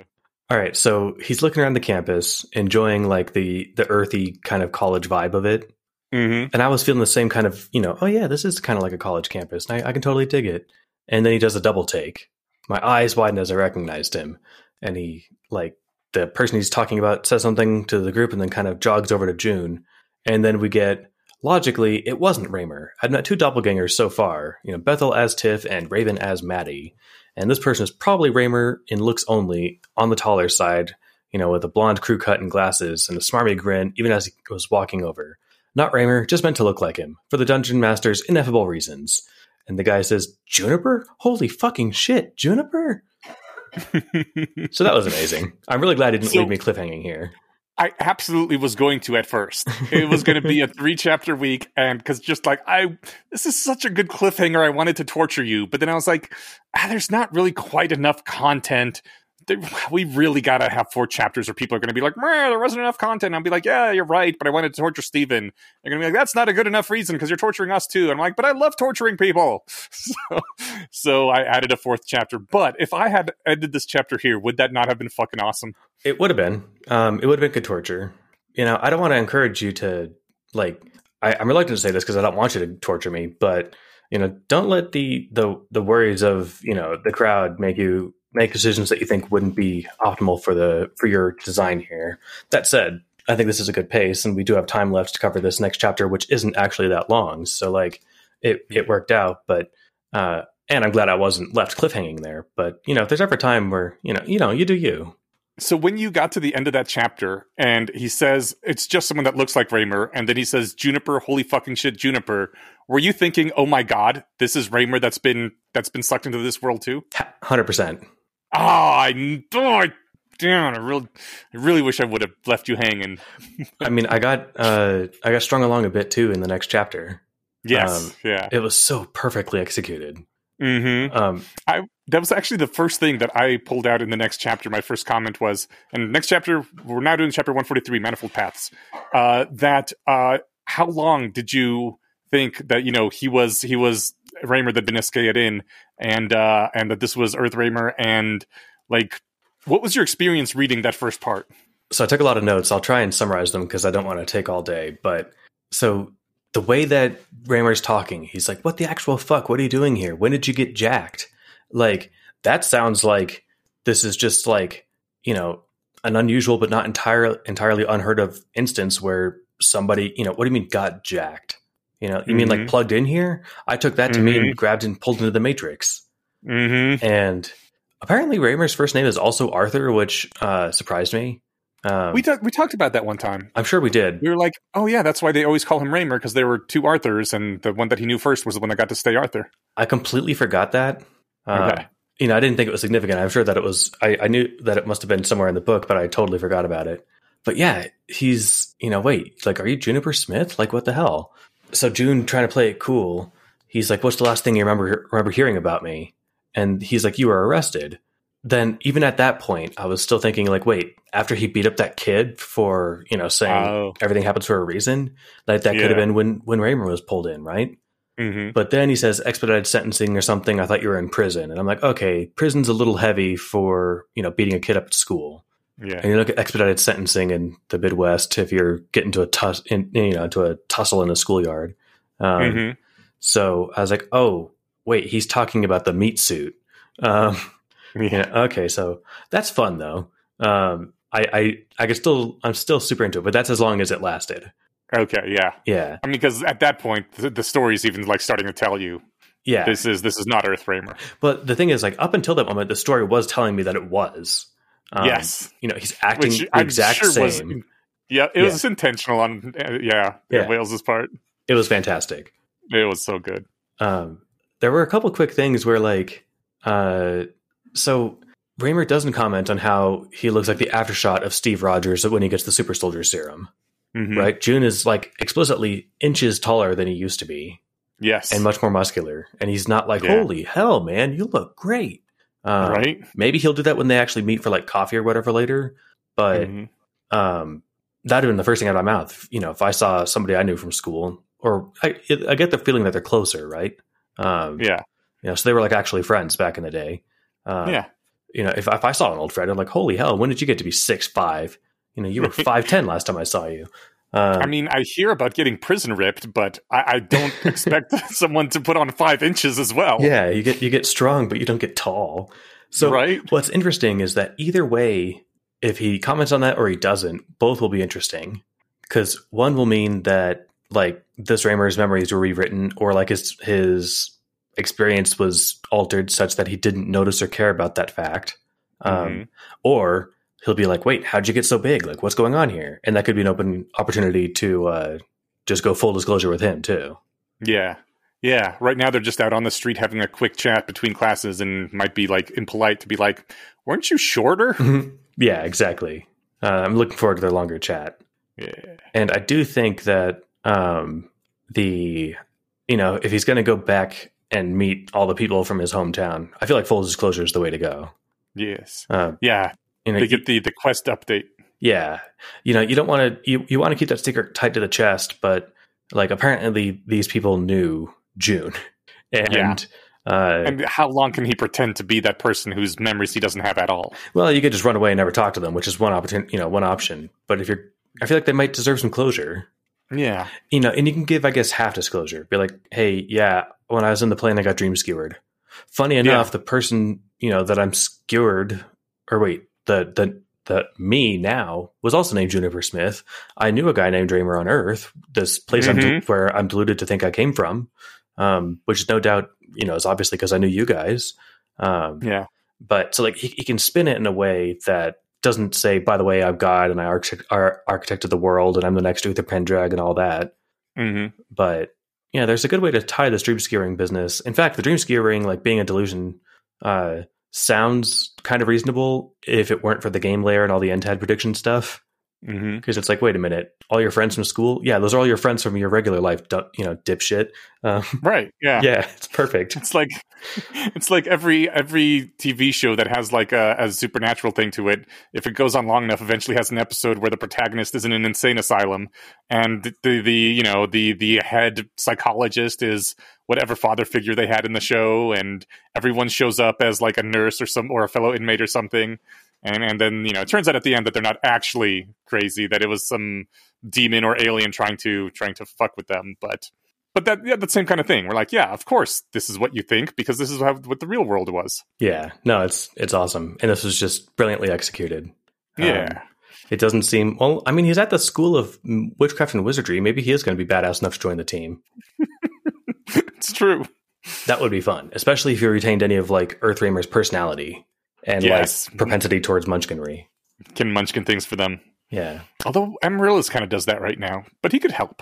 all right, so he's looking around the campus, enjoying like the the earthy kind of college vibe of it, hmm and I was feeling the same kind of you know, oh yeah, this is kind of like a college campus. And I, I can totally dig it. And then he does a double take. My eyes widen as I recognized him, and he like the person he's talking about says something to the group and then kind of jogs over to Joon. And then we get logically, it wasn't Reimer. I've met two doppelgangers so far, you know, Bethel as Tiff and Raven as Maddie. And this person is probably Reimer in looks only, on the taller side, you know, with a blonde crew cut and glasses and a smarmy grin, even as he was walking over. Not Reimer, just meant to look like him, for the dungeon master's ineffable reasons. And the guy says, Juniper? Holy fucking shit, Juniper? so that was amazing. I'm really glad it didn't So- leave me cliffhanging here. I absolutely was going to at first. It was going to be a three chapter week, and because just like I, this is such a good cliffhanger. I wanted to torture you, but then I was like, ah, there's not really quite enough content. We really got to have four chapters where people are going to be like, there wasn't enough content. I'll be like, yeah, you're right, but I wanted to torture Steven. They're going to be like, that's not a good enough reason because you're torturing us too. And I'm like, but I love torturing people. So, so I added a fourth chapter. But if I had ended this chapter here, would that not have been fucking awesome? It would have been. Um, it would have been good torture. You know, I don't want to encourage you to like. I, I'm reluctant to say this because I don't want you to torture me, but you know, don't let the the the worries of you know the crowd make you make decisions that you think wouldn't be optimal for the for your design here. That said, I think this is a good pace, and we do have time left to cover this next chapter, which isn't actually that long. So like, it it worked out, but. uh and I'm glad I wasn't left cliffhanging there. But you know, if there's ever a time where you know, you know, you do you. So when you got to the end of that chapter and he says it's just someone that looks like Reimer, and then he says Juniper, holy fucking shit, Juniper, were you thinking, oh my god, this is Reimer that's been that's been sucked into this world too? Hundred percent. Oh, I, oh, I damn, I really, I really wish I would have left you hanging. I mean, I got uh, I got strung along a bit too in the next chapter. Yes, Um, yeah. It was so perfectly executed. Mm-hmm. Um, I that was actually the first thing that I pulled out in the next chapter. My first comment was, and next chapter we're now doing chapter one forty three, manifold paths. Uh, that uh, how long did you think that you know he was he was Reimer that Benesca in, and uh, and that this was Earth Reimer, and like what was your experience reading that first part? so I took a lot of notes. I'll try and summarize them because I don't want to take all day. But so the way that Reimer's talking, he's like, "What the actual fuck? What are you doing here? When did you get jacked?" Like that sounds like this is just like you know an unusual but not entirely entirely unheard of instance where somebody you know what do you mean got jacked? You know, you mean like Mhm. plugged in here? I took that to mean Mhm. grabbed and pulled into the matrix. Mm-hmm. And apparently, Reimer's first name is also Arthur, which uh, surprised me. Um, We talked we talked about that one time. I'm sure we did. We were like, oh yeah, that's why they always call him Reimer because there were two Arthurs, and the one that he knew first was the one that got to stay Arthur. I completely forgot that. Uh, Okay. You know, I didn't think it was significant. I'm sure that it was. I, I knew that it must have been somewhere in the book, but I totally forgot about it. But yeah, he's. You know, wait, like, are you Juniper Smith? Like, what the hell? So Joon trying to play it cool. He's like, "What's the last thing you remember remember hearing about me?" And he's like, "You were arrested." Then even at that point, I was still thinking, like, wait, after he beat up that kid for you know saying Oh. everything happens for a reason, like that could have been when when Reimer was pulled in, right? Mm-hmm. But then he says expedited sentencing or something. I thought you were in prison, and I'm like, okay, prison's a little heavy for you know beating a kid up at school. Yeah. And you look at expedited sentencing in the Midwest if you're getting to a tuss, in, you know, to a tussle in a schoolyard. Um, Mhm. So I was like, oh, wait, he's talking about the meat suit. Um, Yeah. yeah, okay, so that's fun though. Um, I, I, I could still, I'm still super into it, but that's as long as it lasted. Okay. Yeah. Yeah, I mean, because at that point, the, the story's even like starting to tell you yeah. this is this is not Earth Reimer. But the thing is, like up until that moment, the story was telling me that it was. Um, yes. you know, he's acting Which the I'm exact sure same. was. Yeah, it was intentional on uh, yeah, Yeah. Wales's part. it was fantastic. It was so good. Um, there were a couple quick things where, like, uh, so Reimer doesn't comment on how he looks like the aftershot of Steve Rogers when he gets the super soldier serum, Mhm. right? Joon is like explicitly inches taller than he used to be Yes. and much more muscular, and he's not like, Yeah. "Holy hell, man, you look great." Um, right. Maybe he'll do that when they actually meet for like coffee or whatever later, but. Mhm. um, that'd have been the first thing out of my mouth. You know, if I saw somebody I knew from school, or I, I get the feeling that they're closer, right? Um, Yeah. You know, so they were like actually friends back in the day. Uh, yeah. You know, if, if I saw an old friend, I'm like, holy hell, when did you get to be six five? You know, you were five ten last time I saw you. Um, I mean, I hear about getting prison ripped, but I, I don't expect someone to put on five inches as well. yeah, you get you get strong, but you don't get tall. So right. what's interesting is that either way, if he comments on that or he doesn't, both will be interesting. Because one will mean that like this Reimer's memories were rewritten, or like his his experience was altered such that he didn't notice or care about that fact. Um, Mhm. or he'll be like, "Wait, how'd you get so big? Like, what's going on here?" And that could be an open opportunity to uh, just go full disclosure with him too. Yeah. Yeah. Right now they're just out on the street having a quick chat between classes and might be like impolite to be like, weren't you shorter? yeah, exactly. Uh, I'm looking forward to their longer chat. yeah. And I do think that um, the, you know, if he's going to go back and meet all the people from his hometown, I feel like full disclosure is the way to go. Yes. Uh, Yeah. You know, They get the, the quest update. yeah, you know, you don't want to, you, you want to keep that sticker tight to the chest, but like apparently these people knew Joon, and Yeah. uh, And how long can he pretend to be that person whose memories he doesn't have at all? well, you could just run away and never talk to them, which is one opportunity, you know, one option. But if you're, I feel like they might deserve some closure. Yeah. you know, and you can give, I guess, half disclosure. Be like, hey, yeah, when I was in the plane, I got dream skewered. Funny enough, the person, you know, that I'm skewered, or wait, the the the me now was also named Juniper Smith. I knew a guy named Reimer on Earth, this place I'm Mhm. where I'm deluded to think I came from, um, which is no doubt, you know, is obviously because I knew you guys. Um, Yeah. but so like he, he can spin it in a way that doesn't say, by the way, I'm God and I architect, ar- architected the world and I'm the next Uther Penndraig and all that hmm but yeah, there's a good way to tie this dream skewering business. In fact, the dream skewering, like being a delusion, uh, sounds kind of reasonable if it weren't for the game layer and all the end entad prediction stuff. Because it's like, wait a minute, all your friends from school, yeah, those are all your friends from your regular life, you know, dipshit. Um, Right. Yeah. yeah, it's perfect. It's like it's like every every TV show that has like a, a supernatural thing to it. If it goes on long enough, eventually has an episode where the protagonist is in an insane asylum, and the the you know the the head psychologist is whatever father figure they had in the show, and everyone shows up as like a nurse or some or a fellow inmate or something, and and then you know it turns out at the end that they're not actually crazy, that it was some demon or alien trying to trying to fuck with them, but but that yeah, that same kind of thing. We're like, yeah, of course, this is what you think because this is how, what the real world was. Yeah, no, it's it's awesome, and this was just brilliantly executed. Um, Yeah, it doesn't seem well. I mean, he's at the school of witchcraft and wizardry. Maybe he is going to be badass enough to join the team. it's true. That would be fun, especially if you retained any of like Earth Reimer's personality and Yes. like propensity towards munchkinry. Can Munchkin things for them. Yeah. Although Amaryllis kind of does that right now, but he could help.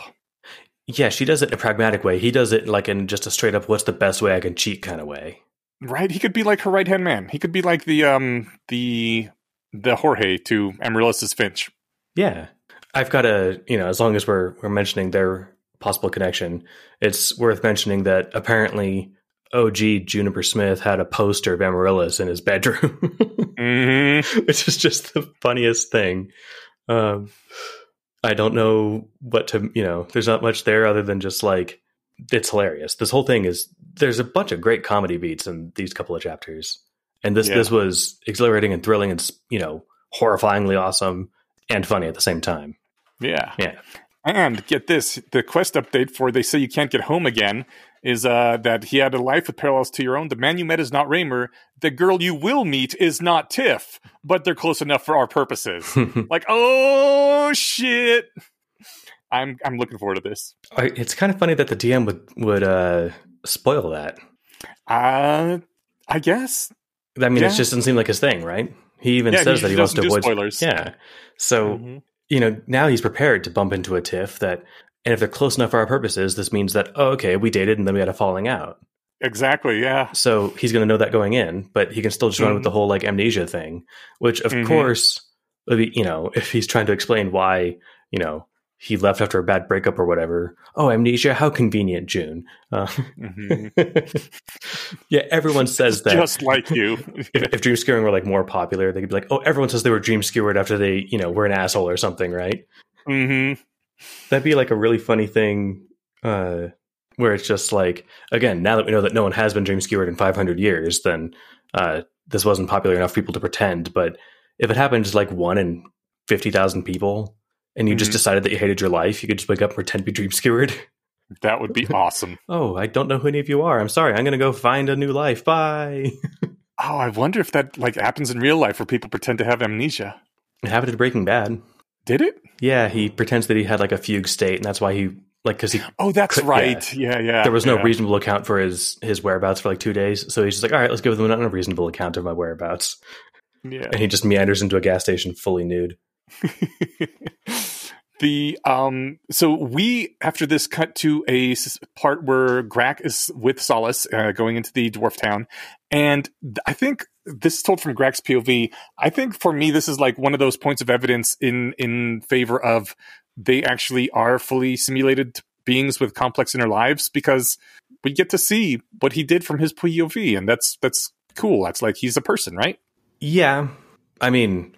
Yeah, she does it in a pragmatic way. He does it like in just a straight up what's the best way I can cheat kind of way. Right? He could be like her right hand man. He could be like the um the the Jorge to Amaryllis's Finch. Yeah. I've got a, you know, as long as we're we're mentioning their possible connection, it's worth mentioning that apparently OG Juniper Smith had a poster of Amaryllis in his bedroom, hmm which is just the funniest thing. Um, I don't know what to, you know, there's not much there other than just like, it's hilarious. This whole thing is, there's a bunch of great comedy beats in these couple of chapters. And this, Yeah. this was exhilarating and thrilling and, you know, horrifyingly awesome and funny at the same time. Yeah. Yeah. And get this, the quest update for they say you can't get home again is uh, that he had a life with parallels to your own. The man you met is not Reimer. The girl you will meet is not Tiff, but they're close enough for our purposes. like, oh shit. I'm I'm looking forward to this. It's kind of funny that the DM would would uh, spoil that. Uh I guess. I mean, Yeah. it just doesn't seem like his thing, right? He even Yeah, says he that he wants to avoid spoilers. Yeah. So Mhm. you know now he's prepared to bump into a tiff that, and if they're close enough for our purposes, this means that oh, okay, we dated and then we had a falling out. Exactly, yeah. So he's going to know that going in, but he can still just run with the whole like amnesia thing, which of Mhm. course, would be- you know, if he's trying to explain why, you know, he left after a bad breakup or whatever. Oh, amnesia! How convenient, Joon. Uh, Mhm. yeah, everyone says that. Just like you. if, if dream skewering were like more popular, they could be like, "Oh, everyone says they were dream skewered after they, you know, were an asshole or something," right? hmm That'd be like a really funny thing, uh, where it's just like, again, now that we know that no one has been dream skewered in 500 years, then uh, this wasn't popular enough for people to pretend. But if it happened to like one in 50,000 people, and you just Mhm. decided that you hated your life, you could just wake up and pretend to be dream skewered. That would be awesome. oh, I don't know who any of you are. I'm sorry. I'm going to go find a new life. Bye. Oh, I wonder if that like happens in real life where people pretend to have amnesia. It happened to Breaking Bad. Did it? Yeah, he pretends that he had like a fugue state, and that's why he like because he Oh, that's Could- right. Yeah, yeah. there was no yeah. reasonable account for his his whereabouts for like two days. So he's just like, all right, let's give them an unreasonable account of my whereabouts, Yeah. and he just meanders into a gas station fully nude. the um so we after this cut to a part where Grak is with Solace uh, going into the dwarf town and I think this is told from Grak's POV I think for me this is like one of those points of evidence in in favor of they actually are fully simulated beings with complex inner lives because we get to see what he did from his POV and that's that's cool that's like he's a person right Yeah, I mean,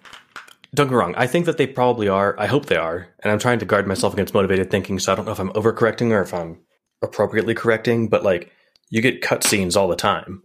don't get me wrong. I think that they probably are. I hope they are, and I'm trying to guard myself against motivated thinking. So I don't know if I'm overcorrecting or if I'm appropriately correcting. But like, you get cutscenes all the time,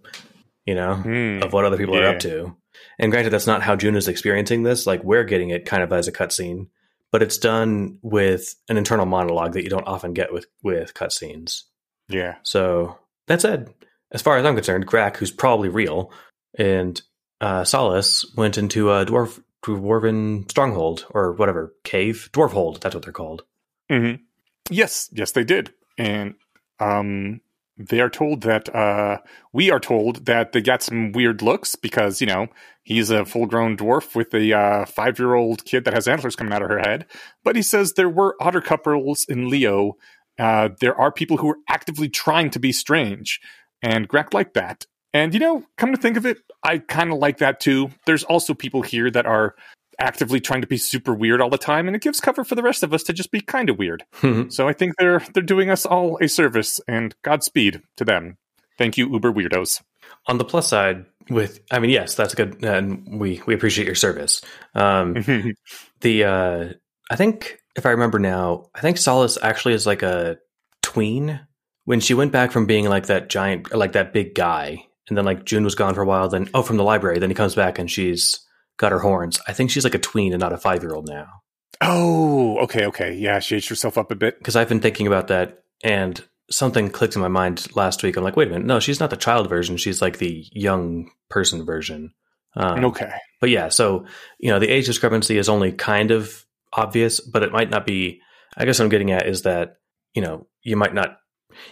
you know, Hmm. of what other people are up to. And granted, that's not how Joon is experiencing this. Like, we're getting it kind of as a cutscene, but it's done with an internal monologue that you don't often get with with cutscenes. yeah So that said, as far as I'm concerned, Grak, who's probably real, and uh, Solace went into a dwarf dwarven stronghold or whatever cave, dwarf hold. That's what they're called. Mm-hmm. Yes, yes, they did, and um, they are told that uh, we are told that they got some weird looks because you know he's a full-grown dwarf with a uh, five-year-old kid that has antlers coming out of her head. But he says there were otter couples in Leo. Uh, there are people who are actively trying to be strange, and Grak liked that. And you know, come to think of it, I kind of like that too. There's also people here that are actively trying to be super weird all the time, and it gives cover for the rest of us to just be kind of weird. So I think they're they're doing us all a service, and Godspeed to them. Thank you, Uber weirdos. On the plus side, with I mean, yes, that's good, and we we appreciate your service. Um, the uh, I think if I remember now, I think Solace actually is like a tween. When she went back from being like that giant, like that big guy, and then like Joon was gone for a while. Then oh, from the library, then he comes back and she's got her horns. I think she's like a tween and not a five year old now. oh, okay, okay, yeah, she aged herself up a bit. Because I've been thinking about that, and something clicked in my mind last week. I'm like, wait a minute, no, she's not the child version. She's like the young person version. Um, Okay, But yeah, so you know, the age discrepancy is only kind of obvious, but it might not be. I guess what I'm getting at is that you know you might not.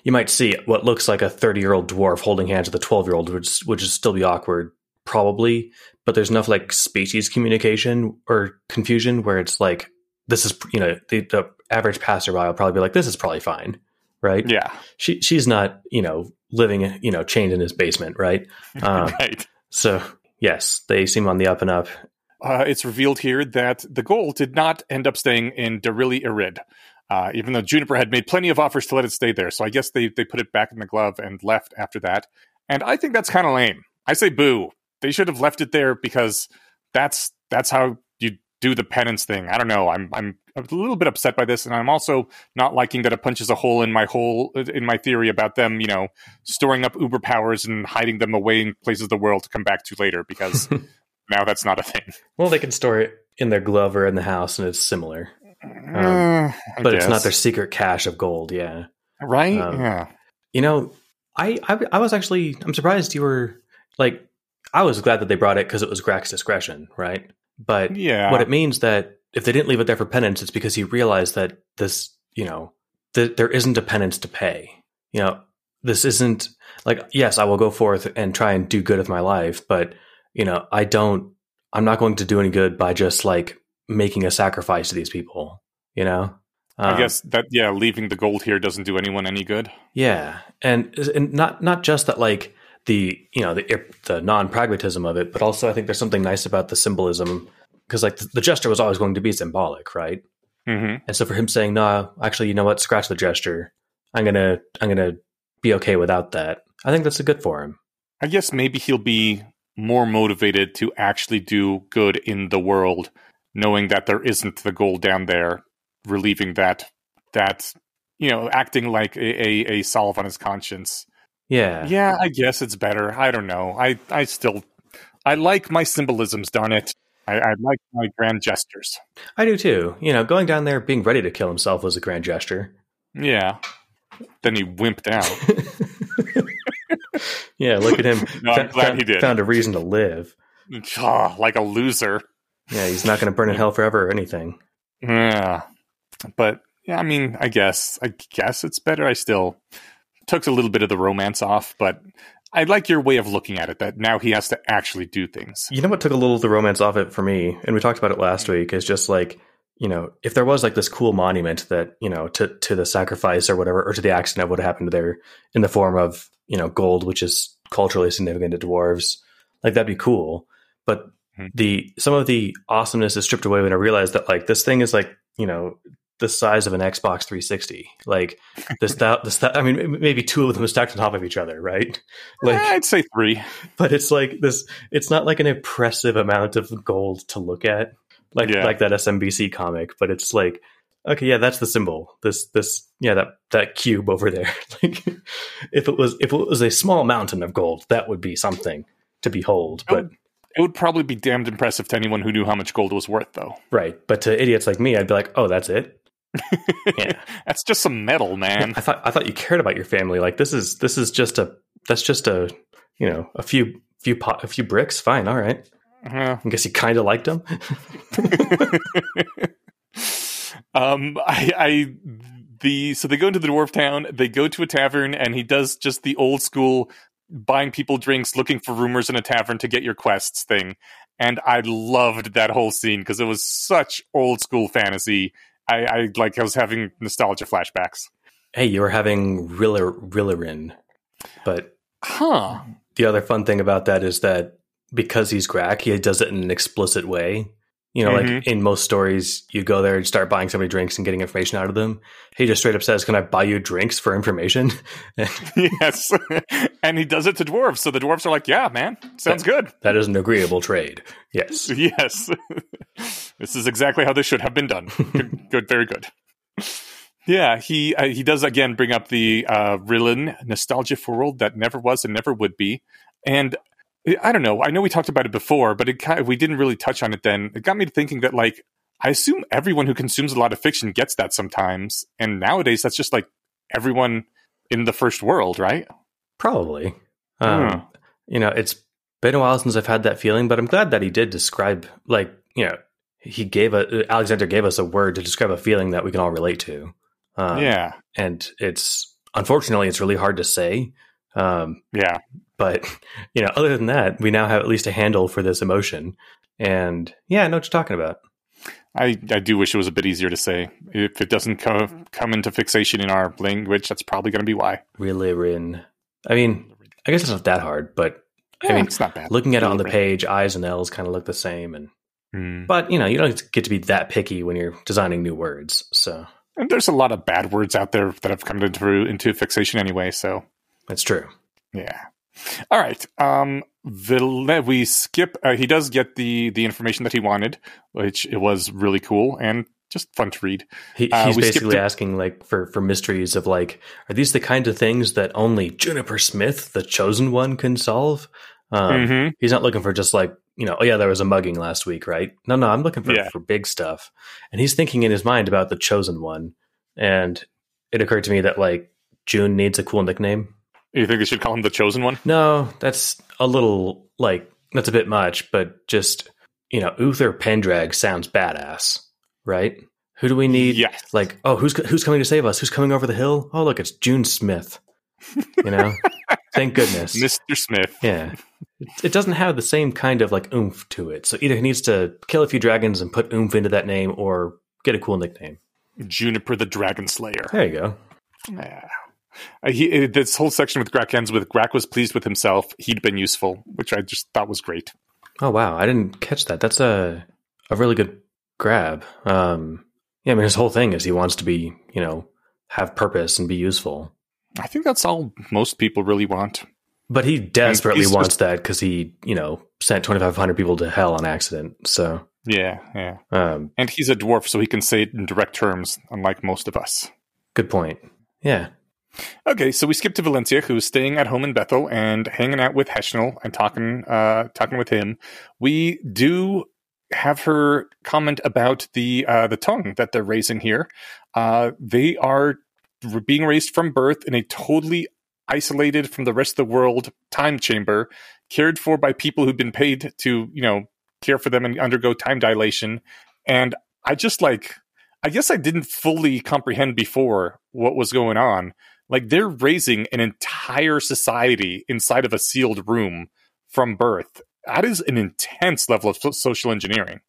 You might see what looks like a 30 year old dwarf holding hands with a 12 year old, which which would still be awkward, probably. But there's enough like species communication or confusion where it's like this is you know the, the average passerby will probably be like this is probably fine, right? yeah, She she's not you know living you know chained in his basement, right? Um, right. so yes, they seem on the up and up. Uh, it's revealed here that the goal did not end up staying in Darili Irid, uh, even though Juniper had made plenty of offers to let it stay there. So I guess they they put it back in the glove and left after that. And I think that's kind of lame. I say boo. They should have left it there because that's that's how you do the penance thing. I don't know. I'm I'm a little bit upset by this, and I'm also not liking that it punches a hole in my whole in my theory about them, you know, storing up Uber powers and hiding them away in places of the world to come back to later because now that's not a thing. Well, they can store it in their glove or in the house, and it's similar. Uh, I but it's not their secret cache of gold. Yeah, right. um, yeah. you know, I, I I was actually I'm surprised you were like I was glad that they brought it because it was Grak's discretion, right? But Yeah. what it means that if they didn't leave it there for penance, it's because he realized that this, you know, that there isn't a penance to pay. You know, this isn't like yes, I will go forth and try and do good with my life, but you know, I don't. I'm not going to do any good by just like making a sacrifice to these people. You know, I Um, guess that yeah, leaving the gold here doesn't do anyone any good. Yeah, and and not not just that like the you know the the non pragmatism of it, but also I think there's something nice about the symbolism because like the, the gesture was always going to be symbolic, right? hmm And so for him saying, "No, actually, you know what? Scratch the gesture. I'm gonna I'm gonna be okay without that." I think that's a good for him. I guess maybe he'll be more motivated to actually do good in the world, knowing that there isn't the gold down there, relieving that that you know, acting like a, a, a salve on his conscience. Yeah, Yeah, I guess it's better. I don't know. I I still I like my symbolisms, darn it. I, I like my grand gestures. I do too. You know, going down there being ready to kill himself was a grand gesture. Yeah. Then he wimped out. yeah, look at him. No, I'm Fa- glad found, he did. Found a reason to live. Ah, like a loser. Yeah, he's not going to burn in hell forever or anything. Yeah, but yeah, I mean, I guess I guess it's better. I still took a little bit of the romance off, but I like your way of looking at it. That now he has to actually do things. You know what took a little of the romance off it for me, and we talked about it last week, is just like you know, if there was like this cool monument that you know to to the sacrifice or whatever, or to the accident of what happened there in the form of you know gold, which is culturally significant to dwarves, like that'd be cool. But Hmm. the some of the awesomeness is stripped away when I realized that like this thing is like you know the size of an Xbox 360. Like this that this that I mean maybe two of them stacked on top of each other, right? Like Eh, I'd say three. but it's like this it's not like an impressive amount of gold to look at like Yeah. like that SMBC comic, but it's like okay, yeah, that's the symbol. This this yeah, that that cube over there. like if it was if it was a small mountain of gold, that would be something to behold. But It would probably be damned impressive to anyone who knew how much gold was worth, though. right, but to idiots like me, I'd be like, "Oh, that's it." Yeah. That's just some metal, man. I thought I thought you cared about your family. Like this is this is just a that's just a you know a few few pot, a few bricks. Fine, all right. I guess you kind of liked them. um, I, I, the so they go into the dwarf town. They go to a tavern, and he does just the old school buying people drinks, looking for rumors in a tavern to get your quests thing. And I loved that whole scene because it was such old school fantasy. I, I like I was having nostalgia flashbacks. hey, you were having Riller Rillerin, but Huh. the other fun thing about that is that because he's Grak, he does it in an explicit way. You know, Mhm. like in most stories, you go there and start buying somebody drinks and getting information out of them. He just straight up says, "Can I buy you drinks for information?" yes. and he does it to dwarves. So the dwarves are like, yeah, man, sounds good. that is an agreeable trade. Yes. Yes. this is exactly how this should have been done. Good, good very good. Yeah, he uh, he does again bring up the uh, Rillen nostalgia for world that never was and never would be, and I don't know. I know we talked about it before, but it kind of, we didn't really touch on it then. It got me to thinking that like I assume everyone who consumes a lot of fiction gets that sometimes, and nowadays that's just like everyone in the first world, right? Probably. Um, Hmm. You know, it's been a while since I've had that feeling, but I'm glad that he did describe, like, you know, he gave a Alexander gave us a word to describe a feeling that we can all relate to. Um, yeah, and it's unfortunately it's really hard to say. Um, yeah. But you know, other than that, we now have at least a handle for this emotion. And yeah, I know what you're talking about. I, I do wish it was a bit easier to say. If it doesn't come come into fixation in our language, that's probably going to be why. Rilirin. I mean, I guess it's not that hard, but I mean, it's not bad. looking at it on the page, I's and L's kind of look the same. And Mm. but you know, you don't get to be that picky when you're designing new words. So And there's a lot of bad words out there that have come into into fixation anyway. So that's true. yeah. All right. Um, Ville- we skip. Uh, he does get the the information that he wanted, which it was really cool and just fun to read. He, Uh, he's basically asking like for for mysteries of like, are these the kind of things that only Juniper Smith, the chosen one, can solve? Um, Mhm. He's not looking for just like you know, oh yeah, there was a mugging last week, right? No, no, I'm looking for Yeah. for big stuff, and he's thinking in his mind about the chosen one, and it occurred to me that like Joon needs a cool nickname. You think they should call him the chosen one? No, that's a little like that's a bit much, but just you know, Uther Penndraig sounds badass, right? Who do we need? Yes. Like, oh, who's who's coming to save us? Who's coming over the hill? Oh, look, it's Joon Smith. You know, thank goodness. Mr. Smith. Yeah, it, it doesn't have the same kind of like oomph to it. So either he needs to kill a few dragons and put oomph into that name, or get a cool nickname. Juniper the Dragon Slayer. There you go. Yeah. Uh, he, uh, this whole section with Grak ends with Grak was pleased with himself. He'd been useful, which I just thought was great. Oh wow, I didn't catch that. That's a a really good grab. Um, yeah, I mean, his whole thing is he wants to be, you know, have purpose and be useful. I think that's all most people really want. But he desperately wants just- that because he, you know, sent twenty five hundred people to hell on accident. So, Yeah, yeah. um, And he's a dwarf, so he can say it in direct terms, unlike most of us. good point. Yeah, Okay, so we skip to Valencia, who's staying at home in Bethel and hanging out with Heshnel and talking, uh, talking with him. We do have her comment about the uh, the tuung that they're raising here. Uh, they are being raised from birth in a totally isolated from the rest of the world time chamber, cared for by people who've been paid to, you know, care for them and undergo time dilation. And I just like, I guess I didn't fully comprehend before what was going on. Like they're raising an entire society inside of a sealed room from birth. That is an intense level of social engineering.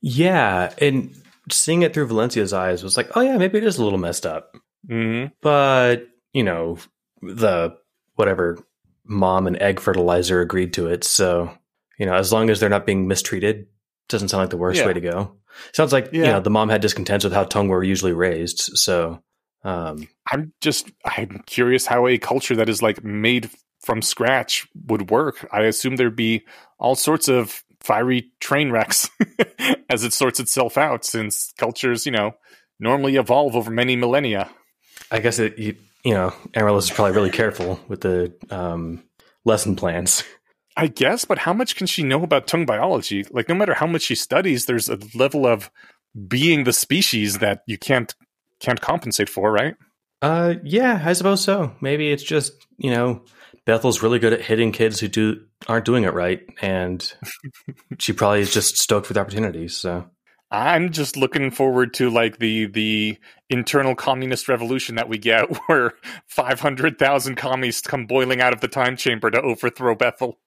Yeah, and seeing it through Valencia's eyes was like, oh yeah, maybe it is a little messed up. Mm-hmm. But you know, the whatever mom and egg fertilizer agreed to it, so you know, as long as they're not being mistreated, doesn't sound like the worst Yeah. way to go. Sounds like you Yeah. know the mom had discontents with how tuung were usually raised, so um, I'm just I'm curious how a culture that is like made from scratch would work. I assume there'd be all sorts of fiery train wrecks as it sorts itself out, since cultures, you know, normally evolve over many millennia. I guess it you, you know Amaryllis is probably really careful with the um, lesson plans. I guess, but how much can she know about tuung biology? Like, no matter how much she studies, there's a level of being the species that you can't can't compensate for, right? Uh, yeah, I suppose so. Maybe it's just you know Bethel's really good at hitting kids who do aren't doing it right, and she probably is just stoked with opportunities. So I'm just looking forward to like the the internal communist revolution that we get, where 500,000 commies come boiling out of the time chamber to overthrow Bethel,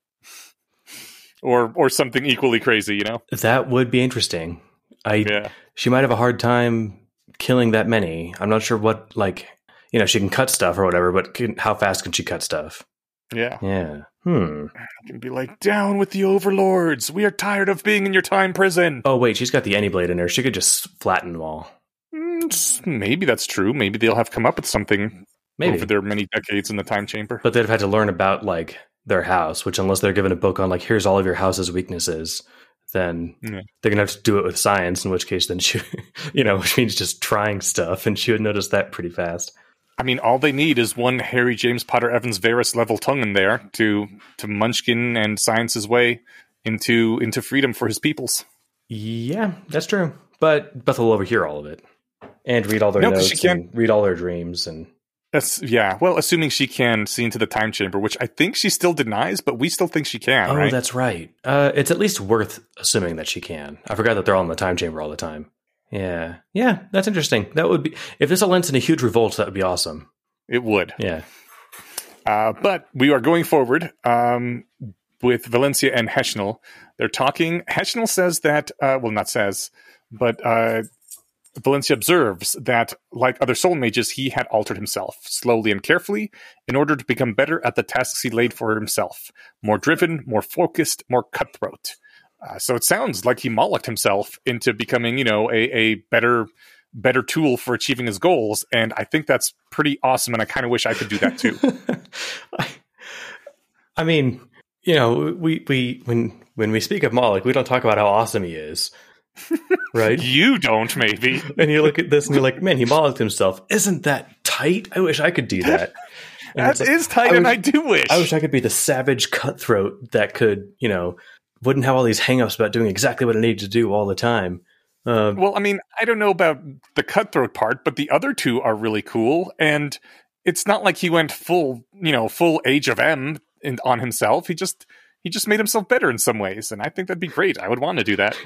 or or something equally crazy, you know? that would be interesting. I Yeah, she might have a hard time killing that many. I'm not sure what like you know she can cut stuff or whatever, but can, how fast can she cut stuff? yeah. Yeah. Hmm. I can be like, down with the overlords. We are tired of being in your time prison. Oh wait, she's got the any blade in her. She could just flatten them all. Mm, Maybe that's true. Maybe they'll have come up with something Maybe. over their many decades in the time chamber. But they'd have had to learn about like their house, which unless they're given a book on like here's all of your house's weaknesses, then Yeah. they're gonna have to do it with science. In which case, then she, you know, which means just trying stuff, and she would notice that pretty fast. I mean, all they need is one Harry James Potter Evans Verres level tongue in there to to munchkin and science his way into into freedom for his peoples. Yeah, that's true. But Beth will overhear all of it and read all their No, notes she and read all their dreams and That's yeah. Well, assuming she can see into the time chamber, which I think she still denies, but we still think she can, oh, right? that's right. Uh, it's at least worth assuming that she can. I forgot that they're all in the time chamber all the time. Yeah, yeah, that's interesting. That would be if this all ends in a huge revolt. That would be awesome. it would. Yeah. Uh, but we are going forward um, with Valencia and Heshnel. They're talking. Heshnel says that, uh, well, not says, but uh, Valencia observes that, like other soul mages, he had altered himself slowly and carefully in order to become better at the tasks he laid for himself. More driven, more focused, more cutthroat. Uh, so it sounds like he mollicked himself into becoming, you know, a, a better better tool for achieving his goals and i think that's pretty awesome and i kind of wish i could do that too I, I mean, you know, we we when when we speak of Moloch, we don't talk about how awesome he is, right? You don't, maybe. and you look at this and you're like, man, he mollicked himself. Isn't that tight? I wish I could do that. That like, is tight, I and wish- I do wish. I wish I could be the savage cutthroat that could, you know, wouldn't have all these hangups about doing exactly what I needed to do all the time. Um, well, I mean, I don't know about the cutthroat part, but the other two are really cool, and it's not like he went full, you know, full Age of Em in, on himself. He just he just made himself better in some ways, and I think that'd be great. I would want to do that.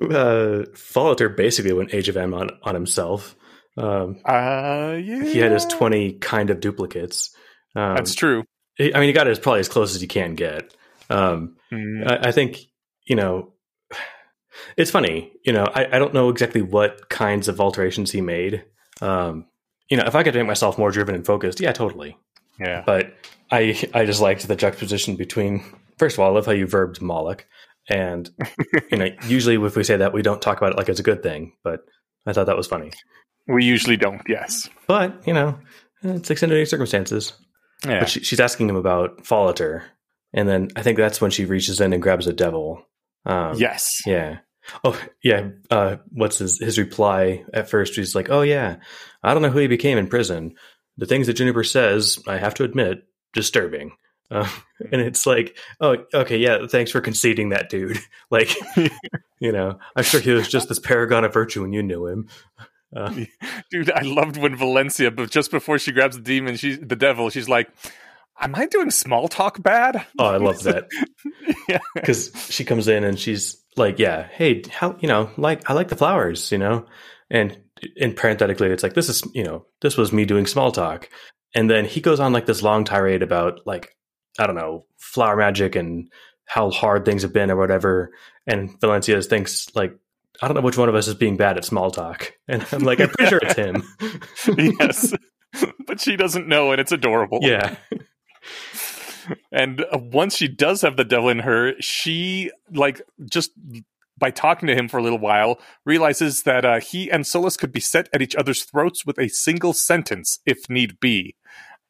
Uh, Fallatehr basically went Age of Em on, on himself. Um, Uh, yeah, he had his 20 kind of duplicates. Um, That's true. I mean, he got it as probably as close as you can get. Um, Mm, I, I think you know it's funny. You know, I, I don't know exactly what kinds of alterations he made. Um, you know, if I could make myself more driven and focused, yeah, totally. yeah, But I I just liked the juxtaposition between. First of all, I love how you verbed Moloch, and you know, usually if we say that, we don't talk about it like it's a good thing. But I thought that was funny. we usually don't. Yes. But you know, it's extenuating circumstances. Yeah. But she, she's asking him about Fallatehr, and then I think that's when she reaches in and grabs a devil. Um, yes. Yeah. Oh, yeah. Uh, what's his his reply at first? He's like, "Oh yeah, I don't know who he became in prison. The things that Juniper says, I have to admit, disturbing." Uh, and it's like, "Oh, okay, yeah. Thanks for conceding that, dude. Like, you know, I'm sure he was just this paragon of virtue when you knew him." Uh, Dude, I loved when Valencia, but just before she grabs the demon, she's the devil. She's like, am I doing small talk bad? Oh, I love that. yeah. because she comes in and she's like, "Yeah, hey, how you know, like I like the flowers, you know," and and parenthetically, it's like this is you know this was me doing small talk, and then he goes on like this long tirade about like I don't know flower magic and how hard things have been or whatever, and Valencia thinks like. I don't know which one of us is being bad at small talk. And I'm like, I'm pretty sure it's him. yes. but she doesn't know, and it's adorable. yeah. And uh, once she does have the devil in her, she like just by talking to him for a little while realizes that uh, he and Solace could be set at each other's throats with a single sentence if need be.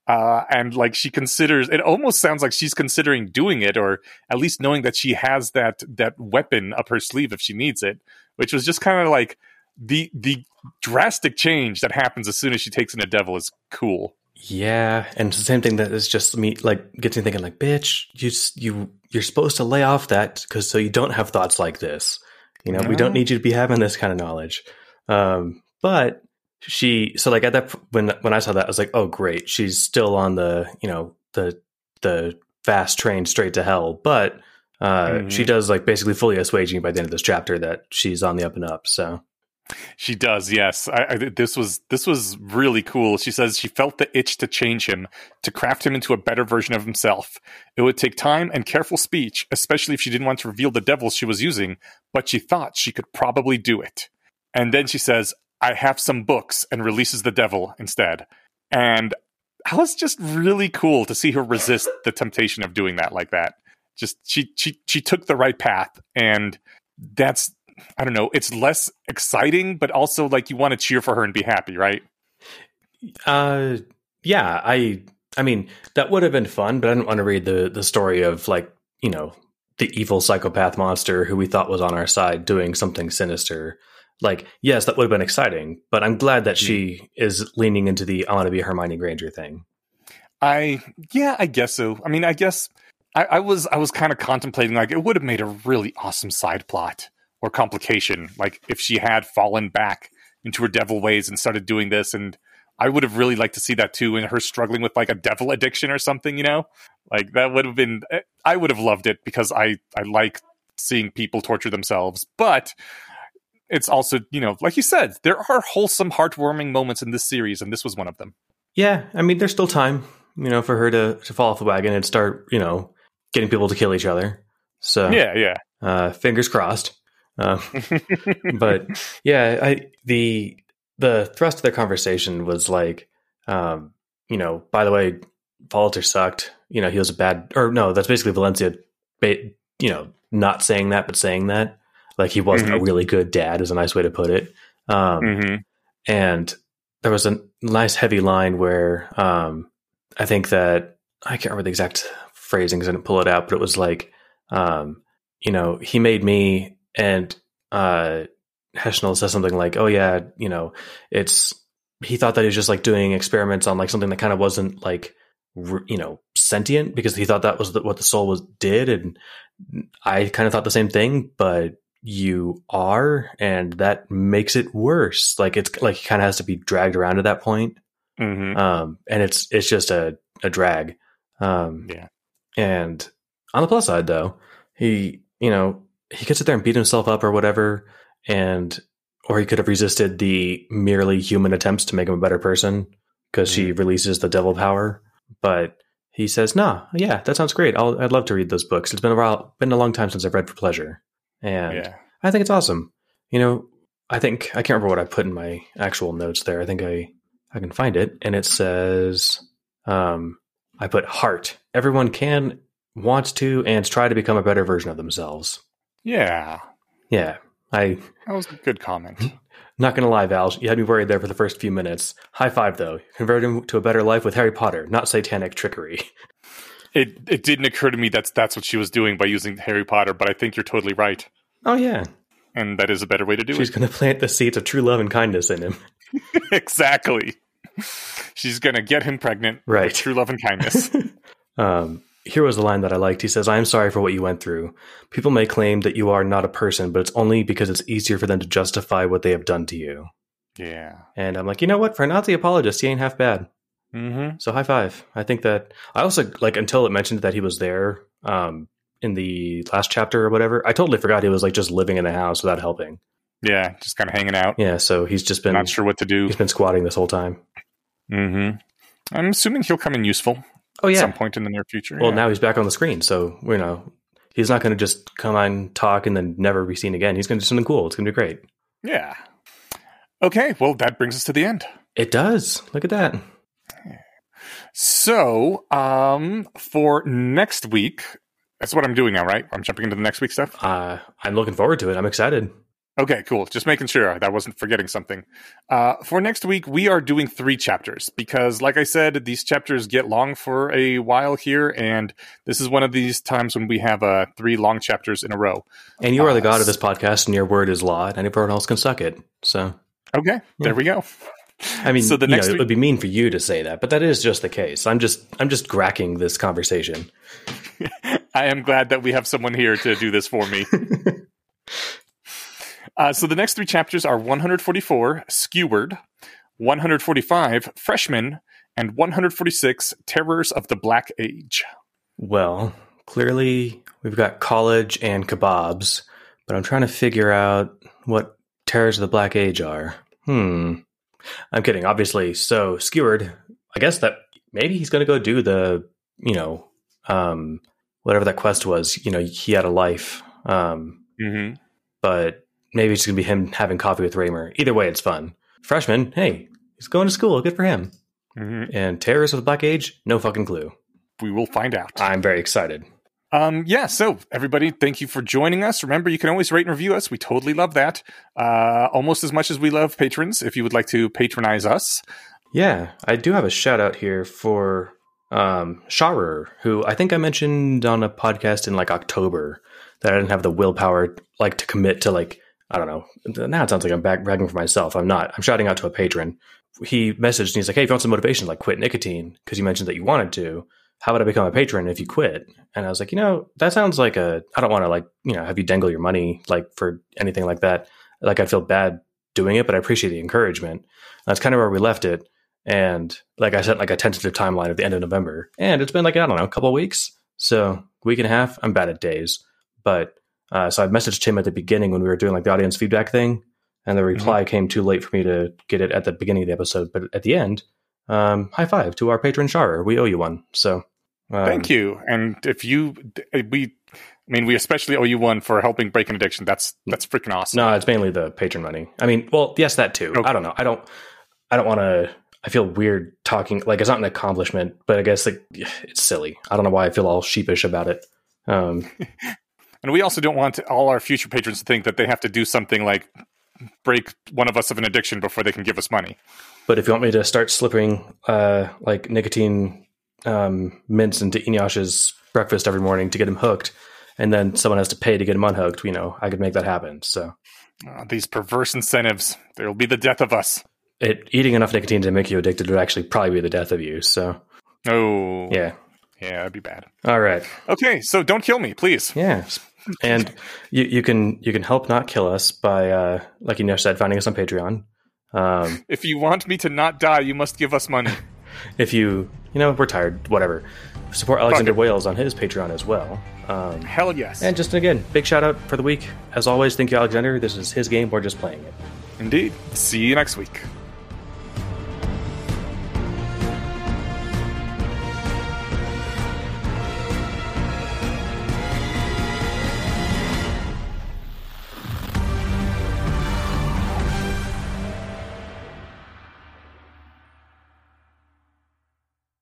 Uh, and like she considers, it almost sounds like she's considering doing it, or at least knowing that she has that that weapon up her sleeve if she needs it. Which was just kind of like the the drastic change that happens as soon as she takes in a devil is cool. Yeah, and it's the same thing that is just me like gets me thinking like, bitch, you you you're supposed to lay off that because so you don't have thoughts like this. You know, we don't need you to be having this kind of knowledge. Um, but she so like at that when when I saw that, I was like, oh great, she's still on the you know the the fast train straight to hell, but uh, Mhm. she does like basically fully assuage me by the end of this chapter that she's on the up and up. So She does, yes. I, I, this was this was really cool. She says she felt the itch to change him, to craft him into a better version of himself. It would take time and careful speech, especially if she didn't want to reveal the devils she was using, but she thought she could probably do it. And then she says, "I have some books," and releases the devil instead. And that was just really cool to see her resist the temptation of doing that like that. Just she she she took the right path, and that's I don't know, it's less exciting, but also like you want to cheer for her and be happy, right? Uh, yeah, I, I mean, that would have been fun, but I didn't want to read the the story of like you know the evil psychopath monster who we thought was on our side doing something sinister. Like, yes, that would have been exciting, but I'm glad that she is leaning into the I want to be Hermione Granger thing. I yeah, I guess so. I mean, I guess I, I was I was kind of contemplating like it would have made a really awesome side plot or complication, like if she had fallen back into her devil ways and started doing this and I would have really liked to see that too, and her struggling with like a devil addiction or something, you know, like that would have been. eh, I would have loved it because I I like seeing people torture themselves, but it's also you know, like you said, there are wholesome, heartwarming moments in this series, and this was one of them. Yeah, I mean, there's still time, you know, for her to to fall off the wagon and start, you know, getting people to kill each other. So Yeah, yeah. uh, fingers crossed. Uh, but yeah, I the the thrust of their conversation was like, um, you know, by the way, Fallatehr sucked. You know, he was a bad, or no, that's basically Valencia. Ba- you know, not saying that, but saying that, like he wasn't a really good dad, is a nice way to put it. Um, hmm and there was a nice heavy line where um, I think that I can't remember the exact phrasing because I didn't pull it out, but it was like, um, you know, he made me, and uh, Heshnel says something like, "Oh yeah, you know, it's." He thought that he was just like doing experiments on like something that kind of wasn't like, you know, sentient because he thought that was the, what the soul was did, and I kind of thought the same thing, but you are, and that makes it worse. Like it's like he kind of has to be dragged around to that point, hmm um, and it's it's just a a drag. Um, Yeah. And on the plus side, though, he you know he could sit there and beat himself up or whatever, and or he could have resisted the merely human attempts to make him a better person because she releases the devil power, but. He says, "Nah, yeah, that sounds great. I'll, I'd love to read those books. It's been a while, been a long time since I've read for pleasure, and Yeah. I think it's awesome. You know, I think I can't remember what I put in my actual notes there. I think I I can find it, and it says, um, I put heart. Everyone can, wants to, and try to become a better version of themselves. Yeah. Yeah, I That was a good comment. not gonna lie, Val. You had me worried there for the first few minutes. High five, though. Convert him to a better life with Harry Potter, not satanic trickery. it it didn't occur to me that's that's what she was doing by using Harry Potter, but I think you're totally right. Oh yeah, And that is a better way to do she's it. She's gonna plant the seeds of true love and kindness in him. exactly. She's gonna get him pregnant. Right. With true love and kindness. Um, here was the line that I liked. He says, I am sorry for what you went through. People may claim that you are not a person, but it's only because it's easier for them to justify what they have done to you. yeah. And I'm like, you know what? For a Nazi apologist, he ain't half bad. Mm-hmm. So high five. I think that I also like until it mentioned that he was there um, in the last chapter or whatever. I totally forgot he was like just living in the house without helping. Yeah, just kind of hanging out. Yeah, so he's just been Not sure what to do. he's been squatting this whole time. Mm-hmm. I'm assuming he'll come in useful Oh at yeah. some point in the near future. Well, yeah. now he's back on the screen, so you know he's not going to just come on talk and then never be seen again. He's going to do something cool. It's going to be great. Yeah. Okay, well, that brings us to the end. It does. Look at that. So, um, for next week, that's what I'm doing now, right? I'm jumping into the next week stuff. Uh, I'm looking forward to it. I'm excited. Okay, cool. Just making sure that I wasn't forgetting something. Uh, for next week, we are doing three chapters because, like I said, these chapters get long for a while here, and this is one of these times when we have uh, three long chapters in a row. And you are the Uh, god of this podcast, and your word is law, and anyone else can suck it. So, Okay, there we go. I mean, So the you know, next it would be mean for you to say that, but that is just the case. I'm just, I'm just gracking this conversation. I am glad that we have someone here to do this for me. uh, so the next three chapters are 144, Skewered, 145, Freshman, and 146, Terrors of the Black Age. Well, clearly we've got college and kebabs, but I'm trying to figure out what terrors of the Black Age are. Hmm. I'm kidding, obviously. So, skewered, I guess that maybe he's going to go do the, you know, um, whatever that quest was. You know, he had a life, um, Mm-hmm. but maybe it's going to be him having coffee with Reimer. Either way, it's fun. Freshman, hey, he's going to school. Good for him. Mm-hmm. And terrors of the Black Age, no fucking clue. We will find out. I'm very excited. Um, yeah, so everybody, thank you for joining us. Remember, you can always rate and review us. We totally love that. Uh, almost as much as we love patrons. If you would like to patronize us, Yeah, I do have a shout out here for um Sharer, who I think I mentioned on a podcast in like October that I didn't have the willpower like to commit to like I don't know. Now it sounds like I'm back bragging for myself. I'm not. I'm shouting out to a patron. He messaged and he's like, "Hey, if you want some motivation, like quit nicotine because you mentioned that you wanted to. How would I become a patron if you quit?" And I was like, you know, that sounds like a. I don't want to like you know have you dangle your money like for anything like that. Like I feel bad doing it, but I appreciate the encouragement. That's kind of where we left it. And like I said, like a tentative timeline at the end of November. And it's been like, I don't know, a couple of weeks. So week and a half. I'm bad at days. But uh, so I messaged him at the beginning when we were doing like the audience feedback thing. And the reply came too late for me to get it at the beginning of the episode. But at the end, um, high five to our patron Sharer. We owe you one. So um, thank you. And if you, we, I mean, we especially owe you one for helping break an addiction. That's that's freaking awesome. No, it's mainly the patron money. I mean, well, yes, that too. Okay. I don't know. I don't. I don't want to. I feel weird talking. Like it's not an accomplishment, but I guess like it's silly. I don't know why I feel all sheepish about it. Um, And we also don't want all our future patrons to think that they have to do something like break one of us of an addiction before they can give us money. But if you want me to start slipping uh, like nicotine um, mints into Inyash's breakfast every morning to get him hooked, and then someone has to pay to get him unhooked, you know, I could make that happen. So Uh, these perverse incentives, they will be the death of us. it eating enough nicotine to make you addicted would actually probably be the death of you. So Oh, yeah. yeah, that'd be bad. All right. Okay, so don't kill me, please. Yeah, and you, you can you can help not kill us by uh, like Inesh said, finding us on Patreon. Um, If you want me to not die, you must give us money. if you you know we're tired, whatever. Support Alexander. Wales on his Patreon as well. Um, Hell yes. and just again, big shout out for the week. As always, thank you, Alexander. This is his game. We're just playing it. Indeed. See you next week.